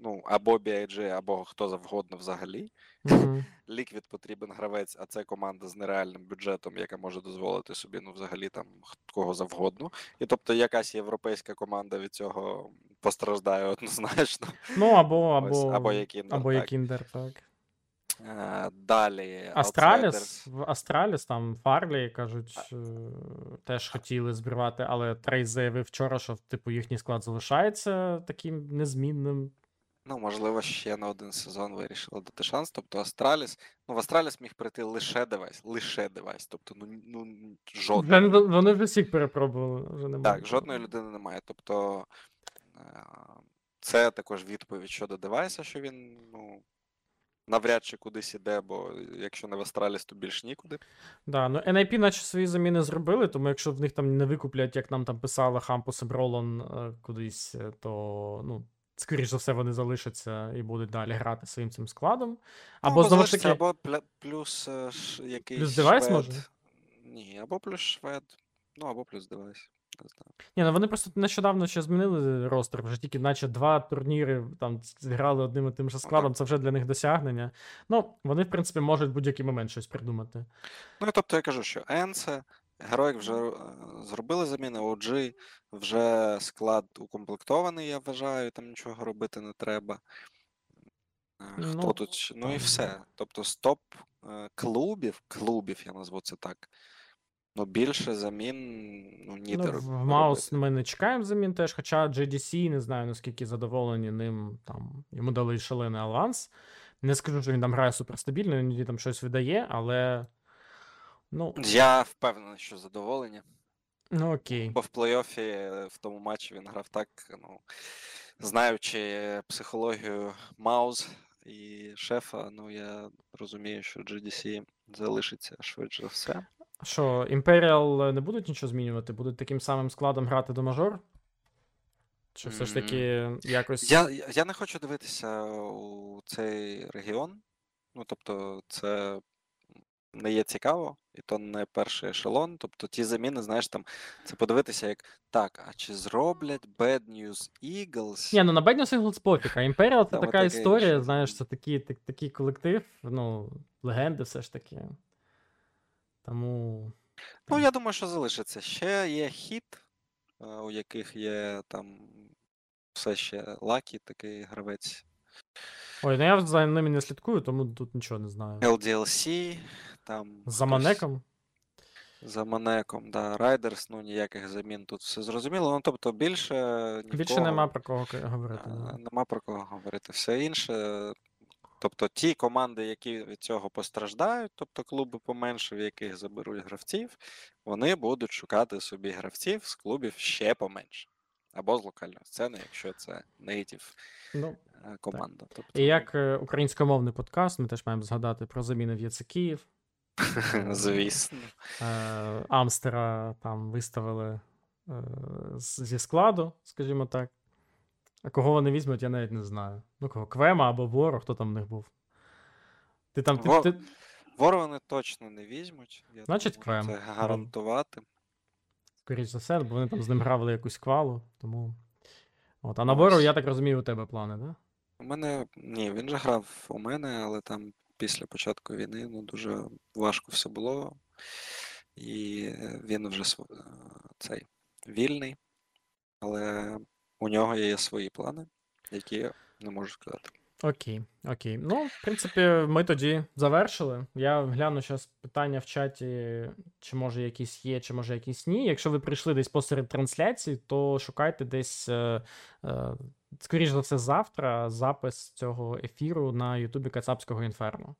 Ну, або BIG, або хто завгодно взагалі. Угу. Ліквід потрібен гравець, а це команда з нереальним бюджетом, яка може дозволити собі ну, взагалі там кого завгодно. І тобто якась європейська команда від цього постраждає однозначно. Ну, або, Ось, або, або Якіндер, або так. Якіндер, так. Е, Далі Астраліс, Астраліс, там Фарлі, кажуть, е, теж хотіли збривати, але Трейс заявив вчора, що типу їхній склад залишається таким незмінним. Ну, можливо, ще на один сезон вирішили дати шанс. Тобто Астраліс. Ну, в Астраліс міг прийти лише девайс, лише девайс. Тобто, ну, ну жодної. вони вже всіх перепробували. Вже немає. Так, жодної людини немає. Тобто е, це також відповідь щодо девайса, що він ну, навряд чи кудись іде, бо якщо не в Астраліс, то більш нікуди. Да, ну NIP наче свої заміни зробили, тому якщо в них там не викуплять, як нам там писали Хампус і Бролон е, кудись, е, то ну, скоріш за все вони залишаться і будуть далі грати своїм цим складом. Або ну, знову ж таки. або плюс е, ш- якийсь девайс, швед. може? Ні, або плюс швед. Ну, або плюс девайс. Не знаю. Ні, ну вони просто нещодавно ще змінили ростер, вже тільки наче два турніри там зіграли одним і тим же складом, це вже для них досягнення. Ну, вони, в принципі, можуть в будь-який момент щось придумати. Ну, і тобто я кажу, що Енсе, Героїк вже е, зробили заміни, OG, вже склад укомплектований, я вважаю, там нічого робити не треба. Е, Хто Ну, тут? Ну і все. Тобто з топ е, клубів, клубів, я назву це так. Ну, більше замін, ну, Ну, в Маус ми не чекаємо замін теж, хоча GDC, не знаю наскільки задоволені ним. Там, йому дали шалений аванс. Не скажу, що він там грає суперстабільно, він там щось видає, але. Ну, Я впевнений, що задоволені. ну окей. Бо в плей-офі в тому матчі він грав так, ну, знаючи психологію Маус і шефа, ну я розумію, що GDC залишиться швидше все. Що, Imperial не будуть нічого змінювати? Будуть таким самим складом грати до мажор? Чи все ж таки якось. Я я не хочу дивитися у цей регіон. Ну, тобто, це не є цікаво, і то не перший ешелон. Тобто ті заміни, знаєш, там це подивитися, як так, а чи зроблять Bad News Eagles? Ні, ну на Bad News Eagles пофіг, а Imperial це Там така історія, інше. знаєш, це такий, так, такий колектив, ну, легенди все ж таки. Тому. Ну, я думаю, що залишиться. Ще є хіт, е, у яких є там все ще Лакі, такий гравець. Ой, ну я за ними не слідкую, тому тут нічого не знаю. LDLC, там. За хтось- Манеком? За Манеком, да. Райдерс, ну ніяких замін тут все зрозуміло. Ну, тобто більше нікого, Більше нема про кого говорити. да. нема про кого говорити. Все інше. Тобто ті команди, які від цього постраждають, тобто клуби поменше, в яких заберуть гравців, вони будуть шукати собі гравців з клубів ще поменше. Або з локальної сцени, якщо це нейтів Ну, е, команда. Тобто, і як е, українськомовний подкаст, ми теж маємо згадати про заміни в ЄЦ Київ. звісно. Е, Амстера там виставили зі складу, скажімо так. А кого вони візьмуть, я навіть не знаю. Ну, кого? Квема або Воро, хто там в них був. Ти там. Ти, Во- ти, Ворога вони точно не візьмуть. Я Значить, можу Квем. Це гарантувати. скоріш за все, бо вони там з ним грали якусь квалу, тому. От, а на. Воро, я так розумію, у тебе плани, так? Да? У мене ні, він же грав у мене, але там після початку війни ну, дуже важко все було. І е, він вже е, цей вільний, але у нього є свої плани, які я не можу сказати. Окей, окей. Ну, в принципі, ми тоді завершили. Я гляну зараз питання в чаті, чи може якісь є, чи може якісь ні. Якщо ви прийшли десь посеред трансляції, то шукайте десь, е, е, скоріш за все, завтра запис цього ефіру на Ютубі Кацапського інферно.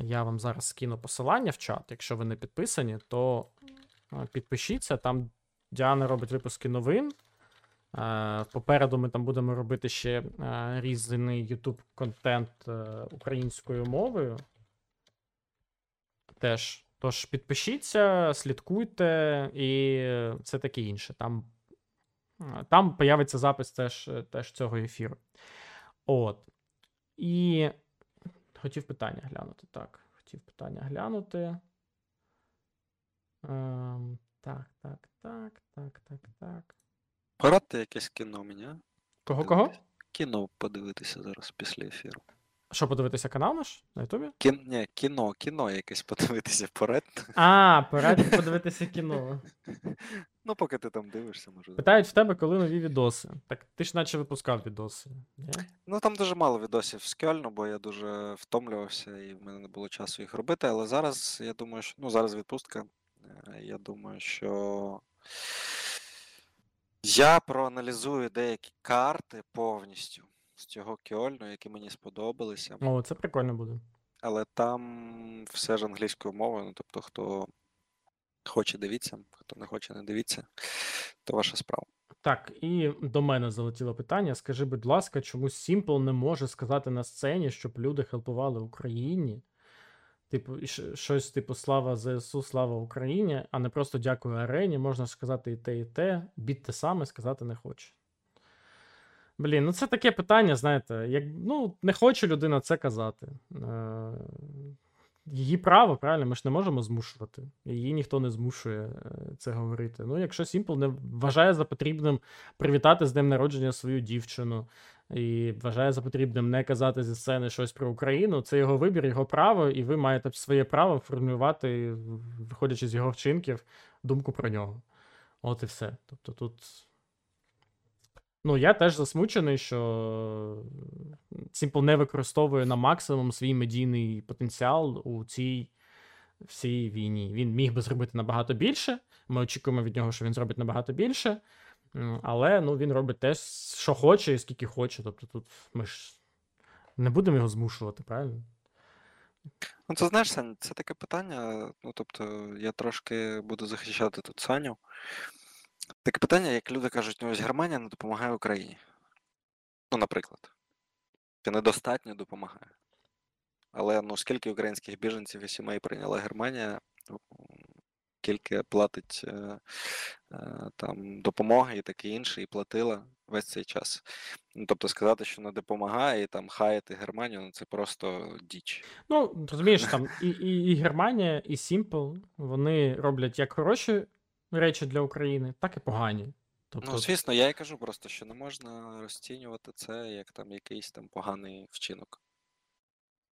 Я вам зараз скину посилання в чат. Якщо ви не підписані, то е, підпишіться. Там Діана робить випуски новин. Е, Попереду ми там будемо робити ще е, різний YouTube контент е, українською мовою. Теж. Тож підпишіться, слідкуйте і все таке інше. Там, е, там появиться запис теж, теж цього ефіру. От. І хотів питання глянути. Так, хотів питання глянути. Ем, так, так, так, так, так, так. Порадьте якесь кіно мені. Кого кого? Кіно подивитися зараз після ефіру. Що подивитися канал наш на Ютубі? Кін... Ні, кіно, кіно якесь подивитися порадьте. А, порадь подивитися кіно. Ну, поки ти там дивишся, може. Питають в тебе, коли нові відоси. Так ти ж наче випускав відоси. Ні? Ну там дуже мало відосів з Кьольну, бо я дуже втомлювався і в мене не було часу їх робити. Але зараз я думаю, що ну зараз відпустка. е, Я думаю, що я проаналізую деякі карти повністю з цього Кьольну, які мені сподобалися. О, це прикольно буде. Але там все ж англійською мовою. Ну, тобто, хто хоче дивіться, хто не хоче, не дивіться, то ваша справа. Так, і до мене залетіло питання. Скажи, будь ласка, чому Simple не може сказати на сцені, щоб люди хелпували Україні? Типу, щось типу Слава ЗСУ, слава Україні, а не просто дякую арені. Можна сказати і те, і те. Біт те саме сказати не хоче. Блін, ну це таке питання, знаєте, як ну, не хоче людина це казати. Е, її право, правильно, ми ж не можемо змушувати. Її ніхто не змушує е, це говорити. Ну, якщо Simple не вважає за потрібним привітати з днем народження свою дівчину і вважає за потрібним не казати зі сцени щось про Україну, це його вибір, його право, і ви маєте своє право формулювати, виходячи з його вчинків, думку про нього. От і все. Тобто тут. Ну, я теж засмучений, що Simple не використовує на максимум свій медійний потенціал у цій в цій війні. Він міг би зробити набагато більше. Ми очікуємо від нього, що він зробить набагато більше. Але ну, він робить те, що хоче і скільки хоче. Тобто тут ми ж не будемо його змушувати, правильно? Ну, це знаєш, Сань, це таке питання. Ну, тобто, я трошки буду захищати тут Саню. Таке питання, як люди кажуть, ну ось Германія не допомагає Україні. Ну, наприклад. Чи недостатньо допомагає. Але ну, скільки українських біженців і сімей прийняла Германія, скільки платить е, е, там допомоги і таке інше, і платила весь цей час. Ну, тобто сказати, що не допомагає і там хаяти Германію, ну це просто діч. Ну, розумієш, там і, і, і Германія, і Simple, вони роблять як хороші речі для України, так і погані. Тобто, Ну, звісно, я і кажу просто, що не можна розцінювати це як там якийсь там поганий вчинок.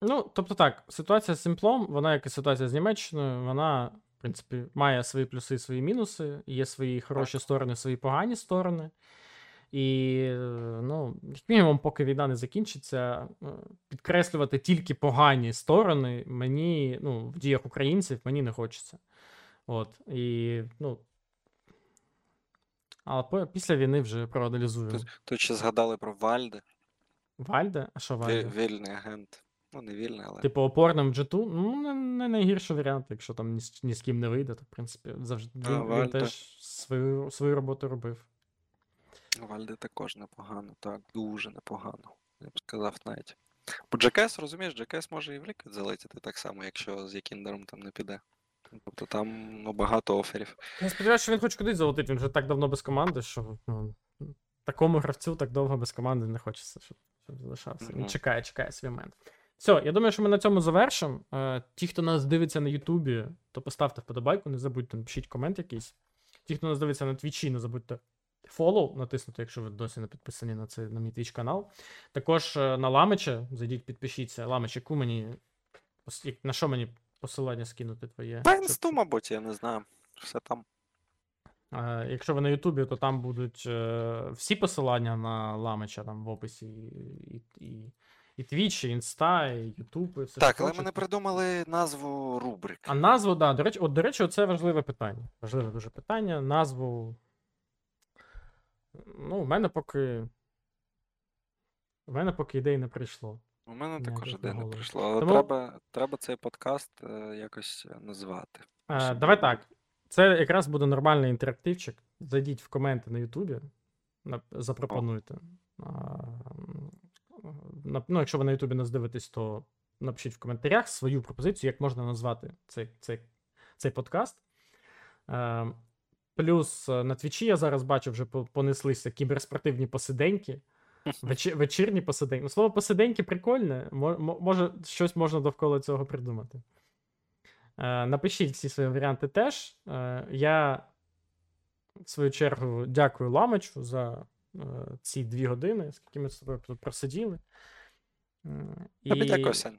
Ну, тобто так, ситуація з Сімплом, вона як і ситуація з Німеччиною, вона, в принципі, має свої плюси і свої мінуси, є свої хороші сторони, свої погані сторони. І, е, ну, як мінімум, поки війна не закінчиться, е, підкреслювати тільки погані сторони мені, ну, в діях українців мені не хочеться. От. І, ну. А по- після війни вже проаналізую. Тут, тут ще згадали про Вальде, Вальде? А що ві- Вальде? вільний агент. Ну, не вільний, але. Типу, опорним в джету, ну, не, не найгірший варіант, якщо там ні, з- ні з ким не вийде, то в принципі завжди А, він, він Вальде. теж свою, свою роботу робив. Вальде також непогано, так, дуже непогано. Я б сказав навіть. Бо Джекес, розумієш, Джекес може і в ліквід залетіти так само, якщо з Якіндером там не піде. Тобто там ну, багато оферів. Я сподіваюся, що він хоч кудись залетить, він вже так давно без команди, що ну, такому гравцю так довго без команди не хочеться, щоб, щоб залишався. Він чекає, чекає свій момент. Все, я думаю, що ми на цьому завершимо. Е, ті, хто нас дивиться на Ютубі, то поставте вподобайку, не забудьте, напишіть комент якийсь. Ті, хто нас дивиться на Твічі, не забудьте фоллоу натиснути, якщо ви досі не підписані на цей на мій Twitch канал. Також е, на Ламича, зайдіть, підпишіться. Ламич, яку мені на що мені посилання скинути твоє? Та щоб- інсту, мабуть, я не знаю. Все там. Е, Якщо ви на Ютубі, то там будуть е, всі посилання на Ламича там в описі, і, і, і, Twitch, і Інста, і Ютуб, і все. Так, але ми не придумали назву рубрик. А назву, да, до речі, от, до речі, це важливе питання. Важливе дуже питання. Назву. Ну, у мене поки. У мене поки ідей не прийшло. У мене також ідея не прийшло, але Тому- треба, треба цей подкаст е, якось е, назвати. Е, давай так. Це якраз буде нормальний інтерактивчик. Зайдіть в коменти на Ютубі, нап- запропонуйте. А, м, ну, якщо ви на Ютубі нас дивитесь, то напишіть в коментарях свою пропозицію, як можна назвати цей, цей, цей подкаст. Е, Плюс е, на Твічі я зараз бачу, вже по- понеслися кіберспортивні посиденьки. Вечі, вечірні посиденьки. Ну, слово посиденьки прикольне. мо- мо- Може, щось можна довкола цього придумати. Е, Напишіть всі свої варіанти теж. Е, Я, в свою чергу, дякую Ламичу за е, ці дві години, скільки ми з тобою тут просиділи. Е, Тобі дякую, Сань.